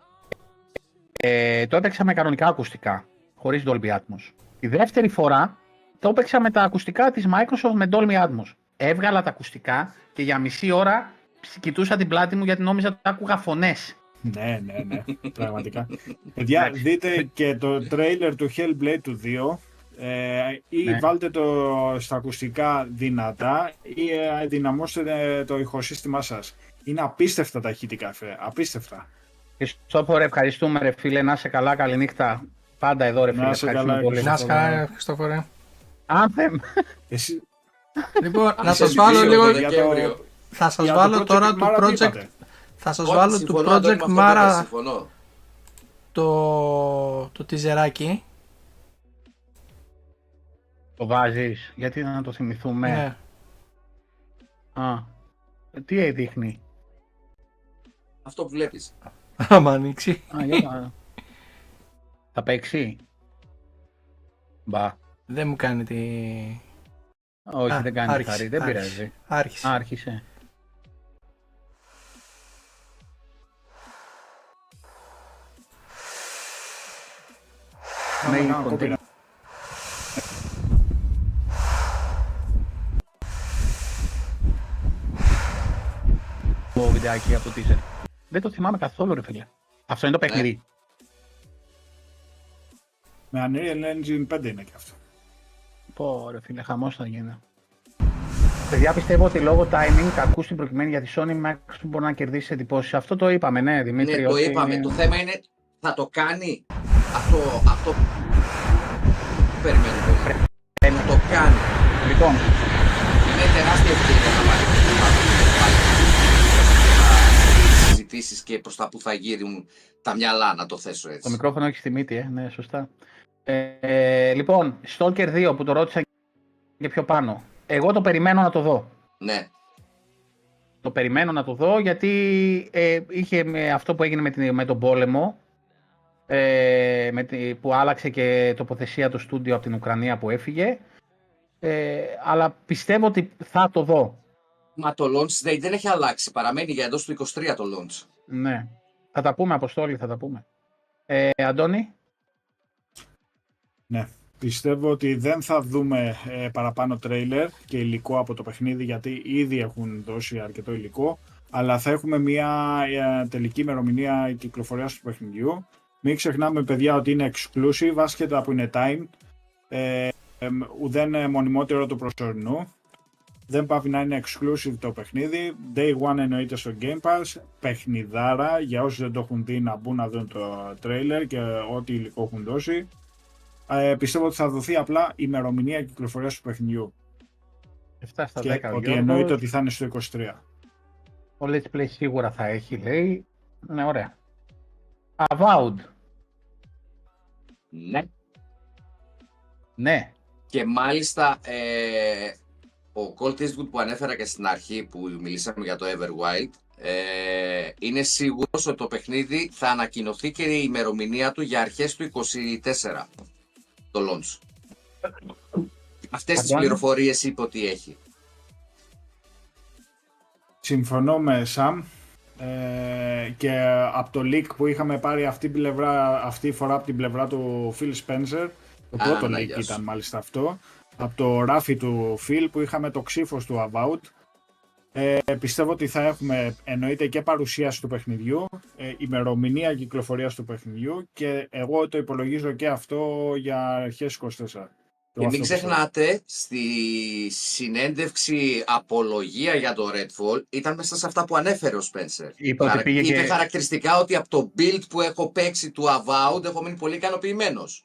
Speaker 4: ε, το έπαιξα με κανονικά ακουστικά, χωρίς Dolby Atmos. Τη δεύτερη φορά το έπαιξα με τα ακουστικά της Microsoft με Dolby Atmos. Έβγαλα τα ακουστικά και για μισή ώρα κοιτούσα την πλάτη μου γιατί νόμιζα ότι άκουγα φωνές.
Speaker 3: ναι, ναι, ναι, πραγματικά. Παιδιά, δείτε και το τρέιλερ του Hellblade του 2 ε, ή
Speaker 4: Ναι.
Speaker 3: βάλτε το στα ακουστικά δυνατά ή ε, δυναμώστε το ηχοσύστημά σας. Είναι απίστευτα τα ηχητικά, φε, απίστευτα.
Speaker 4: Χριστόφορε, ευχαριστούμε ρε φίλε, να είσαι καλά, καληνύχτα. Πάντα εδώ ρε
Speaker 3: Να
Speaker 4: φίλε,
Speaker 3: είσαι
Speaker 4: ευχαριστούμε
Speaker 3: καλά,
Speaker 4: πολύ.
Speaker 1: Να είσαι καλά, Χριστόφορε.
Speaker 4: Anthem.
Speaker 3: Εσύ,
Speaker 1: Λοιπόν, να
Speaker 2: σε
Speaker 1: σας βάλω
Speaker 2: δύο,
Speaker 1: λίγο.
Speaker 2: το
Speaker 3: για
Speaker 2: Δεκέμβριο.
Speaker 3: το,
Speaker 1: Θα σας
Speaker 3: για το
Speaker 1: βάλω
Speaker 3: Project
Speaker 1: τώρα
Speaker 3: Mara
Speaker 1: το
Speaker 3: τι
Speaker 1: project.
Speaker 3: είπατε;
Speaker 1: Θα σας
Speaker 2: Όχι,
Speaker 1: βάλω το
Speaker 2: συμφωνώ, Αντώνη, με
Speaker 1: project
Speaker 2: αυτό που είπες,
Speaker 1: Mara
Speaker 2: Συμφωνώ.
Speaker 1: το, το τιζεράκι.
Speaker 4: Το βάζεις, γιατί να το θυμηθούμε;
Speaker 1: Ναι.
Speaker 4: Α, τι δείχνει.
Speaker 2: Αυτό που βλέπεις.
Speaker 1: Άμα ανοίξει.
Speaker 4: Α, για να... Θα παίξει; Μπα.
Speaker 1: Δεν μου κάνει τη,
Speaker 4: Όχι,
Speaker 1: Α,
Speaker 4: δεν κάνει
Speaker 1: άρχισε,
Speaker 4: χαρή, δεν
Speaker 1: άρχισε.
Speaker 4: πειράζει.
Speaker 1: Άρχισε.
Speaker 4: Άρχισε.
Speaker 3: Πάμε
Speaker 4: Mail
Speaker 3: να κάνω
Speaker 4: content.
Speaker 3: copyright.
Speaker 4: Το βιντεάκι από το teaser. Δεν το θυμάμαι καθόλου, ρε φίλε. Αυτό είναι το παιχνίδι.
Speaker 3: Με Unreal Engine 5 είναι και αυτό.
Speaker 4: Πω, ρε φίλε, χαμός θα γίνει. Παιδιά, πιστεύω ότι λόγω timing, κακού στην προκειμένη για τη Sony, η Microsoft μπορεί να κερδίσει εντυπώσεις. Αυτό το είπαμε, ναι, Δημήτρη.
Speaker 2: Ναι, το
Speaker 4: ότι-
Speaker 2: είπαμε. Το θέμα είναι θα το κάνει αυτό, αυτό που περιμένουμε. Θα το κάνει.
Speaker 4: Λοιπόν,
Speaker 2: Είναι τεράστια ευκαιρία να βάλει συζητήσεις και προς τα που θα γύρουν τα μυαλά, να το θέσω
Speaker 4: το
Speaker 2: έτσι.
Speaker 4: μικρόφωνο έχει στη μύτη, ε, ναι, σωστά. Ε, ε, λοιπόν, Stalker 2 που το ρώτησα και πιο πάνω. Εγώ το περιμένω να το δω.
Speaker 2: Ναι,
Speaker 4: Το περιμένω να το δω γιατί ε, είχε με αυτό που έγινε με, την, με τον πόλεμο ε, με τη, που άλλαξε και τοποθεσία του στούντιο από την Ουκρανία που έφυγε ε, αλλά πιστεύω ότι θα το δω.
Speaker 2: μα το launch date δεν έχει αλλάξει. Παραμένει για εντός του 23 το launch.
Speaker 4: Ναι. Θα τα πούμε, Αποστόλη, θα τα πούμε. Ε, Αντώνη,
Speaker 3: Ναι. Πιστεύω ότι δεν θα δούμε ε, παραπάνω τρέιλερ και υλικό από το παιχνίδι γιατί ήδη έχουν δώσει αρκετό υλικό αλλά θα έχουμε μια ε, τελική ημερομηνία κυκλοφορίας του παιχνιδιού. Μην ξεχνάμε παιδιά ότι είναι exclusive άσχετα που είναι timed ε, ε, ουδέν ε, μονιμότερο του προσωρινού. Δεν πάβει να είναι exclusive το παιχνίδι. Day one εννοείται στο Game Pass. Παιχνιδάρα για όσους δεν το έχουν δει να μπουν να δουν το trailer και ό,τι υλικό έχουν δώσει. Ε, πιστεύω ότι θα δοθεί απλά ημερομηνία κυκλοφορίας του παιχνιδιού.
Speaker 4: 7 στα 10
Speaker 3: Και
Speaker 4: ο
Speaker 3: ότι
Speaker 4: Γιώργος.
Speaker 3: εννοείται ότι θα είναι στο 23.
Speaker 4: Ο Let's Play σίγουρα θα έχει, λέει. Ναι, ωραία. Avowed.
Speaker 2: Ναι.
Speaker 4: Ναι.
Speaker 2: Και μάλιστα ε, ο Colt Eastwood που ανέφερα και στην αρχή που μιλήσαμε για το Everwild ε, είναι σίγουρος ότι το παιχνίδι θα ανακοινωθεί και η ημερομηνία του για αρχές του 24 το launch. Αυτές τις
Speaker 4: Αντώνη.
Speaker 2: πληροφορίες είπε ότι έχει.
Speaker 3: Συμφωνώ με Σαμ ε, και από το leak που είχαμε πάρει αυτή, την πλευρά, αυτή η φορά από την πλευρά του Phil Spencer, το
Speaker 2: Α,
Speaker 3: πρώτο
Speaker 2: ναι,
Speaker 3: leak
Speaker 2: γεια σου.
Speaker 3: ήταν μάλιστα αυτό, από το ράφι του Phil που είχαμε το ξύφος του About. Ε, πιστεύω ότι θα έχουμε εννοείται και παρουσίαση του παιχνιδιού, ε, ημερομηνία κυκλοφορίας του παιχνιδιού και εγώ το υπολογίζω και αυτό για αρχές 24. Το
Speaker 2: Και μην
Speaker 3: αυτό πιστεύω.
Speaker 2: ξεχνάτε, στη συνέντευξη απολογία για το Redfall ήταν μέσα σε αυτά που ανέφερε ο Spencer.
Speaker 4: Είπε ότι
Speaker 2: Χαρα-
Speaker 4: πήγε
Speaker 2: είπε
Speaker 4: και-
Speaker 2: χαρακτηριστικά ότι από το build που έχω παίξει του Avowed έχω μείνει πολύ ικανοποιημένος.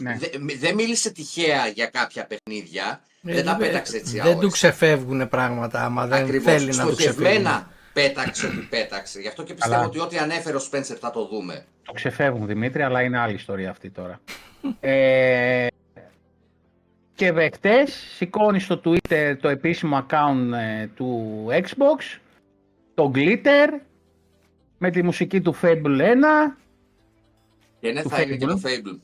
Speaker 4: Ναι.
Speaker 2: Δεν μίλησε τυχαία για κάποια παιχνίδια.
Speaker 1: Ε,
Speaker 2: δεν τα
Speaker 1: δεν-
Speaker 2: πέταξε έτσι
Speaker 1: Δεν του
Speaker 2: αόριστα.
Speaker 1: ξεφεύγουν πράγματα άμα δεν
Speaker 2: Ακριβώς.
Speaker 1: θέλει να τους ξεφεύγουν.
Speaker 2: Στοχευμένα πέταξε ότι πέταξε. Γι' αυτό και πιστεύω
Speaker 4: Καλά.
Speaker 2: ότι ό,τι ανέφερε ο Spencer θα το δούμε.
Speaker 4: Το ξεφεύγουν Δημήτρη, αλλά είναι άλλη ιστορία αυτή τώρα. ε, και χτες σηκώνει στο Twitter το επίσημο account ε, του Xbox, το Glitter, με τη μουσική του Fable 1
Speaker 2: Και ναι,
Speaker 4: Του
Speaker 2: θα είναι και το
Speaker 4: Fable.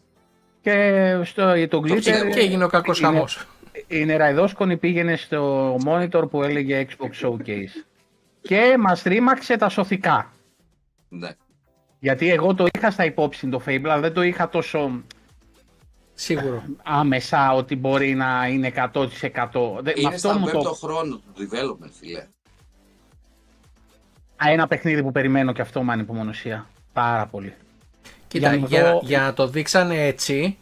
Speaker 2: Fable.
Speaker 4: και στο, το Glitter
Speaker 2: ξέρω.
Speaker 1: Και έγινε ο κακός
Speaker 4: είναι-
Speaker 1: χαμός.
Speaker 4: η νεραϊδόσκονη πήγαινε στο monitor που έλεγε Xbox Showcase και μας ρήμαξε τα σωθικά.
Speaker 2: Ναι.
Speaker 4: Γιατί εγώ το είχα στα υπόψη το Fable, αλλά δεν το είχα τόσο
Speaker 1: Σίγουρο.
Speaker 4: άμεσα ότι μπορεί να είναι 100%. Δεν- με
Speaker 2: Είναι
Speaker 4: αυτό
Speaker 2: στον
Speaker 4: μου
Speaker 2: πέμπτο
Speaker 4: το...
Speaker 2: χρόνο του development, φίλε.
Speaker 4: Α, ένα παιχνίδι που περιμένω και αυτό με ανυπομονωσία. Πάρα πολύ.
Speaker 1: Κοίτα,
Speaker 4: Για
Speaker 1: για,
Speaker 4: να δω-
Speaker 1: για να το δείξανε έτσι,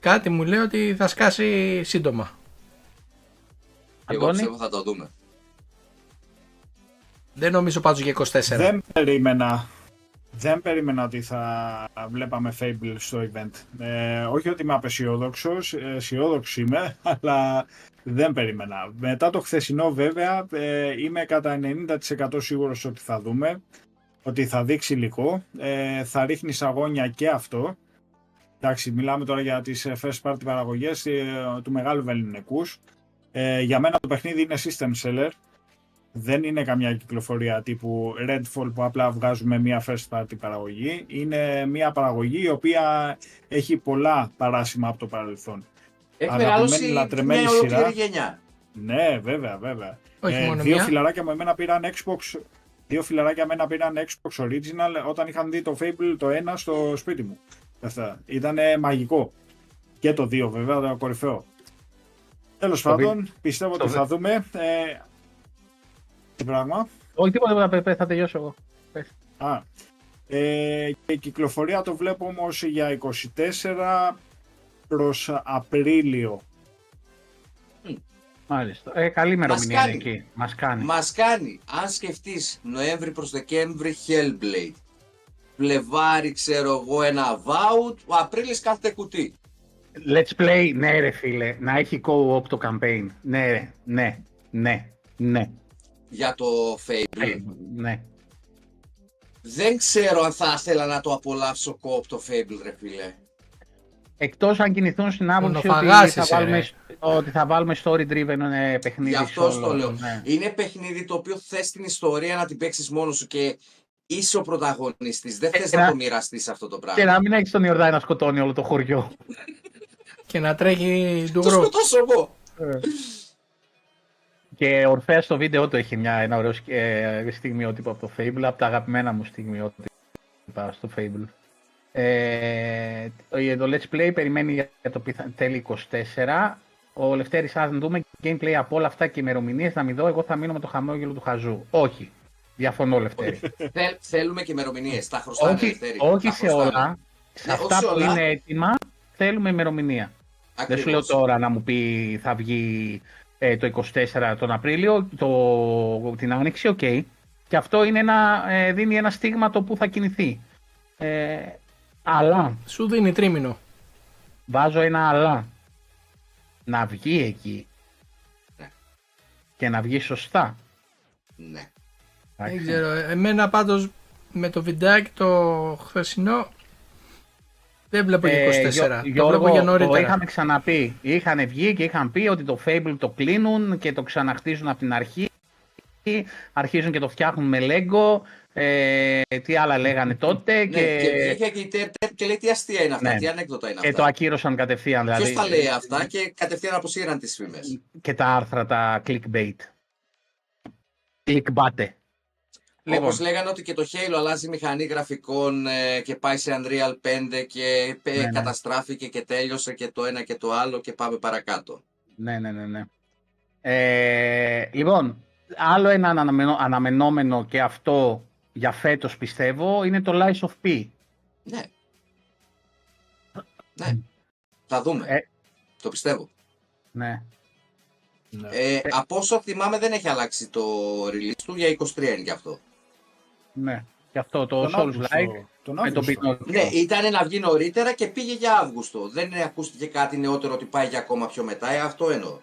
Speaker 1: κάτι μου λέει ότι θα σκάσει σύντομα.
Speaker 2: Εγώ
Speaker 4: Αντώνη,
Speaker 2: πιστεύω θα το δούμε.
Speaker 1: Δεν νομίζω πάντως για 24.
Speaker 3: Δεν περίμενα, δεν περίμενα ότι θα βλέπαμε Fable στο event. Ε, όχι ότι είμαι απεσιόδοξος, ε, αισιόδοξο είμαι, αλλά δεν περίμενα. Μετά το χθεσινό βέβαια ε, είμαι κατά 90% σίγουρος ότι θα δούμε, ότι θα δείξει υλικό, ε, θα ρίχνει σαγόνια και αυτό. Εντάξει, μιλάμε τώρα για τις ε, first party παραγωγές ε, του μεγάλου βεληνικούς. Ε, για μένα το παιχνίδι είναι system seller, δεν είναι καμιά κυκλοφορία τύπου Redfall που απλά βγάζουμε μια first party παραγωγή. Είναι μια παραγωγή η οποία έχει πολλά παράσημα από το παρελθόν.
Speaker 2: Έχει
Speaker 3: Αγαπημένη,
Speaker 2: μεγαλώσει
Speaker 3: λατρεμένη
Speaker 2: μια ολόκληρη
Speaker 3: σειρά.
Speaker 2: γενιά.
Speaker 3: Ναι, βέβαια, βέβαια.
Speaker 1: Όχι μόνο
Speaker 3: δύο
Speaker 1: μία.
Speaker 3: φιλαράκια με εμένα πήραν Xbox. Δύο φιλαράκια με εμένα πήραν Xbox Original όταν είχαν δει το Fable το ένα στο σπίτι μου. Αυτά. Ήταν μαγικό. Και το δύο βέβαια, το κορυφαίο. Τέλος
Speaker 4: Το
Speaker 3: πάντων, πιστεύω ότι
Speaker 4: το
Speaker 3: θα δούμε. Ε, τι πράγμα.
Speaker 4: Όχι τίποτα, τίποτα, πε- πε, θα τελειώσω εγώ. Πες.
Speaker 3: Α, ε, και η κυκλοφορία το βλέπω όμως για 24 προς Απρίλιο.
Speaker 4: Μάλιστα. Ε, καλή ημερομηνία είναι
Speaker 2: κάνει.
Speaker 4: εκεί. Μας κάνει.
Speaker 2: Μας κάνει, αν σκεφτείς Νοέμβρη προς Δεκέμβρη, Hellblade. Φλεβάρι, ξέρω εγώ, ένα Vault. Ο Απρίλης κάθεται κουτί.
Speaker 4: Let's play, ναι ρε φίλε, να έχει co-op το campaign. Ναι, ρε, ναι, ναι, ναι,
Speaker 2: Για το Fable.
Speaker 4: ναι.
Speaker 2: Δεν ξέρω αν θα ήθελα να το απολαύσω κόπ το Fable, ρε φίλε.
Speaker 4: Εκτός αν κινηθούν στην άποψη ότι
Speaker 1: Μονοφαγάσεις,
Speaker 4: θα,
Speaker 1: ε,
Speaker 4: βάλουμε,
Speaker 1: ρε.
Speaker 4: Ότι θα βάλουμε story driven ε, παιχνίδι
Speaker 2: Γι' αυτό
Speaker 4: solo,
Speaker 2: το λέω.
Speaker 4: ναι.
Speaker 2: Είναι παιχνίδι το οποίο θες την ιστορία να την παίξεις μόνος σου και είσαι ο πρωταγωνιστής. Δεν
Speaker 4: Ε,
Speaker 2: θες
Speaker 4: να-
Speaker 2: να το μοιραστείς αυτό το
Speaker 4: Και
Speaker 2: πράγμα.
Speaker 4: να μην έχεις τον Ιορδάη να σκοτώνει όλο το χωριό.
Speaker 1: Και να τρέχει
Speaker 2: Το
Speaker 1: ντουγρό.
Speaker 2: σκοτώσω εγώ.
Speaker 4: Και ορφέα στο βίντεο του έχει μια, ένα ωραίο σκ- ε, στιγμιότυπο από το Fable, από τα αγαπημένα μου στιγμιότυπα στο Fable. Ε, το το Let's Play περιμένει για το πιθα... τέλη 24. Ο Λευτέρης, αν δούμε gameplay από όλα αυτά και ημερομηνίες να μην δω, εγώ θα μείνω με το χαμόγελο του χαζού. Όχι. Διαφωνώ, Λευτέρη.
Speaker 2: Θέλ- θέλουμε και ημερομηνίες. Τα χρωστάμε,
Speaker 4: όχι
Speaker 2: Ελευθέρη.
Speaker 4: όχι
Speaker 2: Τα
Speaker 4: σε
Speaker 2: χρωστάμε.
Speaker 4: όλα. Σε
Speaker 2: Ναι,
Speaker 4: αυτά
Speaker 2: όχι
Speaker 4: που
Speaker 2: όλα.
Speaker 4: είναι έτοιμα, θέλουμε ημερομηνία. Δεν σου λέω
Speaker 2: Ακριβώς.
Speaker 4: τώρα να μου πει θα βγει ε, το 24 τον Απρίλιο, το, την Άνοιξη, οκ. Και αυτό είναι ένα, ε, δίνει ένα στίγμα το που θα κινηθεί. Ε, αλλά,
Speaker 1: Σου δίνει τρίμηνο.
Speaker 4: βάζω ένα αλλά. Να βγει εκεί.
Speaker 2: Ναι.
Speaker 4: Και να βγει σωστά.
Speaker 2: Ναι.
Speaker 1: Δεν
Speaker 4: Εντάξει.
Speaker 1: ξέρω. Εμένα πάντως με το βιντεάκι το χθεσινό δεν βλέπω για 24.
Speaker 4: Ε, Γιώ-
Speaker 1: το
Speaker 4: Γιώργο,
Speaker 1: βλέπω για
Speaker 4: το
Speaker 1: νωρίτερα.
Speaker 4: είχαμε ξαναπεί. Είχαν βγει και είχαν πει ότι το Fable το κλείνουν και το ξαναχτίζουν από την αρχή. Αρχίζουν και το φτιάχνουν με Lego. Ε, τι άλλα λέγανε τότε.
Speaker 2: Ναι,
Speaker 4: και,
Speaker 2: και βγήκε και η Τερ Τερ και λέει τι αστεία είναι αυτά,
Speaker 4: Ναι.
Speaker 2: τι ανέκδοτα είναι
Speaker 4: και
Speaker 2: αυτά.
Speaker 4: το ακύρωσαν κατευθείαν. Δηλαδή,
Speaker 2: Ποιος τα λέει αυτά και κατευθείαν αποσύραν τις φήμες.
Speaker 4: Και τα άρθρα, τα clickbait. Clickbait. Λοιπόν,
Speaker 2: Όπως λέγανε ότι και το Halo αλλάζει μηχανή γραφικών ε, και πάει σε Unreal 5 και ε,
Speaker 4: Ναι, ναι.
Speaker 2: καταστράφηκε και τέλειωσε και το ένα και το άλλο και πάμε παρακάτω.
Speaker 4: Ναι, ναι, ναι. ναι. Ε, λοιπόν, άλλο ένα αναμενο- αναμενόμενο και αυτό για φέτος πιστεύω είναι το Lies of P.
Speaker 2: Ναι. Ναι. Θα δούμε.
Speaker 4: Ε.
Speaker 2: Το πιστεύω.
Speaker 4: Ναι.
Speaker 3: Ναι.
Speaker 2: Ε, από όσο θυμάμαι δεν έχει αλλάξει το release του, για 23 είναι γι' αυτό.
Speaker 4: Ναι. Και αυτό το
Speaker 3: Τον
Speaker 4: Souls
Speaker 3: Αύγουστο.
Speaker 4: Like
Speaker 3: Τον
Speaker 4: με τον
Speaker 3: Αύγουστο.
Speaker 4: Pinocchio.
Speaker 2: Ναι, ήταν να βγει νωρίτερα και πήγε για Αύγουστο. Δεν ακούστηκε κάτι νεότερο ότι πάει για ακόμα πιο μετά. Ε, αυτό εννοώ.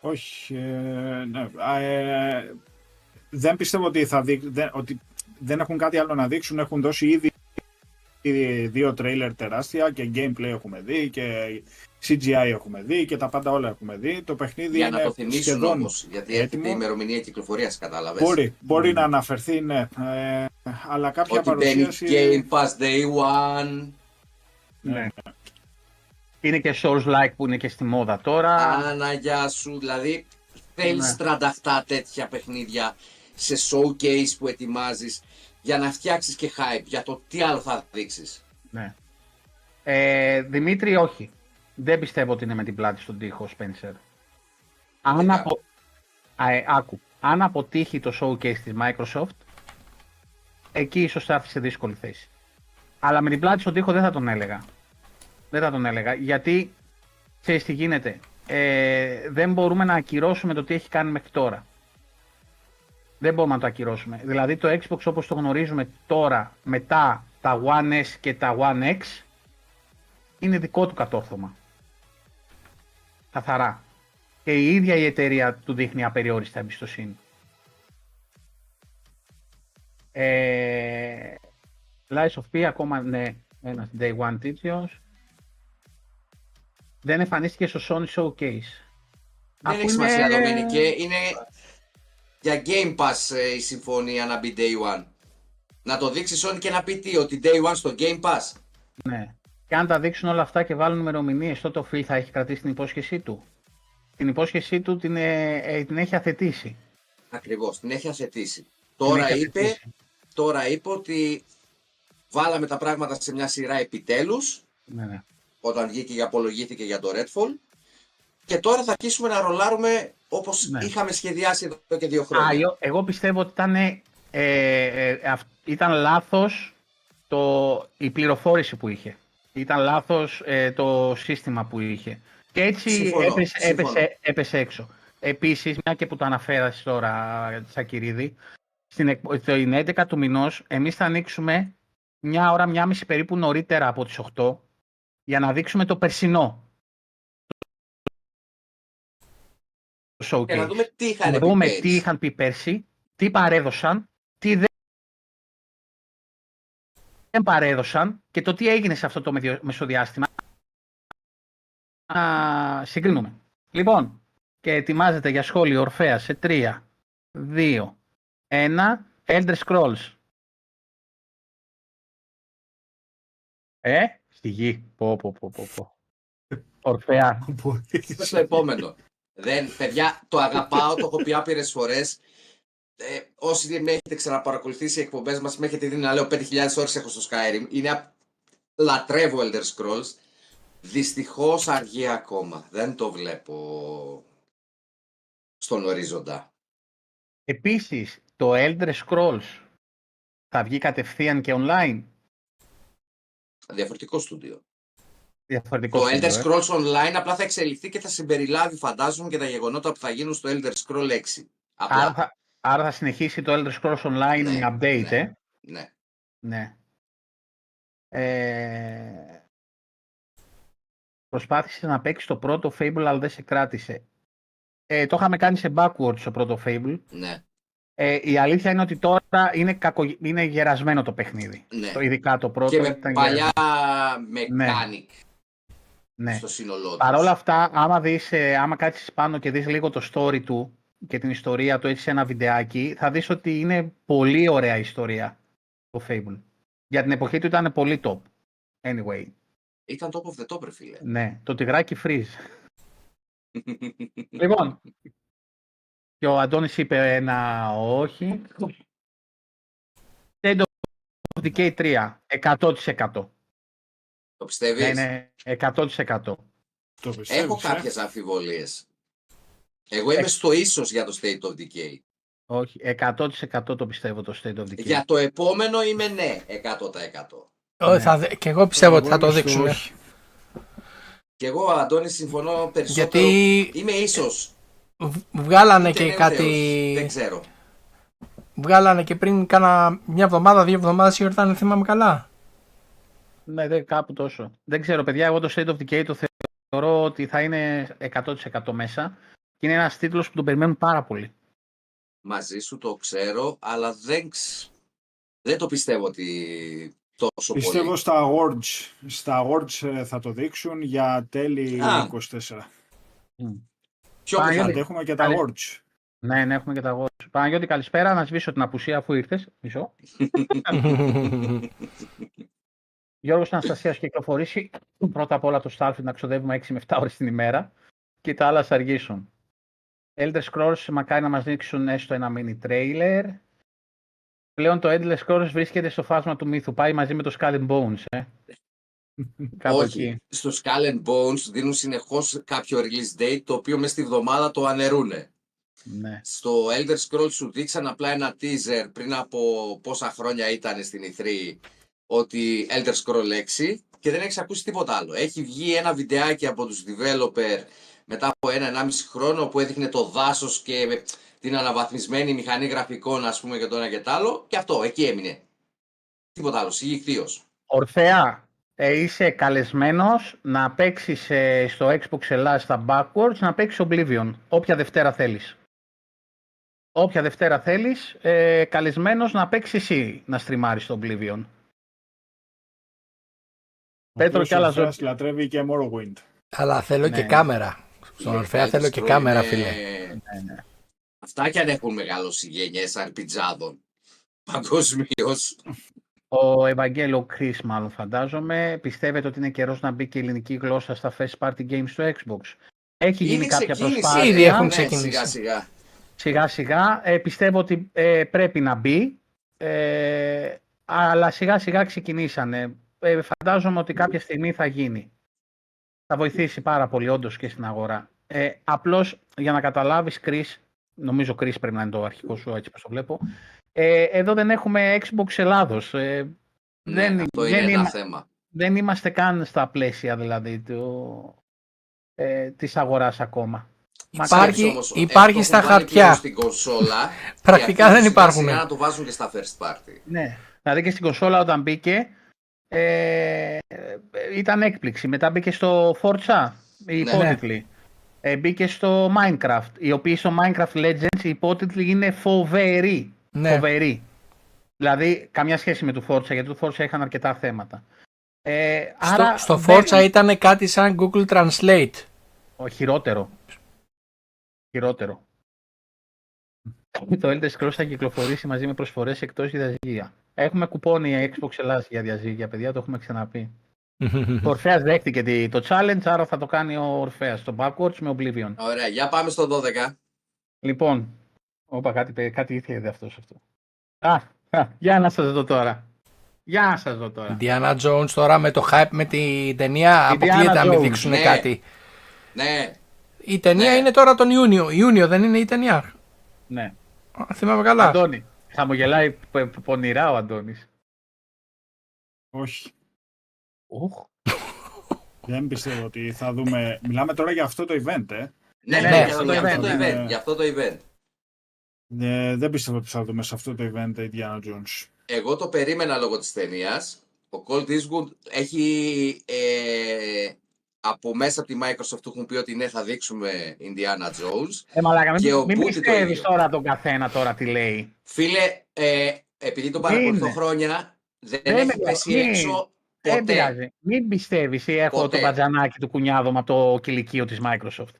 Speaker 3: Όχι, ε, ναι. Α, ε, δεν πιστεύω ότι, θα δείξ- δεν, ότι δεν έχουν κάτι άλλο να δείξουν. Έχουν δώσει ήδη ήδη δύο τρέιλερ τεράστια και gameplay έχουμε δει και CGI έχουμε δει και τα πάντα όλα έχουμε δει. Το παιχνίδι
Speaker 2: Για
Speaker 3: είναι
Speaker 2: να το θυμίσουν
Speaker 3: σχεδόν
Speaker 2: όμως. Γιατί έρχεται
Speaker 3: έτοιμο.
Speaker 2: η ημερομηνία κυκλοφορίας, κατάλαβες.
Speaker 3: Μπορεί, μπορεί να αναφερθεί, ναι. Ε, αλλά κάποια
Speaker 2: Ότι μπαίνει
Speaker 3: παρουσίαση...
Speaker 2: Game Pass Day One.
Speaker 4: Ναι. Είναι και Souls Like που είναι και στη μόδα τώρα.
Speaker 2: Άναγια σου. Δηλαδή θέλεις
Speaker 4: Ναι.
Speaker 2: 37 τέτοια παιχνίδια σε showcase που ετοιμάζεις για να φτιάξεις και hype για το τι άλλο θα δείξεις.
Speaker 4: Ναι. Ε, Δημήτρη, όχι. Δεν πιστεύω ότι είναι με την πλάτη στον τοίχο, Spencer. Αν,
Speaker 2: Φυσικά.
Speaker 4: απο... Α, ε, άκου. Αν αποτύχει το showcase της Microsoft, εκεί ίσως θα έρθει σε δύσκολη θέση. Αλλά με την πλάτη στον τοίχο δεν θα τον έλεγα. Δεν θα τον έλεγα. Γιατί, ξέρεις τι γίνεται. Ε, δεν μπορούμε να ακυρώσουμε το τι έχει κάνει μέχρι τώρα. Δεν μπορούμε να το ακυρώσουμε. Δηλαδή το Xbox όπως το γνωρίζουμε τώρα, μετά τα One S και τα One X, είναι δικό του κατόρθωμα. Καθαρά. Και η ίδια η εταιρεία του δείχνει απεριόριστα εμπιστοσύνη. Ε, Lies of P ακόμα ναι, ένα Day One τίτλος. Δεν εμφανίστηκε στο Sony Showcase.
Speaker 2: Δεν
Speaker 4: Αφού
Speaker 2: έχει σημασία, Δομήνικε. Είναι για Game Pass ε, η συμφωνία να μπει Day One. Να το δείξει Sony και να πει τι, ότι Day One στο Game Pass.
Speaker 4: Ναι. Και αν τα δείξουν όλα αυτά και βάλουν ημερομηνίες, τότε ο Phil θα έχει κρατήσει την υπόσχεσή του. Την υπόσχεσή του την, ε, ε, την έχει αθετήσει.
Speaker 2: Ακριβώς, την έχει αθετήσει.
Speaker 4: Την
Speaker 2: Τώρα
Speaker 4: έχει
Speaker 2: είπε,
Speaker 4: αθετήσει.
Speaker 2: τώρα είπε ότι βάλαμε τα πράγματα σε μια σειρά επιτέλους,
Speaker 4: Ναι, ναι.
Speaker 2: όταν βγήκε και απολογήθηκε για το Redfall, και τώρα θα αρχίσουμε να ρολάρουμε όπως
Speaker 4: Ναι.
Speaker 2: είχαμε σχεδιάσει εδώ και δύο
Speaker 4: Α,
Speaker 2: χρόνια.
Speaker 4: εγώ- εγώ πιστεύω ότι ήταν, ε, ε, αυ- ήταν λάθος το, η πληροφόρηση που είχε. Ήταν λάθος ε, το σύστημα που είχε. Και έτσι
Speaker 2: Συμφωνώ,
Speaker 4: έπεσε,
Speaker 2: συμφωνώ.
Speaker 4: έπεσε, έπεσε έξω. Επίσης, μια και που το αναφέρασες τώρα, Τσακυρίδη, στην, εκ- στην 11 του μηνός, εμείς θα ανοίξουμε μια ώρα, μια μισή περίπου νωρίτερα από τις 8, για να δείξουμε το περσινό. Showcase.
Speaker 2: Και να δούμε τι είχαν
Speaker 4: Να
Speaker 2: πει
Speaker 4: δούμε
Speaker 2: πέρυσι.
Speaker 4: τι είχαν πει πέρσι, τι παρέδωσαν, τι δεν δεν παρέδωσαν και το τι έγινε σε αυτό το μεδιο- μεσοδιάστημα. Να συγκρίνουμε. Λοιπόν, και ετοιμάζεται για σχόλιο Ορφέα σε 3, 2, 1, Elder Scrolls. Ε, στη γη. Πω, πω, πω, πω, πω. Ορφέα.
Speaker 2: στο επόμενο. Δεν, παιδιά, το αγαπάω, το έχω πει άπειρες φορές. Ε, όσοι με έχετε ξαναπαρακολουθήσει οι εκπομπές μας, με έχετε δει να λέω 5.000 ώρες έχω στο Skyrim. Είναι απ- λατρεύω Elder Scrolls. Δυστυχώς αργεί ακόμα. Δεν το βλέπω στον ορίζοντα.
Speaker 4: Επίσης, το Elder Scrolls θα βγει κατευθείαν και online;
Speaker 2: Διαφορετικό στούντιο.
Speaker 4: Διαφορετικό.
Speaker 2: Το
Speaker 4: στούντιο,
Speaker 2: Elder
Speaker 4: ε.
Speaker 2: Scrolls Online απλά θα εξελιχθεί και θα συμπεριλάβει, φαντάζομαι, και τα γεγονότα που θα γίνουν στο Elder Scroll 6. Απλά.
Speaker 4: Άρα θα, άρα θα συνεχίσει το Elder Scrolls Online
Speaker 2: Ναι,
Speaker 4: με update,
Speaker 2: ναι.
Speaker 4: ε.
Speaker 2: Ναι.
Speaker 4: Ναι. Ε, προσπάθησε να παίξει το πρώτο Fable, αλλά δεν σε κράτησε. Ε, το είχαμε κάνει σε backwards το πρώτο Fable.
Speaker 2: Ναι.
Speaker 4: Ε, η αλήθεια είναι ότι τώρα είναι, κακο, είναι γερασμένο το παιχνίδι.
Speaker 2: ναι.
Speaker 4: Το, ειδικά το πρώτο
Speaker 2: Και με
Speaker 4: ήταν
Speaker 2: παλιά
Speaker 4: Ναι.
Speaker 2: mechanic
Speaker 4: Ναι.
Speaker 2: Στο σύνολό του.
Speaker 4: Παρ' όλα αυτά, άμα, δεις, ε, άμα κάτσεις πάνω και δεις λίγο το story του και την ιστορία του έτσι σε ένα βιντεάκι, θα δεις ότι είναι πολύ ωραία ιστορία το Fable. Για την εποχή του ήταν πολύ top. Anyway,
Speaker 2: Ήταν top of the top, ρε φίλε.
Speaker 4: ναι, το τυγράκι freeze. λοιπόν, και ο Αντώνης είπε ένα όχι. State of Decay 3, 100%.
Speaker 2: Το πιστεύεις;
Speaker 4: Ναι, ναι, 100%.
Speaker 3: Το πιστεύεις,
Speaker 2: Έχω
Speaker 3: ε;
Speaker 2: κάποιες αμφιβολίες. Εγώ είμαι
Speaker 4: Ε.
Speaker 2: στο ίσως για το State of Decay.
Speaker 4: Όχι, 100% το πιστεύω το State of Decay.
Speaker 2: Για το επόμενο είμαι ναι, 100%.
Speaker 1: Ε,
Speaker 4: Ναι.
Speaker 1: θα δε- και εγώ πιστεύω ότι θα το
Speaker 3: είμαι στο
Speaker 1: δείξουν.
Speaker 3: όχι.
Speaker 2: Και εγώ, Αντώνη, συμφωνώ περισσότερο.
Speaker 1: Γιατί
Speaker 2: Είμαι ίσως.
Speaker 1: β- βγάλανε
Speaker 2: ούτε
Speaker 1: και
Speaker 2: νέο
Speaker 1: κάτι.
Speaker 2: Θεός. Δεν ξέρω.
Speaker 1: Βγάλανε και πριν κάνα μια εβδομάδα, δύο εβδομάδες η δεν θυμάμαι καλά.
Speaker 4: Ναι, δεν, κάπου τόσο. Δεν ξέρω, παιδιά, εγώ το State of Decay το θεωρώ ότι θα είναι 100% μέσα και είναι ένας τίτλος που τον περιμένουν πάρα πολύ.
Speaker 2: Μαζί σου το ξέρω, αλλά δεν, ξ- δεν το πιστεύω ότι τόσο
Speaker 3: Πιστεύω
Speaker 2: πολύ.
Speaker 3: στα awards. Στα awards ε, θα το δείξουν για τέλη
Speaker 2: Α.
Speaker 3: 24.
Speaker 2: Πιο
Speaker 4: Πάει,
Speaker 3: Θα
Speaker 2: πιθανό.
Speaker 4: γιατί-
Speaker 3: αντέχουμε και τα
Speaker 4: Καλή.
Speaker 3: awards.
Speaker 4: Ναι, ναι, έχουμε και τα εγώ. Παναγιώτη, καλησπέρα. Να σβήσω την απουσία αφού ήρθες. Μισό. Γιώργος Αναστασίας κυκλοφορήσει πρώτα απ' όλα το Starfield να ξοδεύουμε 6 με 7 ώρες την ημέρα και τα άλλα θα αργήσουν. Elder Scrolls μακάρι να μας δείξουν έστω ένα mini trailer. Πλέον το Elder Scrolls βρίσκεται στο φάσμα του μύθου. Πάει μαζί με το Skull and Bones, ε. Κάπου
Speaker 2: Όχι.
Speaker 4: εκεί.
Speaker 2: Στο Skull and Bones δίνουν συνεχώς κάποιο release date το οποίο μες στη βδομάδα το ανερούνε.
Speaker 4: Ναι.
Speaker 2: Στο Elder Scrolls σου δείξαν απλά ένα teaser πριν από πόσα χρόνια ήταν στην E3 ότι Elder Scroll 6 και δεν έχεις ακούσει τίποτα άλλο. Έχει βγει ένα βιντεάκι από τους developer μετά από ένα-ενάμιση χρόνο που έδειχνε το δάσος και την αναβαθμισμένη μηχανή γραφικών ας πούμε και το ένα και το άλλο και αυτό, εκεί έμεινε. Τίποτα άλλο, συγγυκτίος.
Speaker 4: Ορφέα, ε, είσαι καλεσμένος να παίξεις ε, στο Xbox Ελλάς στα Backwards να παίξεις Oblivion, όποια Δευτέρα θέλεις. Όποια Δευτέρα θέλεις, ε, καλεσμένος να παίξεις εσύ να στριμάρεις το Oblivion. Πέτρο
Speaker 3: οποίος
Speaker 4: και άλλα
Speaker 3: ο Θεάς
Speaker 4: ζώδια.
Speaker 3: λατρεύει και Morrowind.
Speaker 1: Αλλά θέλω και
Speaker 4: Ναι.
Speaker 1: κάμερα. Στον
Speaker 2: Είναι
Speaker 1: Ορφέα
Speaker 2: Elder
Speaker 1: θέλω και
Speaker 2: Scroll,
Speaker 1: κάμερα,
Speaker 2: είναι-
Speaker 1: φίλε.
Speaker 4: Ναι, ναι.
Speaker 2: Αυτά κι αν έχουν μεγαλώσει γενιές αρπιτζάδων. Παγκοσμίως.
Speaker 4: Ο Ευαγγέλο Chris μάλλον φαντάζομαι. Πιστεύετε ότι είναι καιρός να μπει και η ελληνική γλώσσα στα first party games στο Xbox. Έχει γίνει
Speaker 2: Ήδη
Speaker 4: κάποια
Speaker 2: ξεκίνησε.
Speaker 4: προσπάθεια.
Speaker 1: Ήδη έχουν
Speaker 2: Ναι,
Speaker 1: ξεκινήσει.
Speaker 2: Σιγά σιγά.
Speaker 4: Σιγά σιγά. Ε, πιστεύω ότι ε, πρέπει να μπει. Ε, αλλά σιγά σιγά ξεκινήσανε. Ε, φαντάζομαι ότι κάποια στιγμή θα γίνει. Θα βοηθήσει πάρα πολύ όντως και στην αγορά. Ε, απλώς για να καταλάβεις Chris, νομίζω Chris πρέπει να είναι το αρχικό σου έτσι όπως το βλέπω. Ε, εδώ δεν έχουμε Xbox Ελλάδος. Ε,
Speaker 2: Ναι,
Speaker 4: δεν,
Speaker 2: αυτό
Speaker 4: δεν,
Speaker 2: είναι ένα
Speaker 4: είμα-
Speaker 2: θέμα.
Speaker 4: δεν είμαστε καν στα πλαίσια δηλαδή του, ε, της αγοράς ακόμα.
Speaker 1: Υπάρχει-
Speaker 2: Ξέρεις όμως,
Speaker 1: υπάρχει
Speaker 2: ε, το
Speaker 1: στα
Speaker 2: έχουν βάλει
Speaker 1: χαρτιά.
Speaker 2: πλέον Στην κονσόλα.
Speaker 1: Πρακτικά
Speaker 2: και αυτοί
Speaker 1: δεν
Speaker 2: σιγά
Speaker 1: υπάρχουν.
Speaker 2: σιγά να το βάζουν και στα first party.
Speaker 4: Ναι. Δηλαδή και στην κονσόλα όταν μπήκε ε, ήταν έκπληξη. Μετά μπήκε στο Forza, οι
Speaker 2: Ναι.
Speaker 4: υπότιτλοι. Ε, μπήκε στο Minecraft, οι οποίοι στο Minecraft Legends οι υπότιτλοι είναι φοβεροί.
Speaker 1: Ναι.
Speaker 4: Φοβεροί. Δηλαδή, καμιά σχέση με το Forza, γιατί το Forza είχαν αρκετά θέματα. Ε,
Speaker 1: Στο,
Speaker 4: άρα
Speaker 1: στο
Speaker 4: δεν-
Speaker 1: Forza ήταν κάτι σαν Google Translate.
Speaker 4: Ο χειρότερο. Χειρότερο. Το Elder Scrolls θα κυκλοφορήσει μαζί με προσφορές εκτός για διαζύγια. Έχουμε κουπόνι Xbox Ελλάς για διαζύγια, παιδιά, το έχουμε ξαναπεί. Ο Ορφέας δέχτηκε τη- το challenge, άρα θα το κάνει ο Ορφέας, το backwards με Oblivion.
Speaker 2: Ωραία, για πάμε στο 12.
Speaker 4: Λοιπόν, όπα κάτι, πε- κάτι ήθελε αυτός αυτό. Α, α, για να σας δω τώρα. Για να σας δω τώρα.
Speaker 1: Diana Jones τώρα με το hype με την ταινία
Speaker 4: Η
Speaker 1: αποκλείεται
Speaker 4: Diana
Speaker 1: να μην
Speaker 4: Jones,
Speaker 1: δείξουν
Speaker 2: ναι.
Speaker 1: κάτι.
Speaker 2: Ναι,
Speaker 1: Η ταινία
Speaker 2: Ναι.
Speaker 1: είναι τώρα τον Ιούνιο. Ιούνιο δεν είναι η ταινία.
Speaker 4: Ναι.
Speaker 1: Α, Θυμάμαι καλά.
Speaker 4: Αντώνη, χαμογελάει π- π- πονηρά ο Αντώνης.
Speaker 3: Όχι.
Speaker 4: Ουχ.
Speaker 3: Δεν πιστεύω ότι θα δούμε. Μιλάμε τώρα για αυτό το event, ε.
Speaker 2: ναι,
Speaker 1: ναι,
Speaker 2: ναι,
Speaker 1: αυτό
Speaker 2: για
Speaker 4: το
Speaker 2: αυτό το
Speaker 3: event.
Speaker 2: event.
Speaker 3: Ναι.
Speaker 2: Για αυτό το event.
Speaker 3: Ε, δεν πιστεύω ότι θα δούμε σε αυτό το event η Diana Jones.
Speaker 2: Εγώ το περίμενα λόγω της ταινίας. Ο Colt Eastwood έχει ε, από μέσα από τη Microsoft του έχουν πει ότι ναι θα δείξουμε Indiana Jones.
Speaker 4: Ε, μαλάκα,
Speaker 2: Και ο
Speaker 4: μην, μην
Speaker 2: Μπούτι το
Speaker 4: πιστεύεις
Speaker 2: ίδιο.
Speaker 4: τώρα τον καθένα τώρα τι λέει.
Speaker 2: Φίλε, ε, επειδή τον παρακολουθώ
Speaker 4: Είναι.
Speaker 2: χρόνια, δεν
Speaker 4: Δεν
Speaker 2: έχει
Speaker 4: με-
Speaker 2: πέσει
Speaker 4: μην-
Speaker 2: έξω
Speaker 4: Δεν
Speaker 2: ποτέ.
Speaker 4: πειράζει. Μην πιστεύεις ή έχω
Speaker 2: Ποτέ.
Speaker 4: το μπατζανάκι του κουνιάδο από το κηλικείο της Microsoft.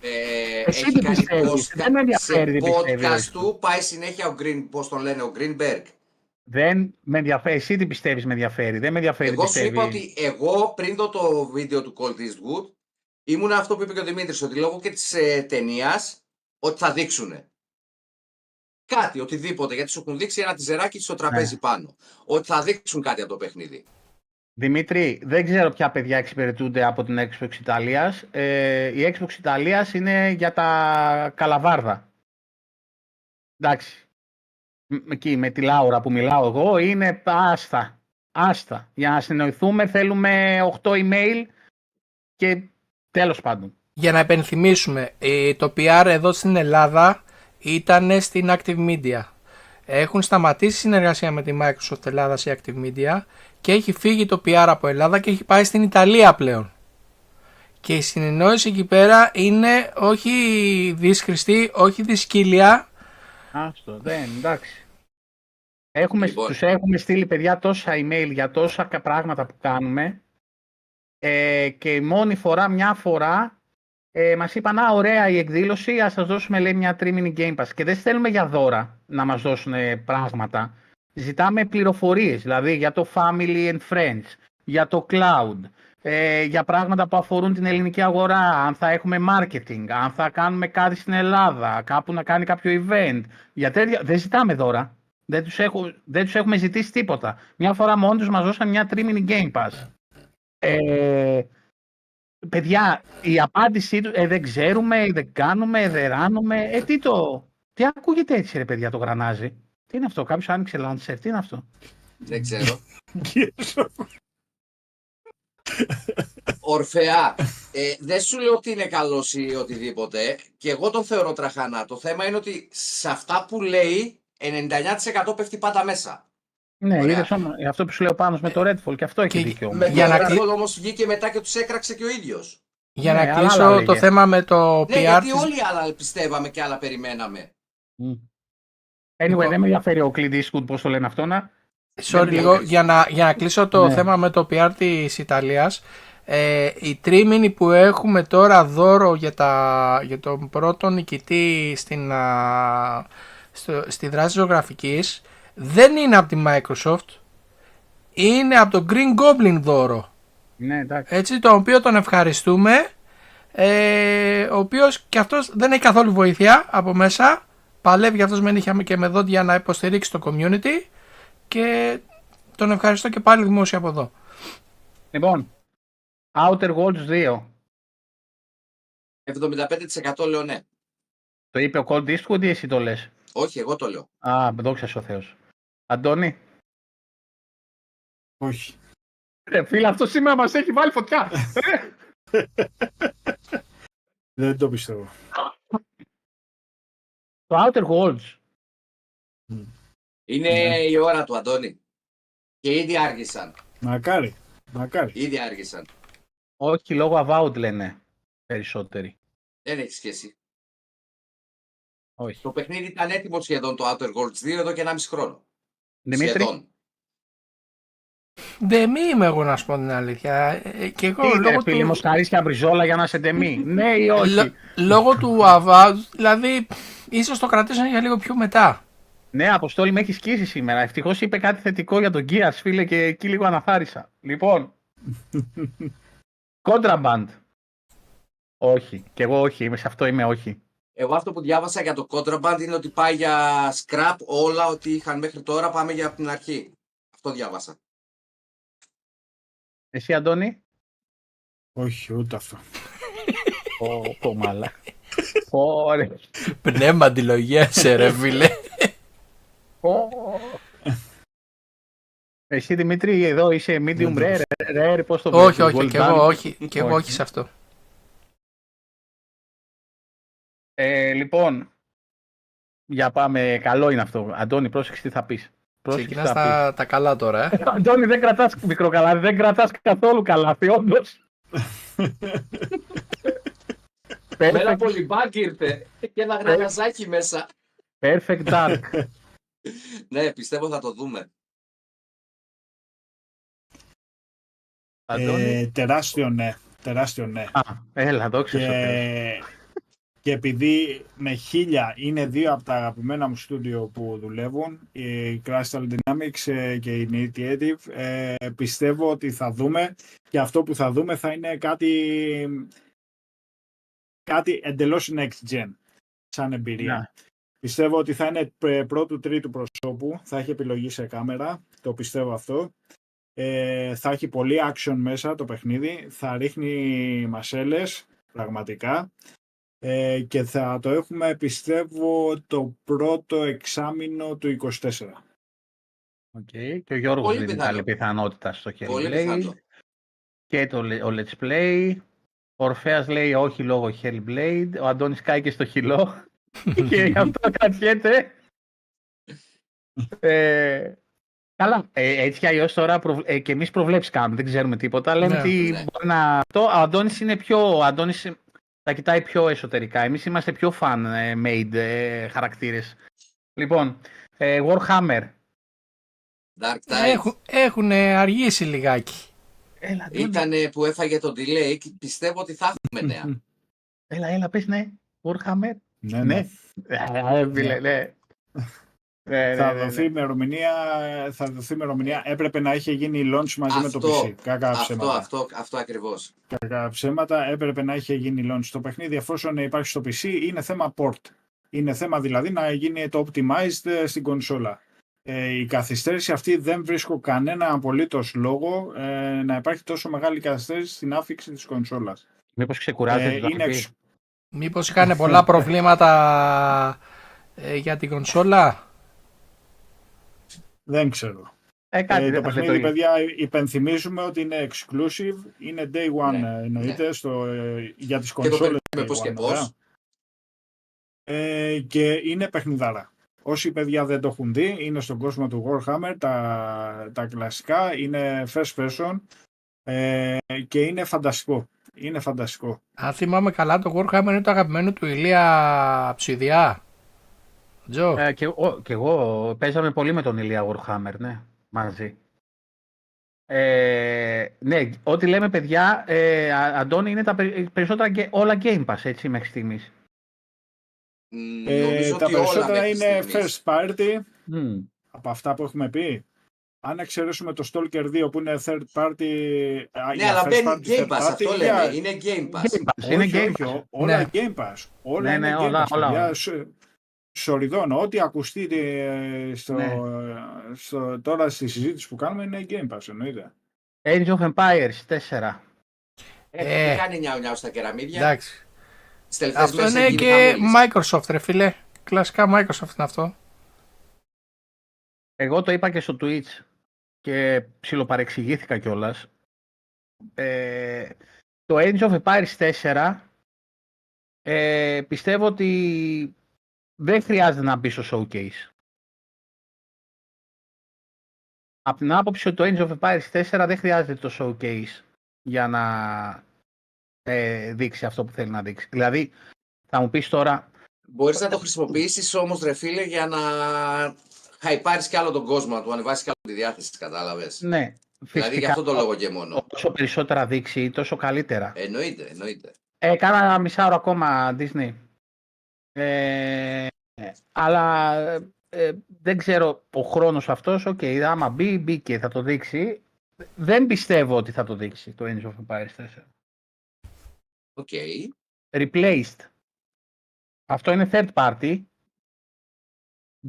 Speaker 2: Ε,
Speaker 4: Εσύ
Speaker 2: έχει
Speaker 4: τι
Speaker 2: κάνει
Speaker 4: πιστεύεις,
Speaker 2: podcast-
Speaker 4: δεν με ενδιαφέρει τι
Speaker 2: σε
Speaker 4: πιστεύεις ο
Speaker 2: podcast
Speaker 4: Eastwood.
Speaker 2: του πάει συνέχεια ο Green, πώς τον λένε, ο Greenberg.
Speaker 4: Δεν με ενδιαφέρει. Εσύ τι πιστεύεις με ενδιαφέρει; Δεν με ενδιαφέρει
Speaker 2: Εγώ
Speaker 4: τι
Speaker 2: σου
Speaker 4: πιστεύει.
Speaker 2: είπα ότι εγώ πριν το, το βίντεο του Colt Eastwood ήμουν αυτό που είπε και ο Δημήτρης, ότι λόγω και της ε, ταινίας ότι θα δείξουνε. Κάτι, οτιδήποτε, γιατί σου έχουν δείξει ένα τυζεράκι στο τραπέζι
Speaker 4: Ναι.
Speaker 2: πάνω. Ότι θα δείξουν κάτι από το παιχνίδι.
Speaker 4: Δημήτρη, δεν ξέρω ποια παιδιά εξυπηρετούνται από την Xbox Ιταλίας. Ε, η Xbox Ιταλίας είναι για τα καλαβάρδα. Εντάξει. Μ- Εκεί με τη Λάουρα που μιλάω εγώ είναι άστα. Άστα. Για να συνοηθούμε θέλουμε 8 email και τέλος πάντων.
Speaker 1: Για να επενθυμίσουμε, ε, το PR εδώ στην Ελλάδα ήταν στην Active Media. Έχουν σταματήσει συνεργασία με τη Microsoft Ελλάδα σε Active Media και έχει φύγει το PR από Ελλάδα και έχει πάει στην Ιταλία πλέον. Και η συνεννόηση εκεί πέρα είναι όχι δυσχρηστή, όχι δυσκύλια.
Speaker 4: Άστο, δεν, εντάξει. Έχουμε,
Speaker 2: Λοιπόν.
Speaker 4: Τους έχουμε στείλει παιδιά τόσα email για τόσα κα- πράγματα που κάνουμε ε, και η μόνη φορά, μια φορά, ε, μας είπαν «Α, ωραία η εκδήλωση, ας σας δώσουμε λέει, μια τρίμηνη Game Pass». Και δεν στέλνουμε για δώρα να μας δώσουν ε, πράγματα. Ζητάμε πληροφορίες, δηλαδή για το Family and Friends, για το Cloud, ε, για πράγματα που αφορούν την ελληνική αγορά, αν θα έχουμε marketing, αν θα κάνουμε κάτι στην Ελλάδα, κάπου να κάνει κάποιο event. Για τέτοια... Δεν ζητάμε δώρα. Δεν τους, έχω, δεν τους έχουμε ζητήσει τίποτα. Μια φορά μόνοι τους μας δώσαν μια τρίμηνη Game Pass. Ε, παιδιά, η απάντησή τους, ε, δεν ξέρουμε, δεν κάνουμε, δεν ράνουμε. Ε, τι το... Τι ακούγεται έτσι ρε παιδιά το γρανάζι; Τι είναι αυτό, κάποιος άνοιξε Lancer, τι είναι αυτό;
Speaker 2: Δεν ξέρω. Ορφεά, ε, δεν σου λέω ότι είναι καλός ή οτιδήποτε. Και εγώ τον θεωρώ τραχανά. Το θέμα είναι ότι σε αυτά που λέει 99% πέφτει πάντα μέσα.
Speaker 4: Ναι,
Speaker 2: Ωραία.
Speaker 4: είδες όμως, αυτό που σου λέω πάνω με το Redfall και αυτό έχει
Speaker 1: Και-
Speaker 4: δίκιο.
Speaker 2: Με
Speaker 1: Για
Speaker 2: τον
Speaker 1: να κλει-
Speaker 2: Redfall όμως βγήκε μετά και τους έκραξε και ο ίδιος.
Speaker 1: Για
Speaker 4: Ναι,
Speaker 1: να
Speaker 4: αλλά
Speaker 1: κλείσω
Speaker 4: άλλα
Speaker 1: το
Speaker 4: λέγε.
Speaker 1: θέμα με το
Speaker 2: Ναι,
Speaker 1: PR
Speaker 2: γιατί
Speaker 1: της-
Speaker 2: όλοι άλλα πιστεύαμε και άλλα περιμέναμε.
Speaker 4: Μμ. Anyway,
Speaker 1: Λοιπόν.
Speaker 4: δεν με ενδιαφέρει ο Clint Eastwood, πώς το λένε αυτό, να...
Speaker 1: Sorry
Speaker 2: Δεν
Speaker 1: λίγο,
Speaker 2: μπορείς.
Speaker 1: για να, για να κλείσω το
Speaker 4: Ναι.
Speaker 1: θέμα με το PR της Ιταλίας. Ε, η τρίμηνη που έχουμε τώρα δώρο για, τα, για τον πρώτο νικητή στην, α, στο, στη δράση ζωγραφικής δεν είναι από τη Microsoft, είναι από το Green Goblin δώρο.
Speaker 4: Ναι, εντάξει.
Speaker 1: Έτσι, το οποίο τον ευχαριστούμε. Ε, ο οποίος και αυτός δεν έχει καθόλου βοήθεια από μέσα. Παλεύει αυτός με νύχια και με δόντια να υποστηρίξει το community. Και τον ευχαριστώ και πάλι δημόσια από εδώ.
Speaker 4: Λοιπόν, Outer Worlds 2.
Speaker 2: 75% λέω ναι.
Speaker 4: Το είπε ο Cold Eastwood ή εσύ το λες;
Speaker 2: Όχι, εγώ το λέω.
Speaker 4: Α, δόξα σου ο Θεός. Αντώνη;
Speaker 3: Όχι.
Speaker 4: Ε, φίλε, αυτό σήμερα μας έχει βάλει φωτιά.
Speaker 3: Δεν το πιστεύω.
Speaker 4: το Outer Worlds.
Speaker 2: Είναι
Speaker 3: Ναι.
Speaker 2: η ώρα του, Αντώνη. Και ήδη άργησαν.
Speaker 3: Μακάρι. Μακάρι.
Speaker 2: Ήδη άργησαν.
Speaker 4: Όχι, λόγω Avowed λένε περισσότεροι.
Speaker 2: Δεν έχει σχέση.
Speaker 4: Όχι.
Speaker 2: Το παιχνίδι ήταν έτοιμο σχεδόν το Outer Worlds 2 εδώ και 1,5 χρόνο.
Speaker 4: Δημήτρη,
Speaker 2: Σχεδόν.
Speaker 1: Δεν μη είμαι εγώ να σου πω την αλήθεια. Ε, και εγώ
Speaker 4: τι είναι,
Speaker 1: λόγω
Speaker 4: φίλε
Speaker 1: του,
Speaker 4: μου, σκαρίσια μπριζόλα για να σε τεμή. ναι ή όχι;
Speaker 1: λο- λόγω του Αβά, δηλαδή ίσως το κρατήσουν για λίγο πιο μετά.
Speaker 4: Ναι, Αποστόλη με έχεις σκίσει σήμερα. Ευτυχώς είπε κάτι θετικό για τον Gears, φίλε, και εκεί λίγο αναθάρισα. Λοιπόν. Contraband. Όχι. Κι εγώ όχι. Είμαι σε αυτό είμαι όχι.
Speaker 2: Εγώ αυτό που διάβασα για το Contraband είναι ότι πάει για scrap όλα ό,τι είχαν μέχρι τώρα. Πάμε για από την αρχή. Αυτό διάβασα.
Speaker 4: Εσύ, Αντώνη;
Speaker 3: Όχι, ούτε αυτό.
Speaker 4: Ω, πω μάλα. Ωραία.
Speaker 1: Πνεύμα αντιλογίας σε ρε φίλε.
Speaker 4: Εσύ Δημήτρη, εδώ είσαι medium
Speaker 3: Δεν
Speaker 4: rare, rare, πώς το
Speaker 1: όχι,
Speaker 4: βλέπεις,
Speaker 1: όχι,
Speaker 4: well
Speaker 1: και εγώ
Speaker 4: done.
Speaker 1: όχι, και εγώ
Speaker 4: Όχι.
Speaker 1: όχι σε αυτό.
Speaker 4: Ε, λοιπόν, για πάμε, καλό είναι αυτό. Αντώνη, πρόσεξε τι θα πεις. Πρόσεξε τι
Speaker 1: Ξεκινάς
Speaker 4: θα πεις.
Speaker 1: τα, τα καλά τώρα, ε.
Speaker 4: Αντώνη, δεν κρατάς μικρό καλάθι, δεν κρατάς καθόλου καλάθι, όντως.
Speaker 2: Με ένα
Speaker 4: Perfect,
Speaker 2: πολυμπάκι ήρθε και ένα γραναζάκι μέσα.
Speaker 4: perfect dark.
Speaker 2: Ναι, πιστεύω θα το δούμε.
Speaker 4: Αντώνη.
Speaker 3: Ε, τεράστιο ναι. Τεράστιο ναι.
Speaker 4: Α, έλα, δόξα σου. Θεέ.
Speaker 3: Και, και επειδή με χίλια είναι δύο από τα αγαπημένα μου στούντιο που δουλεύουν, η Crystal Dynamics ε, και η Initiative, ε, πιστεύω ότι θα δούμε και αυτό που θα δούμε θα είναι κάτι, κάτι εντελώς next gen σαν εμπειρία.
Speaker 4: Ναι.
Speaker 3: Πιστεύω ότι θα είναι πρε- πρώτου τρίτου προσώπου, θα έχει επιλογή σε κάμερα, το πιστεύω αυτό. Ε, θα έχει πολύ action μέσα το παιχνίδι, θα ρίχνει μασέλες πραγματικά ε, και θα το έχουμε πιστεύω το πρώτο εξάμηνο του 24.
Speaker 4: Οκ. Και ο Γιώργος
Speaker 2: Πολύ
Speaker 4: δίνει
Speaker 2: πιθανό.
Speaker 4: καλή πιθανότητα στο
Speaker 2: Πολύ
Speaker 4: Hellblade.
Speaker 2: πιθανό.
Speaker 4: Και το, λε- ο Let's Play. Ο Ορφέας λέει όχι λόγω Hellblade. Ο Αντώνης κάει και στο χυλό. Και γι' αυτό κρατιέται. ε, καλά. Ε, έτσι κι αλλιώς τώρα προβ... ε, και εμείς προβλέψεις κάνουμε. Δεν ξέρουμε τίποτα. Λέμε
Speaker 1: Ναι.
Speaker 4: τι
Speaker 2: Ναι.
Speaker 4: μπορεί να... Το, ο Αντώνης είναι πιο... Ο Αντώνης τα κοιτάει πιο εσωτερικά. Εμείς είμαστε πιο fan ε, made ε, χαρακτήρες. Λοιπόν, ε, Warhammer.
Speaker 2: Dark Tide
Speaker 1: Έχουν, έχουν αργήσει λιγάκι.
Speaker 4: Έλα, Αντώνη.
Speaker 2: ήταν που έφαγε το delay και πιστεύω ότι θα έχουμε νέα.
Speaker 4: Έλα, έλα, πες ναι. Warhammer.
Speaker 3: Ναι,
Speaker 4: Ναι. Ε, φίλε, ναι. Ναι,
Speaker 3: Θα
Speaker 4: ναι, ναι,
Speaker 3: δοθεί
Speaker 4: ναι.
Speaker 3: ημερομηνία, θα δοθεί ημερομηνία. Έπρεπε να είχε γίνει launch μαζί με το
Speaker 2: Αυτό,
Speaker 3: PC. Κακά
Speaker 2: αυτό,
Speaker 3: ψέματα.
Speaker 2: αυτό, αυτό ακριβώς.
Speaker 3: Κακά ψέματα. Έπρεπε να είχε γίνει launch. Το παιχνίδι, εφόσον υπάρχει στο PC, είναι θέμα port. Είναι θέμα δηλαδή να γίνει το optimized ε, στην κονσόλα. Ε, η καθυστέρηση αυτή δεν βρίσκω κανένα απολύτως λόγο ε, να υπάρχει τόσο μεγάλη καθυστέρηση στην άφηξη της κονσόλας.
Speaker 4: Μήπως ξεκουράζεται
Speaker 3: Ε,
Speaker 4: το
Speaker 3: είναι
Speaker 4: IP.
Speaker 3: εξ-
Speaker 1: Μήπως είχαν πολλά προβλήματα ε, για την κονσόλα;
Speaker 3: Δεν ξέρω.
Speaker 4: Ε, κάτι
Speaker 3: Ε,
Speaker 4: δεν
Speaker 3: το
Speaker 4: θα
Speaker 3: παιχνίδι,
Speaker 4: το
Speaker 3: παιδιά, υπενθυμίζουμε ότι είναι exclusive, είναι day one
Speaker 2: Ναι,
Speaker 3: ε, εννοείται στο, ε, για τις
Speaker 2: Και το
Speaker 3: κονσόλες.
Speaker 2: περιμένουμε
Speaker 3: day
Speaker 2: πώς και
Speaker 3: one,
Speaker 2: πώς.
Speaker 3: ωραία. Ε, και είναι παιχνιδάρα. Όσοι παιδιά δεν το έχουν δει, είναι στον κόσμο του Warhammer, τα, τα κλασικά, είναι first person ε, και είναι φανταστικό. Είναι φανταστικό.
Speaker 1: Αν θυμάμαι καλά, το Warhammer είναι το αγαπημένο του Ηλία Ψιδιά. Τζο.
Speaker 4: Ε, και, ο, και εγώ παίζαμε πολύ με τον Ηλία Warhammer, ναι, μαζί. Ε, ναι, ό,τι λέμε παιδιά, ε, Α- Αντώνη, είναι τα περι- περισσότερα και όλα Game Pass, έτσι, μέχρι στιγμής.
Speaker 2: Μ,
Speaker 3: Ε,
Speaker 2: Νομίζω
Speaker 3: τα
Speaker 2: ότι όλα
Speaker 3: περισσότερα
Speaker 2: μέχρι
Speaker 3: είναι
Speaker 2: στιγμής.
Speaker 3: first party
Speaker 4: Μμ.
Speaker 3: από αυτά που έχουμε πει. Αν εξαιρέσουμε το Stalker 2 που είναι third party. α,
Speaker 2: Ναι,
Speaker 3: για
Speaker 2: αλλά
Speaker 3: first
Speaker 2: μπαίνει
Speaker 3: party,
Speaker 2: Game
Speaker 3: third
Speaker 2: Pass,
Speaker 3: party,
Speaker 2: αυτό
Speaker 3: για-
Speaker 2: λέμε. Είναι Game Pass.
Speaker 4: Game Pass, είναι
Speaker 3: όχι,
Speaker 4: Game
Speaker 3: όχι,
Speaker 4: Pass.
Speaker 3: ό- όλα
Speaker 1: Ναι.
Speaker 3: Game Pass. Όλα
Speaker 4: Ναι,
Speaker 3: είναι
Speaker 4: ναι,
Speaker 3: Game
Speaker 4: όλα,
Speaker 3: Pass,
Speaker 4: όλα.
Speaker 3: παιδιά. Σ- Σοριδώνω, ό,τι ακουστεί ε, στο,
Speaker 4: Ναι.
Speaker 3: στο, τώρα στη συζήτηση που κάνουμε είναι Game Pass, εννοείται.
Speaker 4: Age of Empires 4.
Speaker 2: Ε,
Speaker 1: Ε.
Speaker 2: δεν κάνει νιάου νιάου στα κεραμίδια.
Speaker 1: Εντάξει.
Speaker 2: Στις τελευταίες
Speaker 1: Αυτό
Speaker 2: μέρες
Speaker 1: είναι
Speaker 2: έχει γίνει
Speaker 1: και
Speaker 2: χαμούλης.
Speaker 1: Microsoft, ρε φίλε. Κλασικά Microsoft είναι αυτό.
Speaker 4: Εγώ το είπα και στο Twitch και ψιλοπαρεξηγήθηκα κιόλας. Ε, το Age of Empires 4 ε, πιστεύω ότι δεν χρειάζεται να μπει στο showcase. Από την άποψη ότι το Age of Empires 4 δεν χρειάζεται το showcase για να ε, δείξει αυτό που θέλει να δείξει. Δηλαδή, θα μου πεις τώρα,
Speaker 2: Μπορείς να το χρησιμοποιήσεις όμως ρε φίλε για να χαϊπάρεις κι άλλο τον κόσμο, να του ανεβάσεις κι άλλο τη διάθεση, κατάλαβες;
Speaker 4: ναι,
Speaker 2: δηλαδή
Speaker 4: φυσικά
Speaker 2: για αυτό το λόγο και μόνο.
Speaker 4: όσο περισσότερα δείξει, τόσο καλύτερα.
Speaker 2: Εννοείται, εννοείται.
Speaker 4: Ε, κάνα ένα μισάωρο ακόμα Disney. Ε, αλλά ε, δεν ξέρω ο χρόνος αυτός, οκ, άμα μπει, μπήκε, θα το δείξει. Δεν πιστεύω ότι θα το δείξει το Age of Empires 4.
Speaker 2: OK.
Speaker 4: Replaced. Αυτό είναι third party.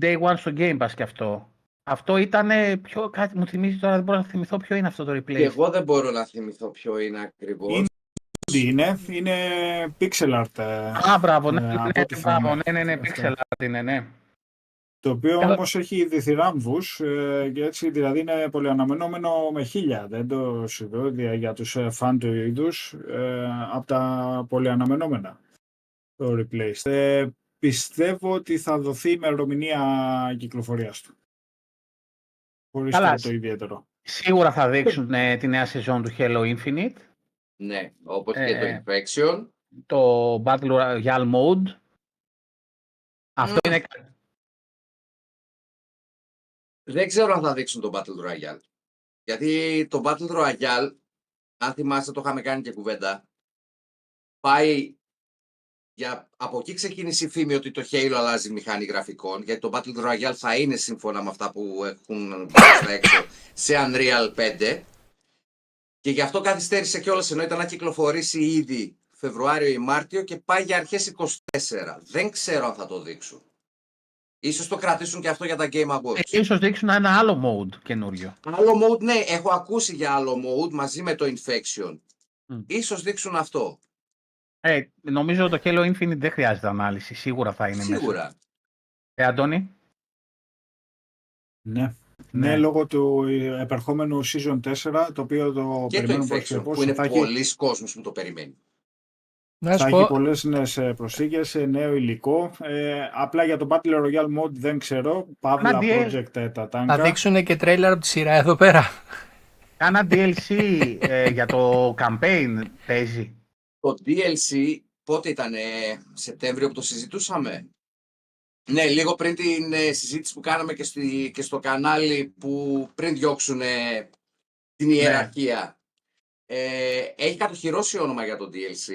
Speaker 4: Day one στο Game Pass και αυτό. Αυτό ήταν πιο κάτι μου θυμίζει τώρα, δεν μπορώ να θυμηθώ ποιο είναι αυτό το
Speaker 2: Και
Speaker 4: Replaced.
Speaker 2: εγώ δεν μπορώ να θυμηθώ ποιο είναι ακριβώς.
Speaker 3: Είναι- Τι είναι, είναι pixel art. ε,
Speaker 4: Α, μπράβο, ναι,
Speaker 3: ε,
Speaker 4: ναι,
Speaker 3: από
Speaker 4: ναι,
Speaker 3: ό,τι
Speaker 4: μπράβο,
Speaker 3: φαίνεται.
Speaker 4: ναι, ναι, ναι,
Speaker 3: Αυτό.
Speaker 4: pixel art είναι, ναι.
Speaker 3: Το οποίο
Speaker 4: Καλά.
Speaker 3: όμως έχει διθυράμβους ε, και έτσι δηλαδή είναι πολύ αναμενόμενο με χίλια. Δεν το συζητώ δια- για τους ε, φαν του είδους ε, από τα πολύ αναμενόμενα. Το Replaced. Ε, πιστεύω ότι θα δοθεί ημερομηνία κυκλοφορίας του. Χωρίς
Speaker 4: Καλά.
Speaker 3: το ιδιαίτερο.
Speaker 4: Σίγουρα θα δείξουν ε, τη νέα σεζόν του Halo Infinite,
Speaker 2: Ναι, όπως και
Speaker 4: Ε,
Speaker 2: το Infection.
Speaker 4: το Battle Royale Mode. Αυτό
Speaker 2: Μμμ.
Speaker 4: είναι...
Speaker 2: Δεν ξέρω αν θα δείξουν το Battle Royale. Γιατί το Battle Royale, αν θυμάστε το είχαμε κάνει και κουβέντα, πάει για... από εκεί ξεκίνησε η φήμη ότι το Halo αλλάζει μηχανή γραφικών, γιατί το Battle Royale θα είναι σύμφωνα με αυτά που έχουν βγει στα έξω σε Unreal 5. Και γι' αυτό καθυστέρησε κιόλας ενώ ήταν να κυκλοφορήσει ήδη Φεβρουάριο ή Μάρτιο και πάει για αρχές 24. Δεν ξέρω αν θα το δείξουν. Ίσως το κρατήσουν και αυτό για τα Game Awards.
Speaker 4: Ε, ίσως δείξουν ένα άλλο mode καινούριο.
Speaker 2: Άλλο mode, ναι, έχω ακούσει για άλλο mode μαζί με το Infection.
Speaker 4: Μμ.
Speaker 2: Ίσως δείξουν αυτό.
Speaker 4: Ε, νομίζω το Halo Infinite δεν χρειάζεται ανάλυση. Σίγουρα θα είναι μέσα.
Speaker 2: Σίγουρα.
Speaker 4: Ε, Αντώνη;
Speaker 3: Ναι. Ναι, λόγω του επερχόμενου Season 4, το οποίο το
Speaker 2: Και το
Speaker 3: περιμένουμε πώς και
Speaker 2: Infection,
Speaker 3: πώς
Speaker 2: που είναι
Speaker 3: θα έχει
Speaker 2: πολλοί κόσμος που το περιμένει.
Speaker 1: Να
Speaker 3: Θα
Speaker 1: σου
Speaker 3: έχει
Speaker 1: πω,
Speaker 3: πολλές νέες ε, προσθήκες, ε, νέο υλικό. Ε, απλά για το Battle Royale Mode δεν ξέρω. Παύλα
Speaker 4: Ένα DL.
Speaker 3: Project ε, τα
Speaker 1: θα
Speaker 3: τάγκα.
Speaker 1: δείξουν και τρέιλερ από τη σειρά εδώ πέρα.
Speaker 4: Κάνα DLC ε, για το campaign παίζει.
Speaker 2: Το DLC πότε ήταν, Σεπτέμβριο που το συζητούσαμε; Ναι, λίγο πριν την ε, συζήτηση που κάναμε και, στη, και στο κανάλι που πριν διώξουν ε, την
Speaker 3: Ναι.
Speaker 2: ιεραρχία. Ε, έχει κατοχυρώσει όνομα για το DLC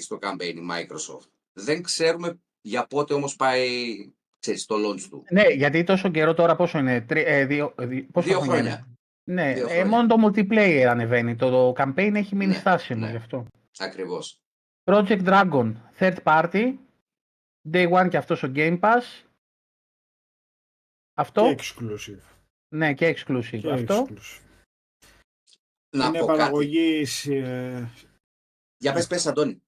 Speaker 2: στο campaign η Microsoft. Δεν ξέρουμε για πότε όμως πάει ξέρεις, το launch του.
Speaker 4: Ναι, γιατί τόσο καιρό τώρα πόσο είναι, τρι, ε, δύο, ε, δι- πόσα
Speaker 2: Δύο
Speaker 4: χρόνια
Speaker 2: χρόνια.
Speaker 4: είναι; Ναι,
Speaker 2: Δύο
Speaker 4: ε,
Speaker 2: χρόνια.
Speaker 4: μόνο το multiplayer ανεβαίνει. Το, το campaign έχει μείνει
Speaker 2: Ναι,
Speaker 4: στάσιμο
Speaker 2: ναι.
Speaker 4: γι' αυτό.
Speaker 2: Ακριβώς.
Speaker 4: Project Dragon, third party. Day one και αυτός στο Game Pass. Αυτό,
Speaker 3: Και exclusive.
Speaker 4: ναι, και exclusive.
Speaker 3: Και
Speaker 4: αυτό.
Speaker 3: exclusive.
Speaker 2: Να
Speaker 3: είναι
Speaker 2: πω κάτι.
Speaker 3: παραγωγής ε,
Speaker 2: Για πες, πες Αντώνη.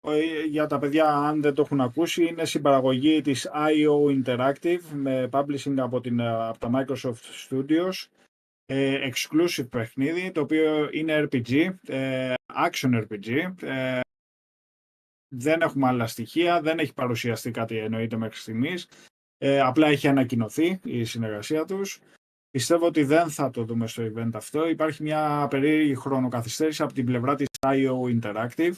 Speaker 3: ε, για τα παιδιά αν δεν το έχουν ακούσει είναι συμπαραγωγή της IO Interactive με publishing από, την, ε, από τα Microsoft Studios ε, exclusive παιχνίδι το οποίο είναι RPG ε, action RPG ε, δεν έχουμε άλλα στοιχεία δεν έχει παρουσιαστεί κάτι εννοείται μέχρι στιγμής ε, απλά έχει ανακοινωθεί η συνεργασία τους Πιστεύω ότι δεν θα το δούμε στο event αυτό. Υπάρχει μια περίεργη χρονοκαθυστέρηση από την πλευρά της IO Interactive.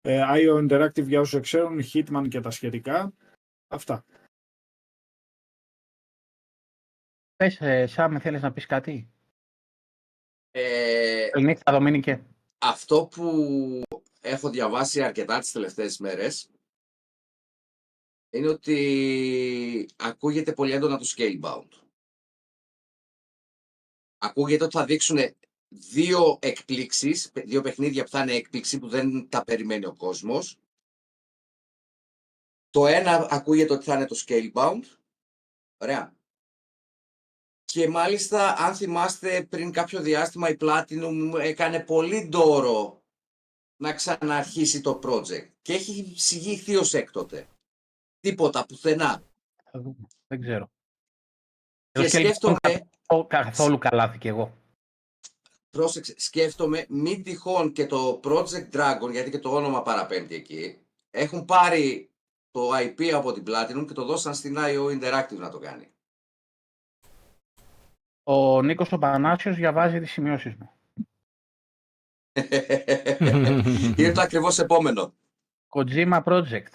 Speaker 3: Ε, IO Interactive για όσους ξέρουν, Hitman και τα σχετικά. Αυτά.
Speaker 4: Πες, ε, Σάμ, θέλεις να πεις κάτι;
Speaker 2: Ε,
Speaker 4: Καληνύχτα, Δομήνικε.
Speaker 2: αυτό που έχω διαβάσει αρκετά τις τελευταίες μέρες είναι ότι ακούγεται πολύ έντονα το Scalebound. Ακούγεται ότι θα δείξουν δύο εκπλήξεις, δύο παιχνίδια που θα είναι έκπληξη που δεν τα περιμένει ο κόσμος. Το ένα ακούγεται ότι θα είναι το Scalebound. Ωραία. Και μάλιστα, αν θυμάστε, πριν κάποιο διάστημα η Platinum έκανε πολύ ντόρο να ξαναρχίσει το project. Και έχει συγγυηθεί ως έκτοτε. Τίποτα, πουθενά.
Speaker 4: Θα δούμε. Δεν ξέρω.
Speaker 2: Και
Speaker 4: Εγώ
Speaker 2: σκέφτομαι,
Speaker 4: Ω, Καθόλου καλά και εγώ.
Speaker 2: πρόσεξε, σκέφτομαι, μην τυχόν και το Project Dragon, γιατί και το όνομα παραπέμπει εκεί, έχουν πάρει το IP από την Platinum και το δώσαν στην IO Interactive να το κάνει.
Speaker 4: Ο Νίκος ο Πανάσιος διαβάζει τις σημειώσεις μου.
Speaker 2: Είναι το ακριβώς επόμενο.
Speaker 4: Kojima Project.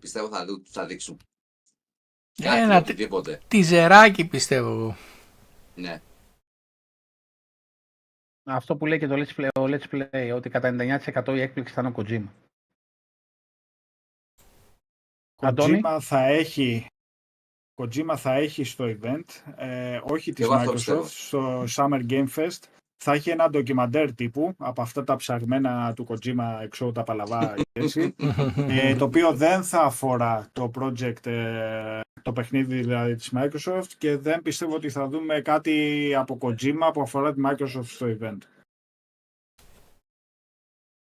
Speaker 2: Πιστεύω θα, δου- θα δείξουν.
Speaker 1: Ένα
Speaker 2: Κάτι,
Speaker 1: τε-
Speaker 2: οτιδήποτε.
Speaker 1: Τιζεράκι πιστεύω εγώ.
Speaker 2: Ναι.
Speaker 4: Αυτό που λέει και το Let's Play, ο Let's Play ότι κατά 99% η έκπληξη θα είναι ο Kojima. Αντώνη;
Speaker 3: Kojima θα έχει Kojima θα έχει στο event, ε, όχι της
Speaker 2: Εγώ αυτό
Speaker 3: Microsoft,
Speaker 2: πιστεύω.
Speaker 3: στο Summer Game Fest, θα έχει ένα ντοκιμαντέρ τύπου από αυτά τα ψαγμένα του Kojima εξώ τα παλαβά και έτσι, ε, το οποίο δεν θα αφορά το project, ε, το παιχνίδι δηλαδή της Microsoft και δεν πιστεύω ότι θα δούμε κάτι από Kojima που αφορά τη Microsoft στο event.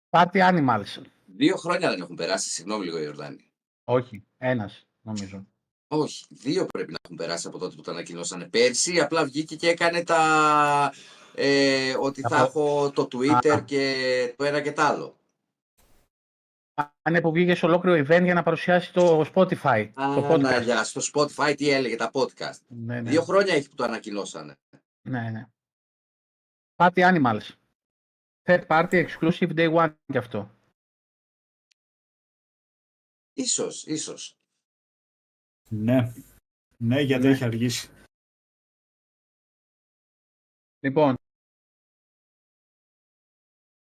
Speaker 4: Party Animals.
Speaker 2: Δύο χρόνια δεν έχουν περάσει, συγγνώμη λίγο Ιορδάνη.
Speaker 4: Όχι, ένας νομίζω.
Speaker 2: Όχι, δύο πρέπει να έχουν περάσει από τότε που το ανακοινώσανε. Πέρσι απλά βγήκε και έκανε τα... Ε, ότι θα
Speaker 4: Από-
Speaker 2: έχω το Twitter
Speaker 4: Α.
Speaker 2: και το ένα και το άλλο.
Speaker 4: Αν που βγήκε σε ολόκληρο event για να παρουσιάσει το Spotify. το
Speaker 2: Α, να,
Speaker 4: podcast.
Speaker 2: για, στο Spotify τι έλεγε τα podcast.
Speaker 4: Ναι, ναι.
Speaker 2: Δύο χρόνια έχει που το ανακοινώσανε.
Speaker 4: ναι, ναι. Party Animals. Third party exclusive day one και αυτό.
Speaker 2: Ίσως, ίσως.
Speaker 3: Ναι, ναι γιατί
Speaker 4: Ναι.
Speaker 3: έχει αργήσει.
Speaker 4: Λοιπόν,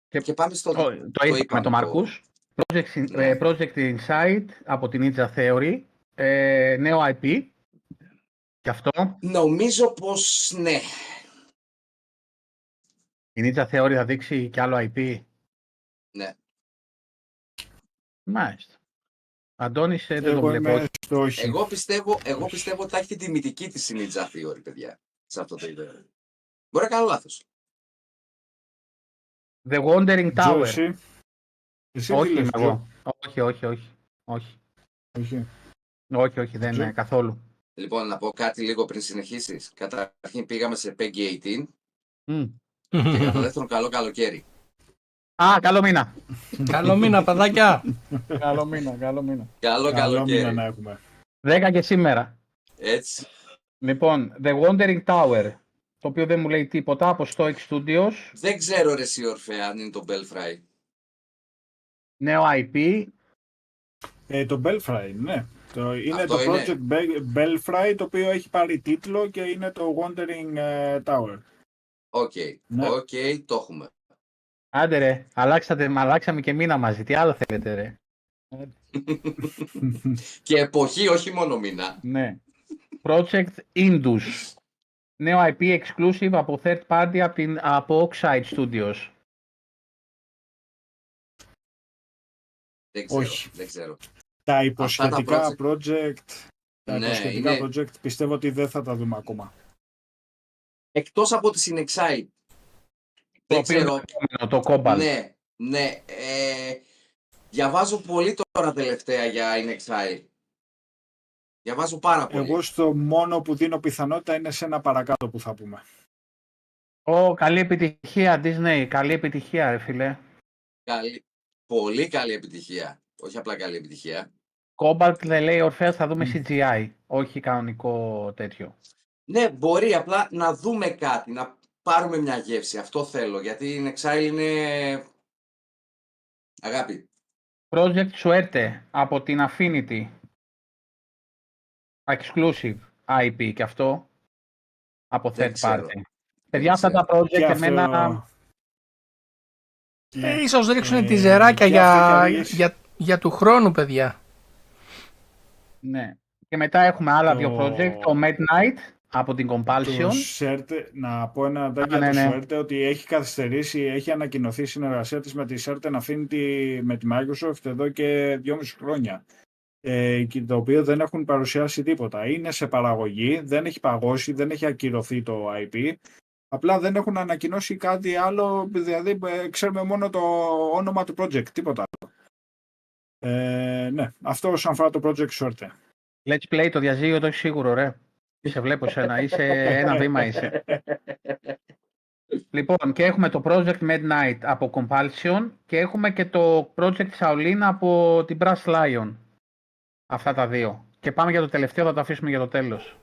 Speaker 2: Και πάμε στο...
Speaker 4: το, το είπαμε
Speaker 2: είπαμε
Speaker 4: το
Speaker 2: το-
Speaker 4: Μαρκούς. Project,
Speaker 2: Ναι.
Speaker 4: ε, Project Insight από την Ninja Theory. Ε, νέο IP. Και αυτό.
Speaker 2: Νομίζω πως ναι.
Speaker 4: Η Ninja Theory θα δείξει κι άλλο IP.
Speaker 2: Ναι.
Speaker 4: Μάλιστα. Αντώνης ε, δεν το
Speaker 3: Εγώ
Speaker 4: βλέπω.
Speaker 3: είμαι
Speaker 4: όχι.
Speaker 3: στο όχι.
Speaker 2: Εγώ πιστεύω, εγώ πιστεύω ότι θα έχει την τιμητική της η Ninja Theory, παιδιά. Σε αυτό το ιδέα. Μπορεί να κάνω λάθος.
Speaker 4: The Wandering
Speaker 3: Τζο,
Speaker 4: Tower.
Speaker 3: εσύ. Εσύ
Speaker 4: όχι
Speaker 3: τι λες,
Speaker 4: είμαι
Speaker 3: Τζο;
Speaker 4: εγώ. Όχι, όχι, όχι. Όχι,
Speaker 3: Όχι.
Speaker 4: όχι, όχι δεν
Speaker 3: Τζο.
Speaker 4: είναι καθόλου.
Speaker 2: Λοιπόν, να πω κάτι λίγο πριν συνεχίσεις. Καταρχήν πήγαμε σε PEGI 18
Speaker 4: Μμ.
Speaker 2: και κατά δεύτερον καλό καλοκαίρι.
Speaker 4: Α, καλό μήνα.
Speaker 1: Καλό μήνα, παιδάκια.
Speaker 4: καλό μήνα, καλό μήνα.
Speaker 2: Καλό
Speaker 3: Καλό μήνα
Speaker 2: καλοκαίρι.
Speaker 3: να έχουμε.
Speaker 4: 10 και σήμερα.
Speaker 2: Έτσι.
Speaker 4: Λοιπόν, The Wandering Tower, το οποίο δεν μου λέει τίποτα από Stoic Studios,
Speaker 2: Δεν ξέρω ρε εσύ Ορφέα αν είναι το Belfry.
Speaker 4: νέο IP,
Speaker 3: Ε, το Belfry, ναι. Το, είναι
Speaker 2: Αυτό
Speaker 3: το
Speaker 2: είναι.
Speaker 3: project Be- Belfry το οποίο έχει πάρει τίτλο και είναι το Wandering ε, Tower.
Speaker 2: OK,
Speaker 3: Ναι.
Speaker 2: οκ, το έχουμε.
Speaker 4: Άντε ρε, αλλάξατε, μ' αλλάξαμε και μήνα μαζί, τι άλλο θέλετε ρε;
Speaker 2: και εποχή, όχι μόνο μήνα.
Speaker 4: Ναι. Project Indus, νέο IP exclusive από third party από, την, από Oxide Studios.
Speaker 2: Δεν ξέρω,
Speaker 3: Όχι.
Speaker 2: δεν ξέρω.
Speaker 3: τα υποσχετικά
Speaker 2: project.
Speaker 3: project, τα
Speaker 2: Ναι,
Speaker 3: υποσχετικά
Speaker 2: είναι-
Speaker 3: project πιστεύω ότι δεν θα τα δούμε ακόμα.
Speaker 2: Εκτός από τη Synexai.
Speaker 4: Το
Speaker 2: Δεν
Speaker 4: οποίο
Speaker 2: ξέρω.
Speaker 4: είναι το επόμενο, το Cobalt.
Speaker 2: Ναι, ναι. Ε, διαβάζω πολύ τώρα τελευταία για Inexai. Διαβάζω πάρα πολύ.
Speaker 3: Εγώ στο μόνο που δίνω πιθανότητα είναι σε ένα παρακάτω που θα πούμε.
Speaker 4: Ω, καλή επιτυχία Disney, καλή επιτυχία ρε φίλε.
Speaker 2: Καλή, πολύ καλή επιτυχία. Όχι απλά καλή επιτυχία.
Speaker 4: Cobalt δεν λέει Ορφέας θα δούμε CGI, όχι κανονικό τέτοιο.
Speaker 2: Ναι, μπορεί απλά να δούμε κάτι, να πάρουμε μια γεύση. Αυτό θέλω, γιατί η Exile είναι... Αγάπη.
Speaker 4: Project Suerte από την Affinity. Exclusive IP και αυτό. Από
Speaker 2: Δεν
Speaker 4: third
Speaker 2: ξέρω.
Speaker 4: party. Παιδιά, αυτά τα
Speaker 2: ξέρω.
Speaker 4: project
Speaker 3: Και αυτό-
Speaker 4: εμένα...
Speaker 3: Ναι.
Speaker 1: Ε, ίσως ρίξουν
Speaker 3: Ε,
Speaker 1: τιζεράκια
Speaker 3: και αυτό
Speaker 1: για,
Speaker 3: και αργήσει.
Speaker 1: για, για του χρόνου, παιδιά.
Speaker 4: Ναι. Και μετά έχουμε άλλα
Speaker 3: Το-
Speaker 4: δύο project. Το Midnight από την
Speaker 3: Το
Speaker 4: Compulsion.
Speaker 3: Σέρτε, να πω ένα δάκι
Speaker 4: Α,
Speaker 3: για
Speaker 4: ναι,
Speaker 3: το
Speaker 4: ναι.
Speaker 3: Σέρτε ότι έχει καθυστερήσει, έχει ανακοινωθεί η συνεργασία της με τη Σέρτε να αφήνει τη, με τη Microsoft εδώ και δυόμιση χρόνια. Ε, και το οποίο δεν έχουν παρουσιάσει τίποτα. Είναι σε παραγωγή, δεν έχει παγώσει, δεν έχει ακυρωθεί το IP. Απλά δεν έχουν ανακοινώσει κάτι άλλο, δηλαδή ε, ξέρουμε μόνο το όνομα του project, τίποτα άλλο. Ε, ναι, αυτό όσον αφορά το project Σέρτε.
Speaker 4: Let's play το διαζύγιο το έχει σίγουρο, ρε. Σε βλέπω σένα, είσαι ένα βήμα είσαι. Λοιπόν, και έχουμε το Project Midnight από Compulsion και έχουμε και το Project Shaolin από την Brass Lion. Αυτά τα δύο. Και πάμε για το τελευταίο, θα το αφήσουμε για το τέλος.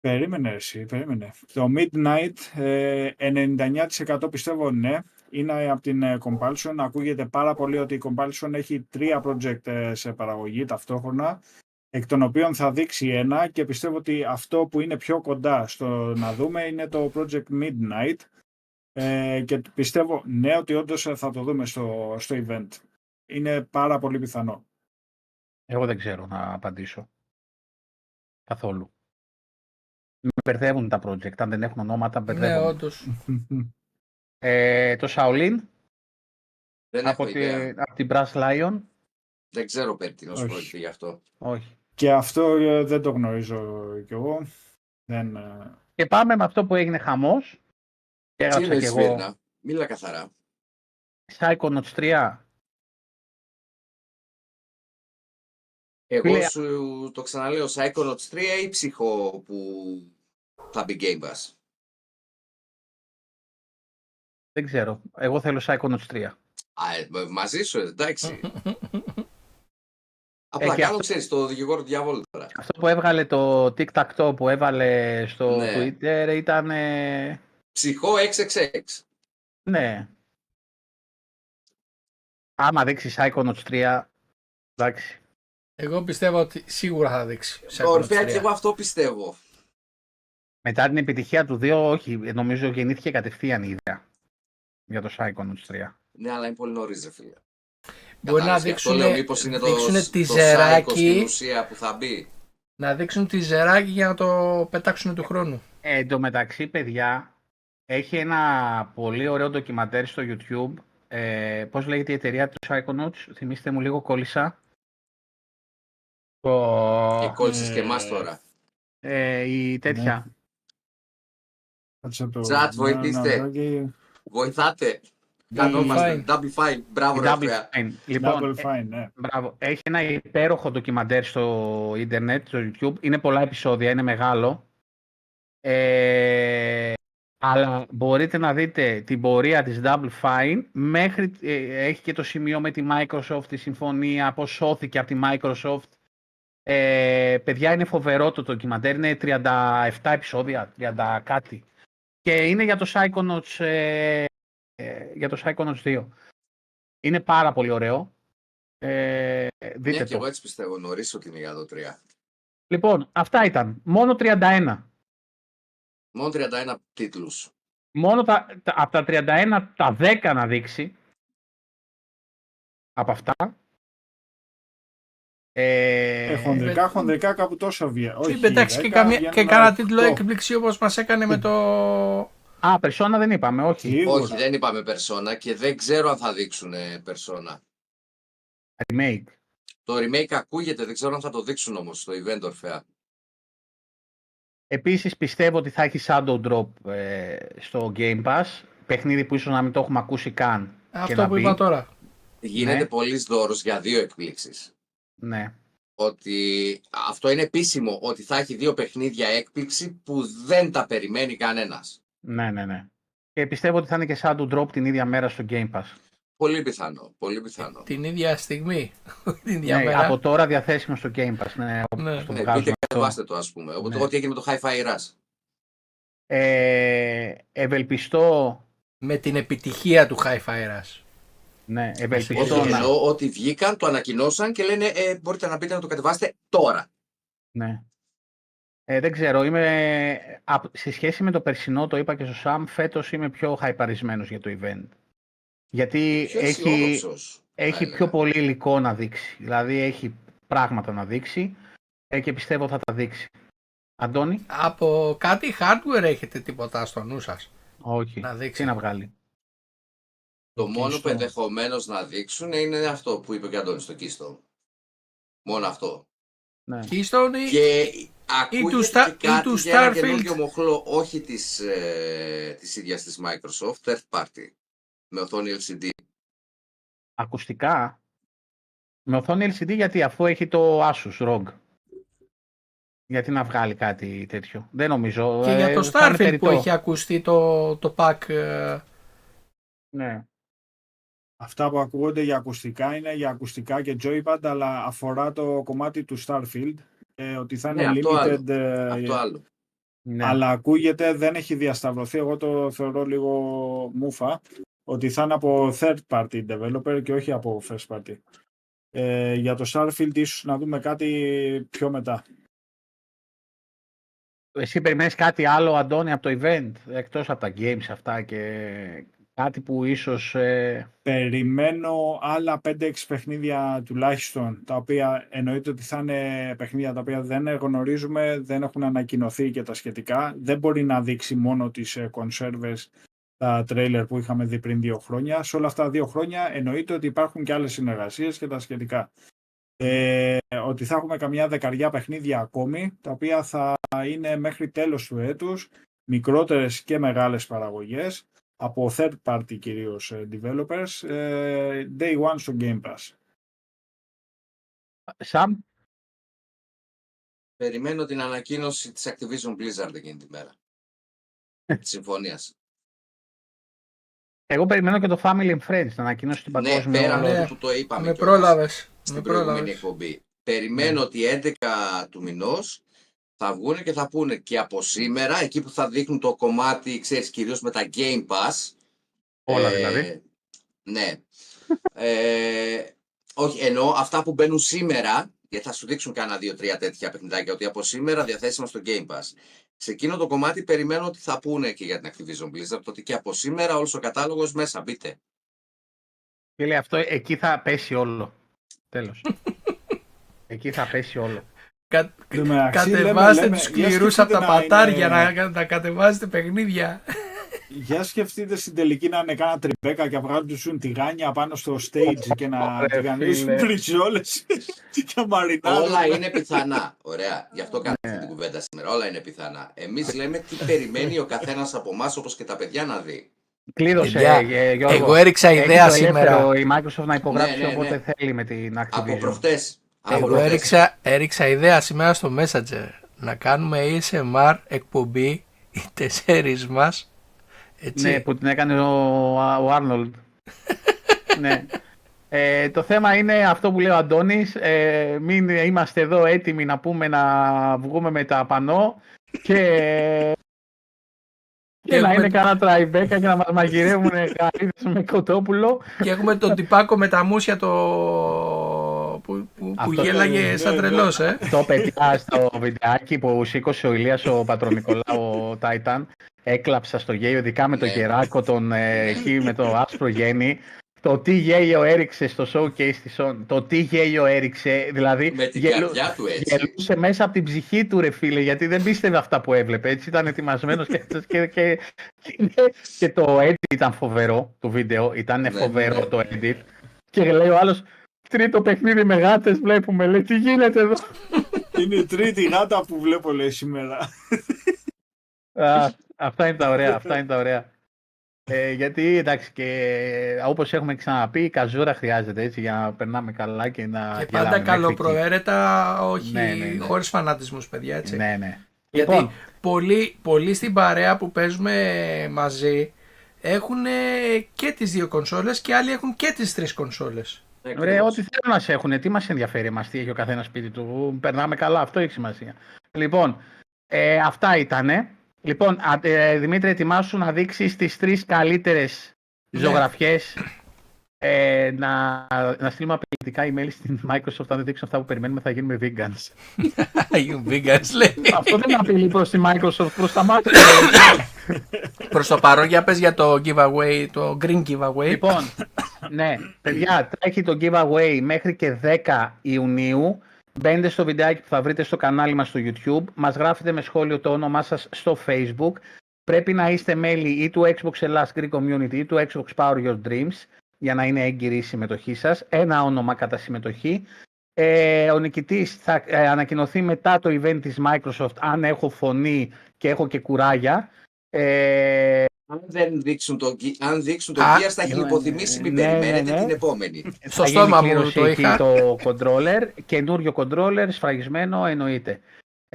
Speaker 3: Περίμενε εσύ, περίμενε. Το Midnight ε, 99% πιστεύω ναι. Είναι από την ε, Compulsion. Ακούγεται πάρα πολύ ότι η Compulsion έχει τρία project ε, σε παραγωγή ταυτόχρονα, εκ των οποίων θα δείξει ένα και πιστεύω ότι αυτό που είναι πιο κοντά στο να δούμε είναι το project Midnight ε, και πιστεύω ναι ότι όντως θα το δούμε στο, στο event. Είναι πάρα πολύ πιθανό.
Speaker 4: Εγώ δεν ξέρω να απαντήσω. Καθόλου. Με μπερδεύουν τα project. Αν δεν έχουν ονόματα,
Speaker 1: Ναι,
Speaker 4: μπερδεύουν.
Speaker 1: όντως.
Speaker 4: ε, το Shaolin
Speaker 2: Δεν
Speaker 4: από,
Speaker 2: έχω
Speaker 4: τη,
Speaker 2: ιδέα.
Speaker 4: από την Brass Lion.
Speaker 2: Δεν ξέρω περί τίνος
Speaker 3: Όχι.
Speaker 2: πρόκειται γι' αυτό.
Speaker 4: Όχι.
Speaker 3: και αυτό ε, δεν το γνωρίζω κι εγώ. Δεν, ε,
Speaker 4: Και πάμε με αυτό που έγινε χαμός.
Speaker 2: Τι
Speaker 4: Έγραψα
Speaker 2: είναι
Speaker 4: και εγώ
Speaker 2: Σφύρνα, μίλα καθαρά.
Speaker 4: Psychonauts 3.
Speaker 2: Εγώ
Speaker 4: Φίλε-
Speaker 2: σου το ξαναλέω, Psychonauts 3 ή ψυχο που θα μπει Game Pass;
Speaker 4: Δεν ξέρω. Εγώ θέλω Psychonauts 3.
Speaker 2: Α, ε, μ- μαζί σου, εντάξει. Απλά
Speaker 4: Ε, και
Speaker 2: κάνω,
Speaker 4: αυτό-
Speaker 2: ξέρεις, το δικηγόρο του διαβόλου τώρα.
Speaker 4: Αυτό που έβγαλε το TikTok που έβαλε στο
Speaker 2: Ναι.
Speaker 4: Twitter ήταν... ε,
Speaker 2: Ψυχό XXX.
Speaker 4: Ναι. Άμα δείξεις Psychonauts 3, εντάξει.
Speaker 1: Εγώ πιστεύω ότι σίγουρα θα δείξει. Psychonauts
Speaker 2: Ορφέα
Speaker 1: 3.
Speaker 2: και εγώ αυτό πιστεύω.
Speaker 4: Μετά την επιτυχία του 2, όχι, νομίζω γεννήθηκε κατευθείαν η ιδέα για το Psychonauts 3.
Speaker 2: Ναι, αλλά είναι πολύ νωρίς, ρε φίλε.
Speaker 1: Μπορεί να
Speaker 2: Κατάλαβες, γι' αυτό λέω,
Speaker 1: δείξουν,
Speaker 2: μήπως είναι το,
Speaker 1: δείξουν
Speaker 2: το psycho
Speaker 1: τιζεράκι,
Speaker 2: στην ουσία που θα μπει;
Speaker 1: να δείξουν τιζεράκι για να το πετάξουν του χρόνου.
Speaker 4: Ε, εν τω μεταξύ, παιδιά, έχει ένα πολύ ωραίο ντοκιμαντέρ στο YouTube. Ε, πώς λέγεται η εταιρεία του Psychonauts, θυμίστε μου λίγο, κόλλησα. Το...
Speaker 2: Και κόλλησες και
Speaker 3: ε,
Speaker 2: εμάς τώρα.
Speaker 4: Ε, η τέτοια.
Speaker 3: κάτσε να το-
Speaker 2: Chat,
Speaker 3: να-
Speaker 2: βοηθήστε.
Speaker 3: να- να-
Speaker 2: Βοηθάτε.
Speaker 1: Double
Speaker 2: Κανόμαστε.
Speaker 1: fine.
Speaker 2: Double fine. Μπράβο,
Speaker 4: Η
Speaker 2: ρε
Speaker 4: Double
Speaker 2: Ορφέα.
Speaker 4: Fine. Λοιπόν,
Speaker 3: Double
Speaker 4: ε,
Speaker 3: fine, ναι.
Speaker 4: Μπράβο. Έχει ένα υπέροχο ντοκιμαντέρ στο ίντερνετ, στο YouTube. Είναι πολλά επεισόδια, είναι μεγάλο. Ε, αλλά μπορείτε να δείτε την πορεία της Double Fine μέχρι, ε, έχει και το σημείο με τη Microsoft, τη συμφωνία, πώς σώθηκε από τη Microsoft. Ε, παιδιά, είναι φοβερό το ντοκιμαντέρ, είναι 37 επεισόδια, 30 κάτι. Και είναι για το Psychonauts, ε, ε, για το Psychonauts 2. Είναι πάρα πολύ ωραίο. Ε, δείτε
Speaker 2: Ναι, και
Speaker 4: το.
Speaker 2: εγώ έτσι πιστεύω νωρίς ότι είναι για το 3.
Speaker 4: Λοιπόν, αυτά ήταν. Μόνο 31.
Speaker 2: Μόνο 31 τίτλους.
Speaker 4: Μόνο τα, τα, από τα 31, τα 10 να δείξει. Από αυτά. Ε,
Speaker 3: Ε, χονδρικά, χονδρικά κάπου τόσο βγαίνει.
Speaker 1: Και
Speaker 3: Όχι,
Speaker 1: πετάξει και,
Speaker 3: 10
Speaker 1: καμία,
Speaker 3: βγαίνουν
Speaker 1: και κάνα τίτλο
Speaker 3: οκτώ.
Speaker 1: έκπληξη όπως μας έκανε με το...
Speaker 4: Α, Persona δεν είπαμε, όχι.
Speaker 3: Σίγουρα.
Speaker 2: Όχι, δεν είπαμε Persona και δεν ξέρω αν θα δείξουν ε, Persona.
Speaker 4: Remake.
Speaker 2: Το remake ακούγεται, δεν ξέρω αν θα το δείξουν όμως στο event Ορφέα.
Speaker 4: Επίσης πιστεύω ότι θα έχει Shadow Drop ε, στο Game Pass. Παιχνίδι που ίσως να μην το έχουμε ακούσει καν. και
Speaker 1: Αυτό
Speaker 4: να
Speaker 1: που
Speaker 4: μπει.
Speaker 1: είπα τώρα.
Speaker 2: Γίνεται
Speaker 4: Ναι.
Speaker 2: πολύς δώρος για δύο εκπλήξεις.
Speaker 4: Ναι.
Speaker 2: Ότι αυτό είναι επίσημο, ότι θα έχει δύο παιχνίδια έκπληξη που δεν τα περιμένει κανένας.
Speaker 4: Ναι, ναι, ναι. Και πιστεύω ότι θα είναι και Shadow Drop την ίδια μέρα στο Game Pass.
Speaker 2: Πολύ πιθανό, πολύ πιθανό.
Speaker 1: Την ίδια στιγμή. την ίδια
Speaker 4: Ναι,
Speaker 1: μέρα.
Speaker 4: από τώρα διαθέσιμο στο Game Pass. Ναι, όπως
Speaker 1: Ναι.
Speaker 4: το
Speaker 2: Ναι,
Speaker 4: βγάζουν
Speaker 2: μπείτε
Speaker 4: αυτό.
Speaker 2: κατεβάστε το ας πούμε.
Speaker 4: Ναι.
Speaker 2: Ό,τι έγινε με το Hi-Fi Rush.
Speaker 4: Ε, ευελπιστώ,
Speaker 1: Με την επιτυχία του High Fire
Speaker 4: ναι,
Speaker 2: Όχι,
Speaker 4: ευελπιστώ να...
Speaker 2: εννοώ ότι βγήκαν, το ανακοινώσαν και λένε ε, μπορείτε να μπείτε να το κατεβάσετε τώρα.
Speaker 4: Ναι. Ε, δεν ξέρω, είμαι, απ- σε σχέση με το περσινό, το είπα και στο Σαμ, φέτος είμαι πιο χαϊπαρισμένος για το event. Γιατί
Speaker 2: Πιο
Speaker 4: έχει,
Speaker 2: αισιόδοξος, θα
Speaker 4: έχει
Speaker 2: έλεγα.
Speaker 4: πιο πολύ υλικό να δείξει. Δηλαδή έχει πράγματα να δείξει ε, και πιστεύω θα τα δείξει. Αντώνη;
Speaker 1: Από κάτι hardware έχετε τίποτα στο νου σας;
Speaker 4: Όχι.
Speaker 1: Να δείξει.
Speaker 4: Τι να βγάλει;
Speaker 2: Το
Speaker 3: Το
Speaker 2: μόνο που
Speaker 3: Keystone.
Speaker 2: ενδεχομένως να δείξουν είναι αυτό που είπε και ο Αντώνης στο Keystone. Μόνο αυτό.
Speaker 4: Ναι.
Speaker 1: Keystone ή-
Speaker 2: Και ακούγεται
Speaker 1: του Star-
Speaker 2: και κάτι
Speaker 1: ή του
Speaker 2: για ένα
Speaker 1: Starfield.
Speaker 2: καινούργιο μοχλό, όχι της, ε, της ίδιας της Microsoft, third party, με οθόνη LCD.
Speaker 4: Ακουστικά. Με οθόνη LCD γιατί αφού έχει το Asus ROG. Γιατί να βγάλει κάτι τέτοιο. Δεν νομίζω.
Speaker 1: και
Speaker 4: Ε,
Speaker 1: για το
Speaker 4: θα είναι
Speaker 1: Starfield που
Speaker 4: περιττό.
Speaker 1: έχει ακουστεί το, το pack. ε,
Speaker 4: Ναι.
Speaker 3: Αυτά που ακούγονται για ακουστικά είναι για ακουστικά και joypad, αλλά αφορά το κομμάτι του Starfield, ε, ότι θα
Speaker 2: Ναι,
Speaker 3: είναι
Speaker 2: αυτό άλλο.
Speaker 3: limited, ε,
Speaker 2: Αυτό άλλο.
Speaker 4: ναι.
Speaker 3: αλλά ακούγεται, δεν έχει διασταυρωθεί, εγώ το θεωρώ λίγο μούφα, ότι θα είναι από third party developer και όχι από first party. Ε, για το Starfield ίσως να δούμε κάτι πιο μετά.
Speaker 4: Εσύ περιμένεις κάτι άλλο, Αντώνη, από το event, εκτός από τα games αυτά και κάτι που ίσως... ε,
Speaker 3: Περιμένω άλλα 5-6 παιχνίδια τουλάχιστον, τα οποία εννοείται ότι θα είναι παιχνίδια τα οποία δεν γνωρίζουμε, δεν έχουν ανακοινωθεί και τα σχετικά. Δεν μπορεί να δείξει μόνο τις ε, κονσέρβες τα τρέιλερ που είχαμε δει πριν δύο χρόνια. Σε όλα αυτά τα δύο χρόνια εννοείται ότι υπάρχουν και άλλες συνεργασίες και τα σχετικά. Ε, ότι θα έχουμε καμιά δεκαριά παιχνίδια ακόμη, τα οποία θα είναι μέχρι τέλος του έτους, μικρότερες και μεγάλες παραγωγές, από third party κυρίως ε, developers, ε, day one στο Game Pass.
Speaker 4: Σαμ,
Speaker 2: Περιμένω την ανακοίνωση της Activision Blizzard εκείνη τη μέρα. Της συμφωνίας.
Speaker 4: εγώ περιμένω και το Family and Friends να ανακοινώσει την
Speaker 2: ναι,
Speaker 4: παγκόσμια...
Speaker 2: πέραν
Speaker 1: Ναι.
Speaker 2: ναι. που το είπαμε
Speaker 1: με
Speaker 2: κιόλας
Speaker 1: πρόλαβες. Με
Speaker 2: στην προηγούμενη
Speaker 1: πρόλαβες.
Speaker 2: εκπομπή. Περιμένω ότι 11 του μηνός θα βγουν και θα πούνε και από σήμερα, εκεί που θα δείχνουν το κομμάτι, ξέρεις, κυρίως με τα Game Pass.
Speaker 4: Όλα
Speaker 2: Ε,
Speaker 4: δηλαδή.
Speaker 2: Ναι. ε, όχι, εννοώ αυτά που μπαίνουν σήμερα, γιατί θα σου δείξουν κάνα δύο-τρία τέτοια παιχνιδάκια, ότι από σήμερα διαθέσιμα στο Game Pass. Σε εκείνο το κομμάτι περιμένω ότι θα πούνε και για την Activision Blizzard, ότι και από σήμερα όλος ο κατάλογος μέσα, μπείτε.
Speaker 4: Φίλε, αυτό εκεί θα πέσει όλο. Τέλος. εκεί θα πέσει όλο.
Speaker 1: Κα...
Speaker 3: Εν τω μεταξύ,
Speaker 1: Κατεβάστε
Speaker 3: λέμε,
Speaker 1: τους
Speaker 3: λέμε,
Speaker 1: σκληρούς
Speaker 3: για
Speaker 1: από τα
Speaker 3: σκεφτείτε να
Speaker 1: πατάρια
Speaker 3: είναι-
Speaker 1: να, να κατεβάζετε παιχνίδια.
Speaker 3: Για σκεφτείτε στην τελική να είναι κάνα τριμπέκα και να βγάλουν σου τηγάνια πάνω στο stage και να
Speaker 4: Ωραία,
Speaker 3: τηγανίσουν
Speaker 4: φίλε.
Speaker 3: πριζόλες και μαρινάρουν.
Speaker 2: Όλα είναι πιθανά. Ωραία. Γι' αυτό κάνω
Speaker 1: Ναι.
Speaker 2: αυτή την κουβέντα σήμερα. Όλα είναι πιθανά. Εμείς λέμε τι περιμένει ο καθένας από εμάς, όπως και τα παιδιά, να δει.
Speaker 4: Κλείδωσε,
Speaker 1: Παιδιά,
Speaker 4: ε, Γιώργο.
Speaker 1: Εγώ έριξα
Speaker 4: Έχεις
Speaker 1: ιδέα
Speaker 4: το ελεύθερο
Speaker 1: σήμερα.
Speaker 4: η Microsoft να υπογράψει
Speaker 2: Ναι, ναι, ναι.
Speaker 4: όποτε θέλει με την
Speaker 2: Από
Speaker 4: Activision.
Speaker 2: Προχτέ.
Speaker 1: Εγώ έριξα, έριξα ιδέα σήμερα στο Messenger να κάνουμε ASMR εκπομπή οι τεσσέρις μας. Έτσι.
Speaker 4: Ναι, που την έκανε ο, ο Άρνολντ. ναι. Ε, το θέμα είναι αυτό που λέει ο Αντώνης, ε, μην είμαστε εδώ έτοιμοι να πούμε να βγούμε με τα πανό και, και,
Speaker 1: Και
Speaker 4: να
Speaker 1: έχουμε-
Speaker 4: είναι κανένα τραϊμπέκα και να μας μαγειρεύουν καρύδες με κοτόπουλο.
Speaker 1: Και έχουμε τον τυπάκο με τα μουσια το... που, που, που
Speaker 4: Αυτό
Speaker 1: γέλαγε
Speaker 3: το-
Speaker 1: σαν
Speaker 3: ναι,
Speaker 1: τρελός, ε.
Speaker 4: το παιδιά στο βιντεάκι που σήκωσε ο Ηλίας ο Πατρονικολάου ο Τάιταν έκλαψα στο γέλιο, ειδικά με τον
Speaker 2: Ναι.
Speaker 4: Γεράκο, τον ε, εκεί με το άσπρο γέννη. Το τι γέλιο έριξε στο showcase της Sony, το τι γέλιο έριξε, δηλαδή
Speaker 2: Με την
Speaker 4: γελου-
Speaker 2: καρδιά του έτσι.
Speaker 4: γελούσε μέσα από την ψυχή του ρε φίλε, γιατί δεν πίστευε αυτά που έβλεπε, έτσι ήταν ετοιμασμένος και, και, και, και, και το edit ήταν φοβερό, το βίντεο, ήταν
Speaker 2: Ναι,
Speaker 4: φοβερό
Speaker 2: ναι.
Speaker 4: το edit και λέει ο άλλος, τρίτο παιχνίδι με γάτες βλέπουμε, λέει τι γίνεται εδώ.
Speaker 3: Είναι η τρίτη γάτα που βλέπω λέει σήμερα.
Speaker 4: Α, αυτά είναι τα ωραία, αυτά είναι τα ωραία. Ε, γιατί εντάξει και όπως έχουμε ξαναπεί η καζούρα χρειάζεται έτσι για να περνάμε καλά και να
Speaker 1: Και
Speaker 4: γελάμε
Speaker 1: πάντα
Speaker 4: μέχρι
Speaker 1: καλοπροαίρετα, όχι
Speaker 4: Ναι, ναι, ναι.
Speaker 1: χωρίς φανατισμούς, παιδιά,
Speaker 4: εκεί.
Speaker 1: έτσι.
Speaker 4: Ναι, ναι.
Speaker 1: Γιατί
Speaker 4: Λοιπόν,
Speaker 1: πολλοί, πολλοί στην παρέα που παίζουμε μαζί έχουν και τις δύο κονσόλες και άλλοι έχουν και τις τρεις κονσόλες.
Speaker 2: Ναι,
Speaker 4: Ρε,
Speaker 2: ακριβώς.
Speaker 4: ό,τι θέλουν να σε έχουν, τι μας ενδιαφέρει εμάς, τι έχει ο καθένας σπίτι του, περνάμε καλά, αυτό έχει σημασία. Λοιπόν, ε, αυτά ήτανε. Λοιπόν, α, ε, Δημήτρη, ετοιμάσου να δείξεις τις τρεις καλύτερες
Speaker 1: Ναι.
Speaker 4: ζωγραφιές ε, να, να στείλουμε απαιτητικά email στην Microsoft αν δεν δείξουν αυτά που περιμένουμε θα γίνουμε vegans.
Speaker 1: You vegans λέει.
Speaker 4: Αυτό δεν είναι απειλή προς τη Microsoft, προς τα μάτια.
Speaker 1: Προς το παρόν για πες για το giveaway, το green giveaway.
Speaker 4: Λοιπόν, ναι, παιδιά, τρέχει το giveaway μέχρι και 10 Ιουνίου. Μπαίνετε στο βιντεάκι που θα βρείτε στο κανάλι μας στο YouTube, μας γράφετε με σχόλιο το όνομά σας στο Facebook. Πρέπει να είστε μέλη ή του Xbox Ελλάς Greek Community ή του Xbox Power Your Dreams για να είναι έγκυρη η συμμετοχή σας. Ένα όνομα κατά συμμετοχή. Ε, ο νικητής θα ε, ανακοινωθεί μετά το event της Microsoft αν έχω φωνή και έχω και κουράγια. Ε,
Speaker 2: Αν δεν δείξουν το, Ge- αν δείξουν το
Speaker 1: Α,
Speaker 2: Gears θα έχει
Speaker 4: ναι,
Speaker 2: λιποθυμήσει, μην
Speaker 4: ναι, ναι,
Speaker 2: περιμένετε
Speaker 4: ναι.
Speaker 2: την επόμενη.
Speaker 1: Στο
Speaker 4: θα
Speaker 1: στόμα
Speaker 4: γίνει
Speaker 1: μου
Speaker 4: κλήρωση
Speaker 1: το
Speaker 4: εκεί
Speaker 1: είχα.
Speaker 4: το controller, καινούριο controller, σφραγισμένο, εννοείται.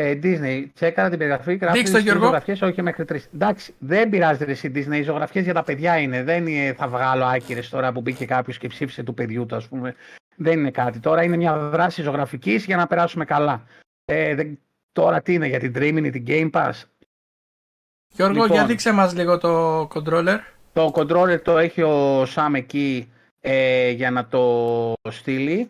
Speaker 4: Ε, Disney, τσέκαρα την περιγραφή, γράφει
Speaker 1: Δείξτε το,
Speaker 4: τις
Speaker 1: Γιώργο.
Speaker 4: ζωγραφιές, όχι μέχρι τρεις. Εντάξει, δεν πειράζει ρε, εσύ Disney, οι ζωγραφιές για τα παιδιά είναι. Δεν είναι, θα βγάλω άκυρες τώρα που μπήκε κάποιος και ψήφισε του παιδιού του, ας πούμε. Δεν είναι κάτι. Τώρα είναι μια δράση ζωγραφικής για να περάσουμε καλά. Ε, δεν- τώρα τι είναι, για την Dreaming ή την Game Pass;
Speaker 1: Γιώργο,
Speaker 4: Λοιπόν.
Speaker 1: για δείξε μας λίγο το controller.
Speaker 4: Το controller το έχει ο Σαμ εκεί ε, για να το στείλει.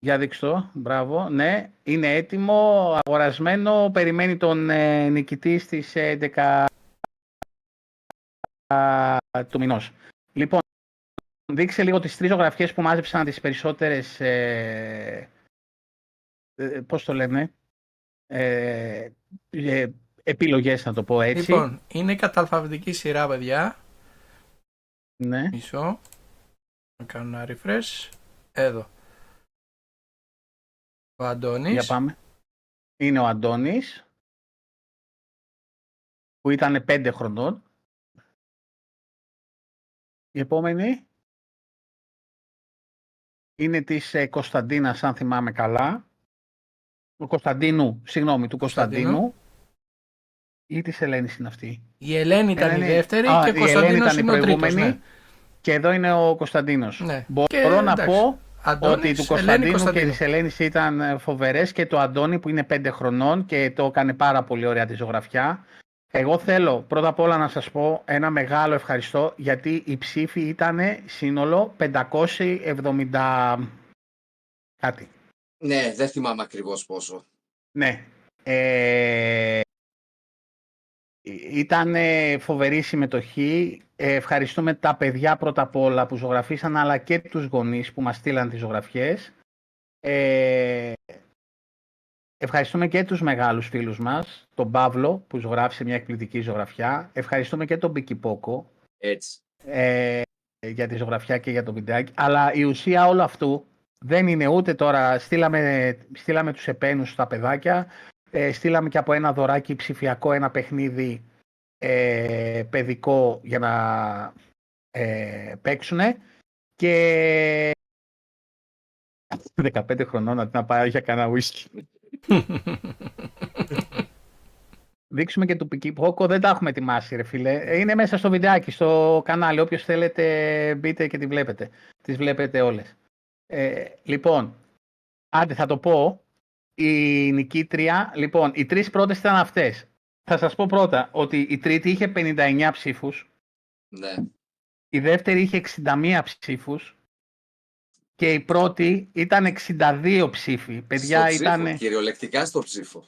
Speaker 4: Για δείξτε το. Μπράβο. Ναι, είναι έτοιμο, αγορασμένο. Περιμένει τον ε, νικητή στις 11 του μηνός. Λοιπόν, δείξε λίγο τις τρεις ζωγραφιές που μάζεψαν τις περισσότερες, ε, ε, πώς το λένε, ε, ε, επιλογές να το πω έτσι.
Speaker 1: Λοιπόν, είναι κατά αλφαβητική σειρά, παιδιά.
Speaker 4: ναι.
Speaker 1: Μισό. Να κάνω ένα refresh. Εδώ. Ο Αντώνης.
Speaker 4: Για πάμε. Είναι ο Αντώνης, που ήταν 5 χρονών. Η επόμενη είναι της ε, Κωνσταντίνας, αν θυμάμαι καλά. Του Κωνσταντίνου, συγγνώμη, του
Speaker 1: Κωνσταντίνου.
Speaker 4: Κωνσταντίνου. Ή της Ελένης είναι αυτή.
Speaker 1: Η Ελένη ήταν η
Speaker 4: Ελένη-
Speaker 1: δεύτερη
Speaker 4: Α,
Speaker 1: και
Speaker 4: η
Speaker 1: ο Κωνσταντίνος
Speaker 4: Ελένη ήταν η
Speaker 1: είναι ο τρίτος.
Speaker 4: προηγούμενη.
Speaker 1: Ναι.
Speaker 4: Και εδώ είναι ο Κωνσταντίνος.
Speaker 1: Ναι.
Speaker 4: Μπορώ
Speaker 1: Και,
Speaker 4: να
Speaker 1: εντάξει,
Speaker 4: πω
Speaker 1: Αντώνης,
Speaker 4: ότι του
Speaker 1: Ελένη,
Speaker 4: Κωνσταντίνου και της Ελένης ήταν ε, φοβερές και το Αντώνη που είναι 5 χρονών και το έκανε πάρα πολύ ωραία τη ζωγραφιά. Εγώ θέλω πρώτα απ' όλα να σας πω ένα μεγάλο ευχαριστώ γιατί η ψήφη ήταν σύνολο 570 κάτι.
Speaker 2: Ναι, δεν θυμάμαι ακριβώς πόσο.
Speaker 4: Ναι. Ε, ήταν φοβερή συμμετοχή. Ε, ευχαριστούμε τα παιδιά πρώτα απ' όλα που ζωγραφίσαν, αλλά και τους γονείς που μας στείλαν τις ζωγραφιές. Ε, ευχαριστούμε και τους μεγάλους φίλους μας, τον Παύλο που ζωγράφισε μια εκπληκτική ζωγραφιά. Ευχαριστούμε και τον Μπίκι Πόκο
Speaker 2: Έτσι.
Speaker 4: ε, για τη ζωγραφιά και για το βιντεάκι. Αλλά η ουσία όλου αυτού δεν είναι ούτε τώρα, στείλαμε, στείλαμε τους επένους στα παιδάκια, ε, στείλαμε και από ένα δωράκι ψηφιακό ένα παιχνίδι ε, παιδικό για να ε, παίξουνε και 15 χρονών αντί να πάει για κανένα whisky. Δείξουμε και του Πικί Πόκο, δεν τα έχουμε ετοιμάσει ρε φίλε. Ε, Είναι μέσα στο βιντεάκι, στο κανάλι. Όποιος θέλετε μπείτε και τη βλέπετε. Τις βλέπετε όλες. Ε, λοιπόν, άντε θα το πω. Η νικήτρια, λοιπόν, οι τρεις πρώτες ήταν αυτές. Θα σας πω πρώτα ότι η τρίτη είχε 59 ψήφους,
Speaker 2: Ναι.
Speaker 4: η δεύτερη είχε 61 ψήφους και η πρώτη ήταν 62 ψήφοι. Παιδιά
Speaker 2: στο ψήφο,
Speaker 4: ήταν
Speaker 2: Κυριολεκτικά στο ψήφο.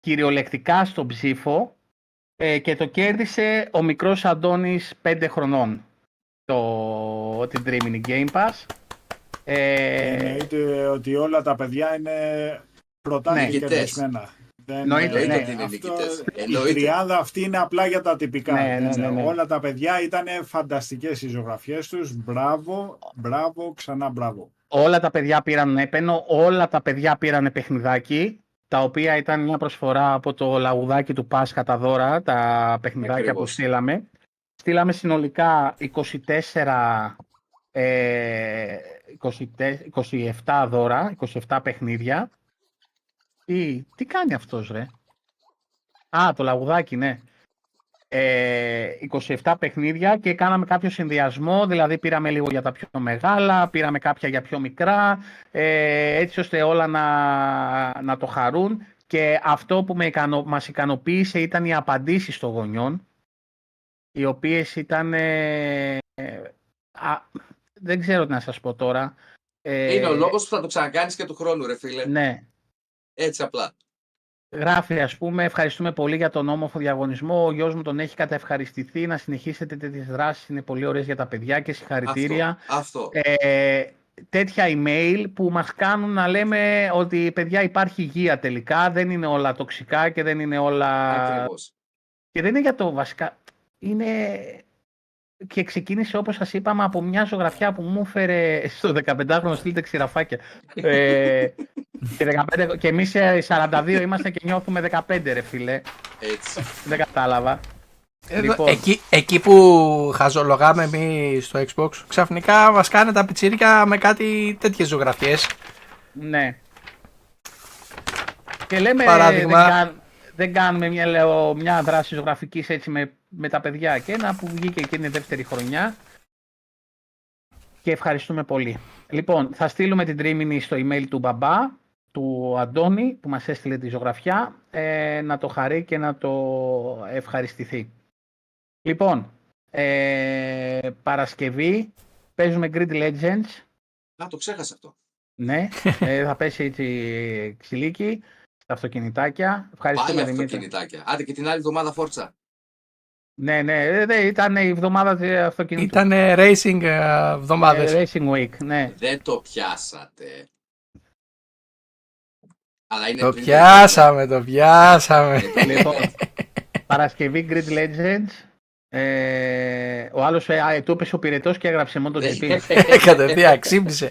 Speaker 4: κυριολεκτικά στον ψήφο ε, και το κέρδισε ο μικρός Αντώνης 5 χρονών το, την Dreaming Game Pass. Ε,
Speaker 3: Εννοείται ότι όλα τα παιδιά είναι πρωτά
Speaker 4: Ναι.
Speaker 3: και
Speaker 2: Νικητές.
Speaker 3: κερδισμένα. Δεν,
Speaker 4: Εννοείται,
Speaker 2: Εννοείται
Speaker 4: ναι.
Speaker 2: ότι είναι
Speaker 3: αυτό-
Speaker 2: νικητές.
Speaker 3: Η
Speaker 2: Εννοείται.
Speaker 3: τριάδα αυτή είναι απλά για τα τυπικά.
Speaker 4: Ναι, ναι,
Speaker 3: Δεν-
Speaker 4: ναι, ναι.
Speaker 3: Όλα τα παιδιά ήταν φανταστικές οι ζωγραφιές τους. Μπράβο, μπράβο, ξανά μπράβο.
Speaker 4: όλα τα παιδιά πήραν έπαινο, όλα τα παιδιά πήραν παιχνιδάκι, τα οποία ήταν μια προσφορά από το λαγουδάκι του Πάσχα τα δώρα, τα παιχνιδάκια που
Speaker 2: Ακριβώς.
Speaker 4: στείλαμε. Στείλαμε συνολικά 24, ε, 24 27 δώρα, 27 παιχνίδια. Τι, τι κάνει αυτός ρε; Α, το λαγουδάκι, ναι. Ε, 27 παιχνίδια και κάναμε κάποιο συνδυασμό, δηλαδή πήραμε λίγο για τα πιο μεγάλα, πήραμε κάποια για πιο μικρά, ε, έτσι ώστε όλα να, να το χαρούν και αυτό που με ικανο, μας ικανοποίησε ήταν οι απαντήσεις των γονιών, οι οποίες ήταν, ε, ε, α, δεν ξέρω τι να σας πω τώρα. Ε,
Speaker 2: Είναι ο λόγος που θα το ξανακάνεις και του χρόνου, ρε φίλε.
Speaker 4: Ναι,
Speaker 2: Έτσι απλά.
Speaker 4: Γράφει, ας πούμε, ευχαριστούμε πολύ για τον όμορφο διαγωνισμό. Ο γιος μου τον έχει καταευχαριστηθεί. Να συνεχίσετε τέτοιες δράσεις. Είναι πολύ ωραίες για τα παιδιά και συγχαρητήρια.
Speaker 2: Αυτό. αυτό.
Speaker 4: Ε, τέτοια email που μας κάνουν να λέμε ότι παιδιά υπάρχει υγεία τελικά, δεν είναι όλα τοξικά και δεν είναι όλα...
Speaker 2: Ακριβώς.
Speaker 4: Και δεν είναι για το βασικά. Είναι και ξεκίνησε όπως σας είπαμε από μια ζωγραφιά που μου έφερε στο 15χρονο στείλτε ξηραφάκια. ε, και, 15, και εμείς ε, 42 είμαστε και νιώθουμε 15 ρε φίλε.
Speaker 2: Έτσι.
Speaker 4: Δεν κατάλαβα.
Speaker 1: Εδώ,
Speaker 4: Λοιπόν.
Speaker 1: εκεί, εκεί που χαζολογάμε εμείς στο Xbox, ξαφνικά μας κάνε τα πιτσίρικα με κάτι τέτοιες ζωγραφιές.
Speaker 4: Ναι. Και λέμε
Speaker 1: Παράδειγμα.
Speaker 4: δεν, κάν- δεν κάνουμε μια, λέω, μια δράση ζωγραφικής έτσι με, με τα παιδιά και ένα που βγήκε εκείνη η δεύτερη χρονιά και ευχαριστούμε πολύ. Λοιπόν, θα στείλουμε την τρίμηνη στο email του μπαμπά, του Αντώνη που μας έστειλε τη ζωγραφιά, ε, να το χαρεί και να το ευχαριστηθεί. Λοιπόν, ε, Παρασκευή παίζουμε Grid Legends,
Speaker 2: Α, το ξέχασα αυτό.
Speaker 4: ναι, ε, θα πέσει έτσι ξυλίκι στα αυτοκινητάκια.
Speaker 2: Πάλι
Speaker 4: Ευχαριστούμε Δημήτρη.
Speaker 2: αυτοκινητάκια. Άντε και την άλλη εβδομάδα φόρτσα.
Speaker 4: Ναι, ναι, ε, ναι, ήταν η εβδομάδα της αυτοκινήτου.
Speaker 1: Ήταν racing ε, εβδομάδες.
Speaker 4: Ε, Racing Week, ναι.
Speaker 2: Δεν το πιάσατε. Αλλά είναι
Speaker 1: Το
Speaker 2: πριν
Speaker 1: πιάσαμε, το πιάσαμε.
Speaker 4: λοιπόν, Παρασκευή Grid Legends. Ε, ο άλλος ε, α, του έπεσε ο πυρετός και έγραψε μόνο το
Speaker 2: Ναι.
Speaker 4: GP.
Speaker 1: Κατευθείαν, ξύπνησε.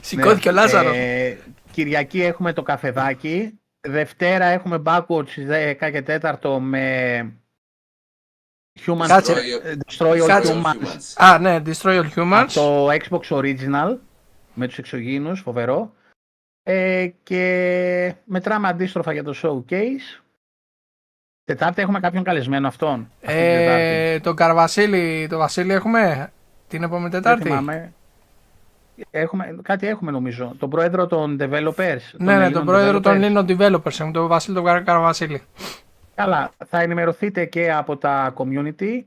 Speaker 1: Σηκώθηκε ο
Speaker 4: Ναι,
Speaker 1: Λάζαρος.
Speaker 4: ε, Κυριακή έχουμε το καφεδάκι. Δευτέρα έχουμε backwards στις 10 και 4 με Human
Speaker 1: Κάτσε.
Speaker 4: ε, Destroy All
Speaker 1: Κάτσε.
Speaker 4: Humans.
Speaker 1: Α, ναι, Destroy All Humans.
Speaker 4: Από το Xbox Original με τους εξωγήινους, φοβερό. Ε, και μετράμε αντίστροφα για το Showcase. Τετάρτη έχουμε κάποιον καλεσμένο αυτόν. αυτή την Τετάρτη.
Speaker 1: Ε, τον Καρβασίλη, το Βασίλη έχουμε την επόμενη
Speaker 4: Δεν
Speaker 1: Τετάρτη.
Speaker 4: θυμάμαι. Έχουμε, κάτι έχουμε νομίζω. Τον πρόεδρο των developers. των
Speaker 1: Ναι, ναι,
Speaker 4: Ελλήνων
Speaker 1: τον πρόεδρο των
Speaker 4: developers.
Speaker 1: Ελλήνων Developers, έχουμε τον Βασίλη τον Καρ- Καρβασίλη.
Speaker 4: Καλά, θα ενημερωθείτε και από τα community.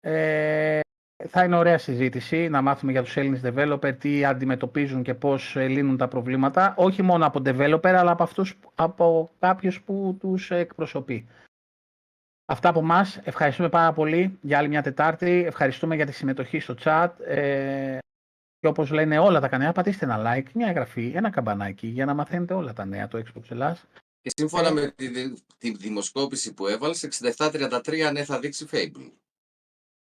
Speaker 4: Ε, θα είναι ωραία συζήτηση να μάθουμε για τους Έλληνες developer τι αντιμετωπίζουν και πώς ε, λύνουν τα προβλήματα. Όχι μόνο από developer, αλλά από, αυτούς, από κάποιους που τους εκπροσωπεί. Αυτά από εμά. Ευχαριστούμε πάρα πολύ για άλλη μια Τετάρτη. Ευχαριστούμε για τη συμμετοχή στο chat. Ε, και όπως λένε όλα τα κανένα, πατήστε ένα like, μια εγγραφή, ένα καμπανάκι για να μαθαίνετε όλα τα νέα του Xbox Ελλάς.
Speaker 2: Και σύμφωνα με τη, δη- τη δημοσκόπηση που έβαλες, 67-33 ναι θα δείξει Fable.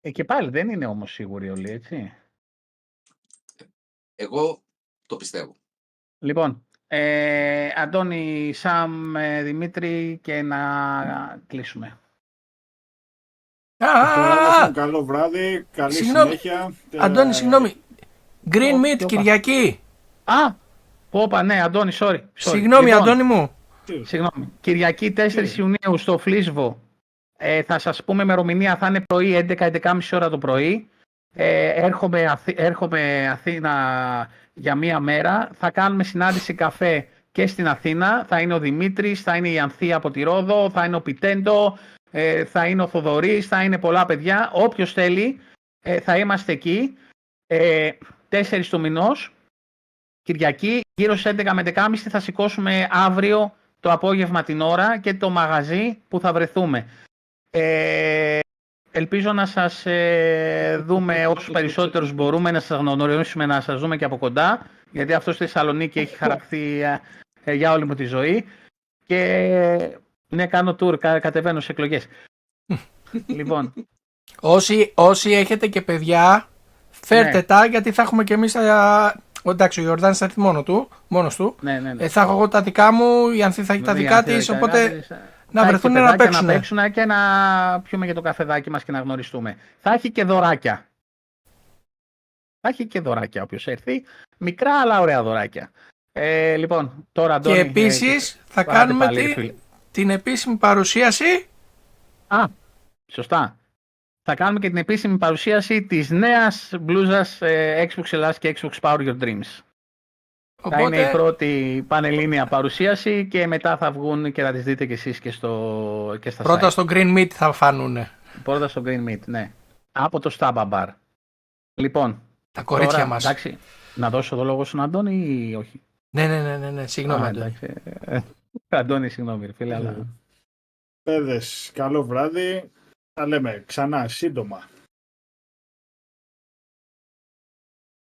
Speaker 4: Ε, και πάλι δεν είναι όμως σίγουροι όλοι, έτσι.
Speaker 2: Εγώ το πιστεύω.
Speaker 4: Λοιπόν, ε, Αντώνη, Σαμ, ε, Δημήτρη και να κλείσουμε.
Speaker 1: Α, α, α,
Speaker 3: Καλό βράδυ, καλή
Speaker 1: Συγγνώμη.
Speaker 3: συνέχεια.
Speaker 1: Αντώνη,
Speaker 3: Ε,
Speaker 1: συγγνώμη. Green
Speaker 4: Ω,
Speaker 1: Meat,
Speaker 4: τι όπα.
Speaker 1: Κυριακή.
Speaker 4: Α, πόπα, ναι, Αντώνη, sorry. sorry.
Speaker 1: Συγγνώμη,
Speaker 4: Λοιπόν,
Speaker 1: Αντώνη μου.
Speaker 3: τι-
Speaker 4: Συγγνώμη. Κυριακή 4 Ιουνίου στο Φλίσβο. Ε, θα σας πούμε ημερομηνία, θα είναι πρωί 11-11.30 ώρα το πρωί. Ε, έρχομαι, Αθή- έρχομαι Αθήνα για μία μέρα. Θα κάνουμε συνάντηση καφέ και στην Αθήνα. Θα είναι ο Δημήτρης, θα είναι η Ανθία από τη Ρόδο, θα είναι ο Πιτέντο, ε, θα είναι ο Θοδωρής, θα είναι πολλά παιδιά. Όποιος θέλει ε, θα είμαστε εκεί. Ε, 4 του μηνός. Κυριακή, γύρω στις 11 με 11.30 θα σηκώσουμε αύριο το απόγευμα την ώρα και το μαγαζί που θα βρεθούμε. Ε, ελπίζω να σας ε, δούμε όσους περισσότερους μπορούμε, να σας γνωρίσουμε, να σας δούμε και από κοντά, γιατί αυτό στη Θεσσαλονίκη έχει χαραχθεί ε, ε, για όλη μου τη ζωή. Και ναι, κάνω tour, κα, κατεβαίνω σε εκλογές. λοιπόν,
Speaker 1: Όσοι, όσοι έχετε και παιδιά, φέρτε
Speaker 4: Ναι.
Speaker 1: τα γιατί θα έχουμε και εμείς τα... Εντάξει, ο Ιορδάνης θα έρθει μόνο του, μόνος του.
Speaker 4: ναι, ναι. ναι.
Speaker 1: Ε, θα έχω εγώ τα δικά μου, η Ανθή θα έχει τα
Speaker 4: Δηλαδή,
Speaker 1: δικά
Speaker 4: αν
Speaker 1: της,
Speaker 4: θέλετε,
Speaker 1: οπότε
Speaker 4: κάτι,
Speaker 1: να
Speaker 4: θα
Speaker 1: βρεθούν
Speaker 4: έχει
Speaker 1: να
Speaker 4: παιδάκια
Speaker 1: παίξουν.
Speaker 4: Να παίξουν και να πιούμε και το καφεδάκι μας και να γνωριστούμε. Θα έχει και δωράκια. Θα έχει και δωράκια όποιος έρθει. Μικρά αλλά ωραία δωράκια. Ε, λοιπόν, τώρα Αντώνη,
Speaker 1: Και
Speaker 4: ε,
Speaker 1: επίσης θα
Speaker 4: πάτε
Speaker 1: κάνουμε
Speaker 4: πάλι,
Speaker 1: τη-
Speaker 4: φίλε.
Speaker 1: την επίσημη παρουσίαση
Speaker 4: Α, σωστά. Θα κάνουμε και την επίσημη παρουσίαση της νέας μπλούζας ε, Xbox Ελλάς και Xbox Power Your Dreams. Θα είναι η
Speaker 1: Οπότε,
Speaker 4: πρώτη πανελλήνια παρουσίαση και μετά θα βγουν και θα τις δείτε κι εσείς και, στο, και στα
Speaker 1: πρώτα
Speaker 4: site.
Speaker 1: στο Green Meat θα φάνουνε
Speaker 4: Πρώτα στο Green Meat, ναι. Από το Staba Bar. Λοιπόν,
Speaker 1: τα κορίτσια
Speaker 4: τώρα,
Speaker 1: μας.
Speaker 4: εντάξει, να δώσω το λόγο στον Αντώνη ή όχι;
Speaker 1: Ναι, ναι, ναι, ναι, ναι. συγγνώμη.
Speaker 4: Α,
Speaker 1: Αντώνη.
Speaker 4: εντάξει. Ε, Αντώνη, συγγνώμη, ρε φίλε, αλλά...
Speaker 3: Παιδες, καλό βράδυ. Τα λέμε ξανά σύντομα.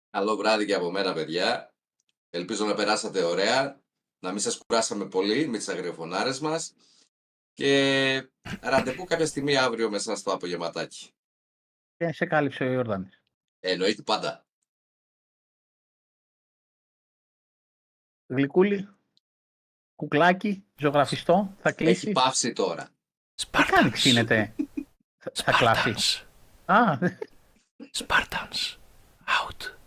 Speaker 2: Καλό βράδυ και από μένα, παιδιά. Ελπίζω να περάσατε ωραία, να μην σας κουράσαμε πολύ με τις αγριοφωνάρες μας και ραντεβού κάποια στιγμή αύριο μέσα στο απογευματάκι.
Speaker 4: Και σε κάλυψε ο Ιόρδανης.
Speaker 2: Εννοείται πάντα.
Speaker 4: Γλυκούλη, κουκλάκι, ζωγραφιστό, θα κλείσεις.
Speaker 2: Έχει πάυσει τώρα.
Speaker 4: Τι κάνεις, ξύνεται. Θα- θα κλάσει. Α,
Speaker 1: Spartans. Out.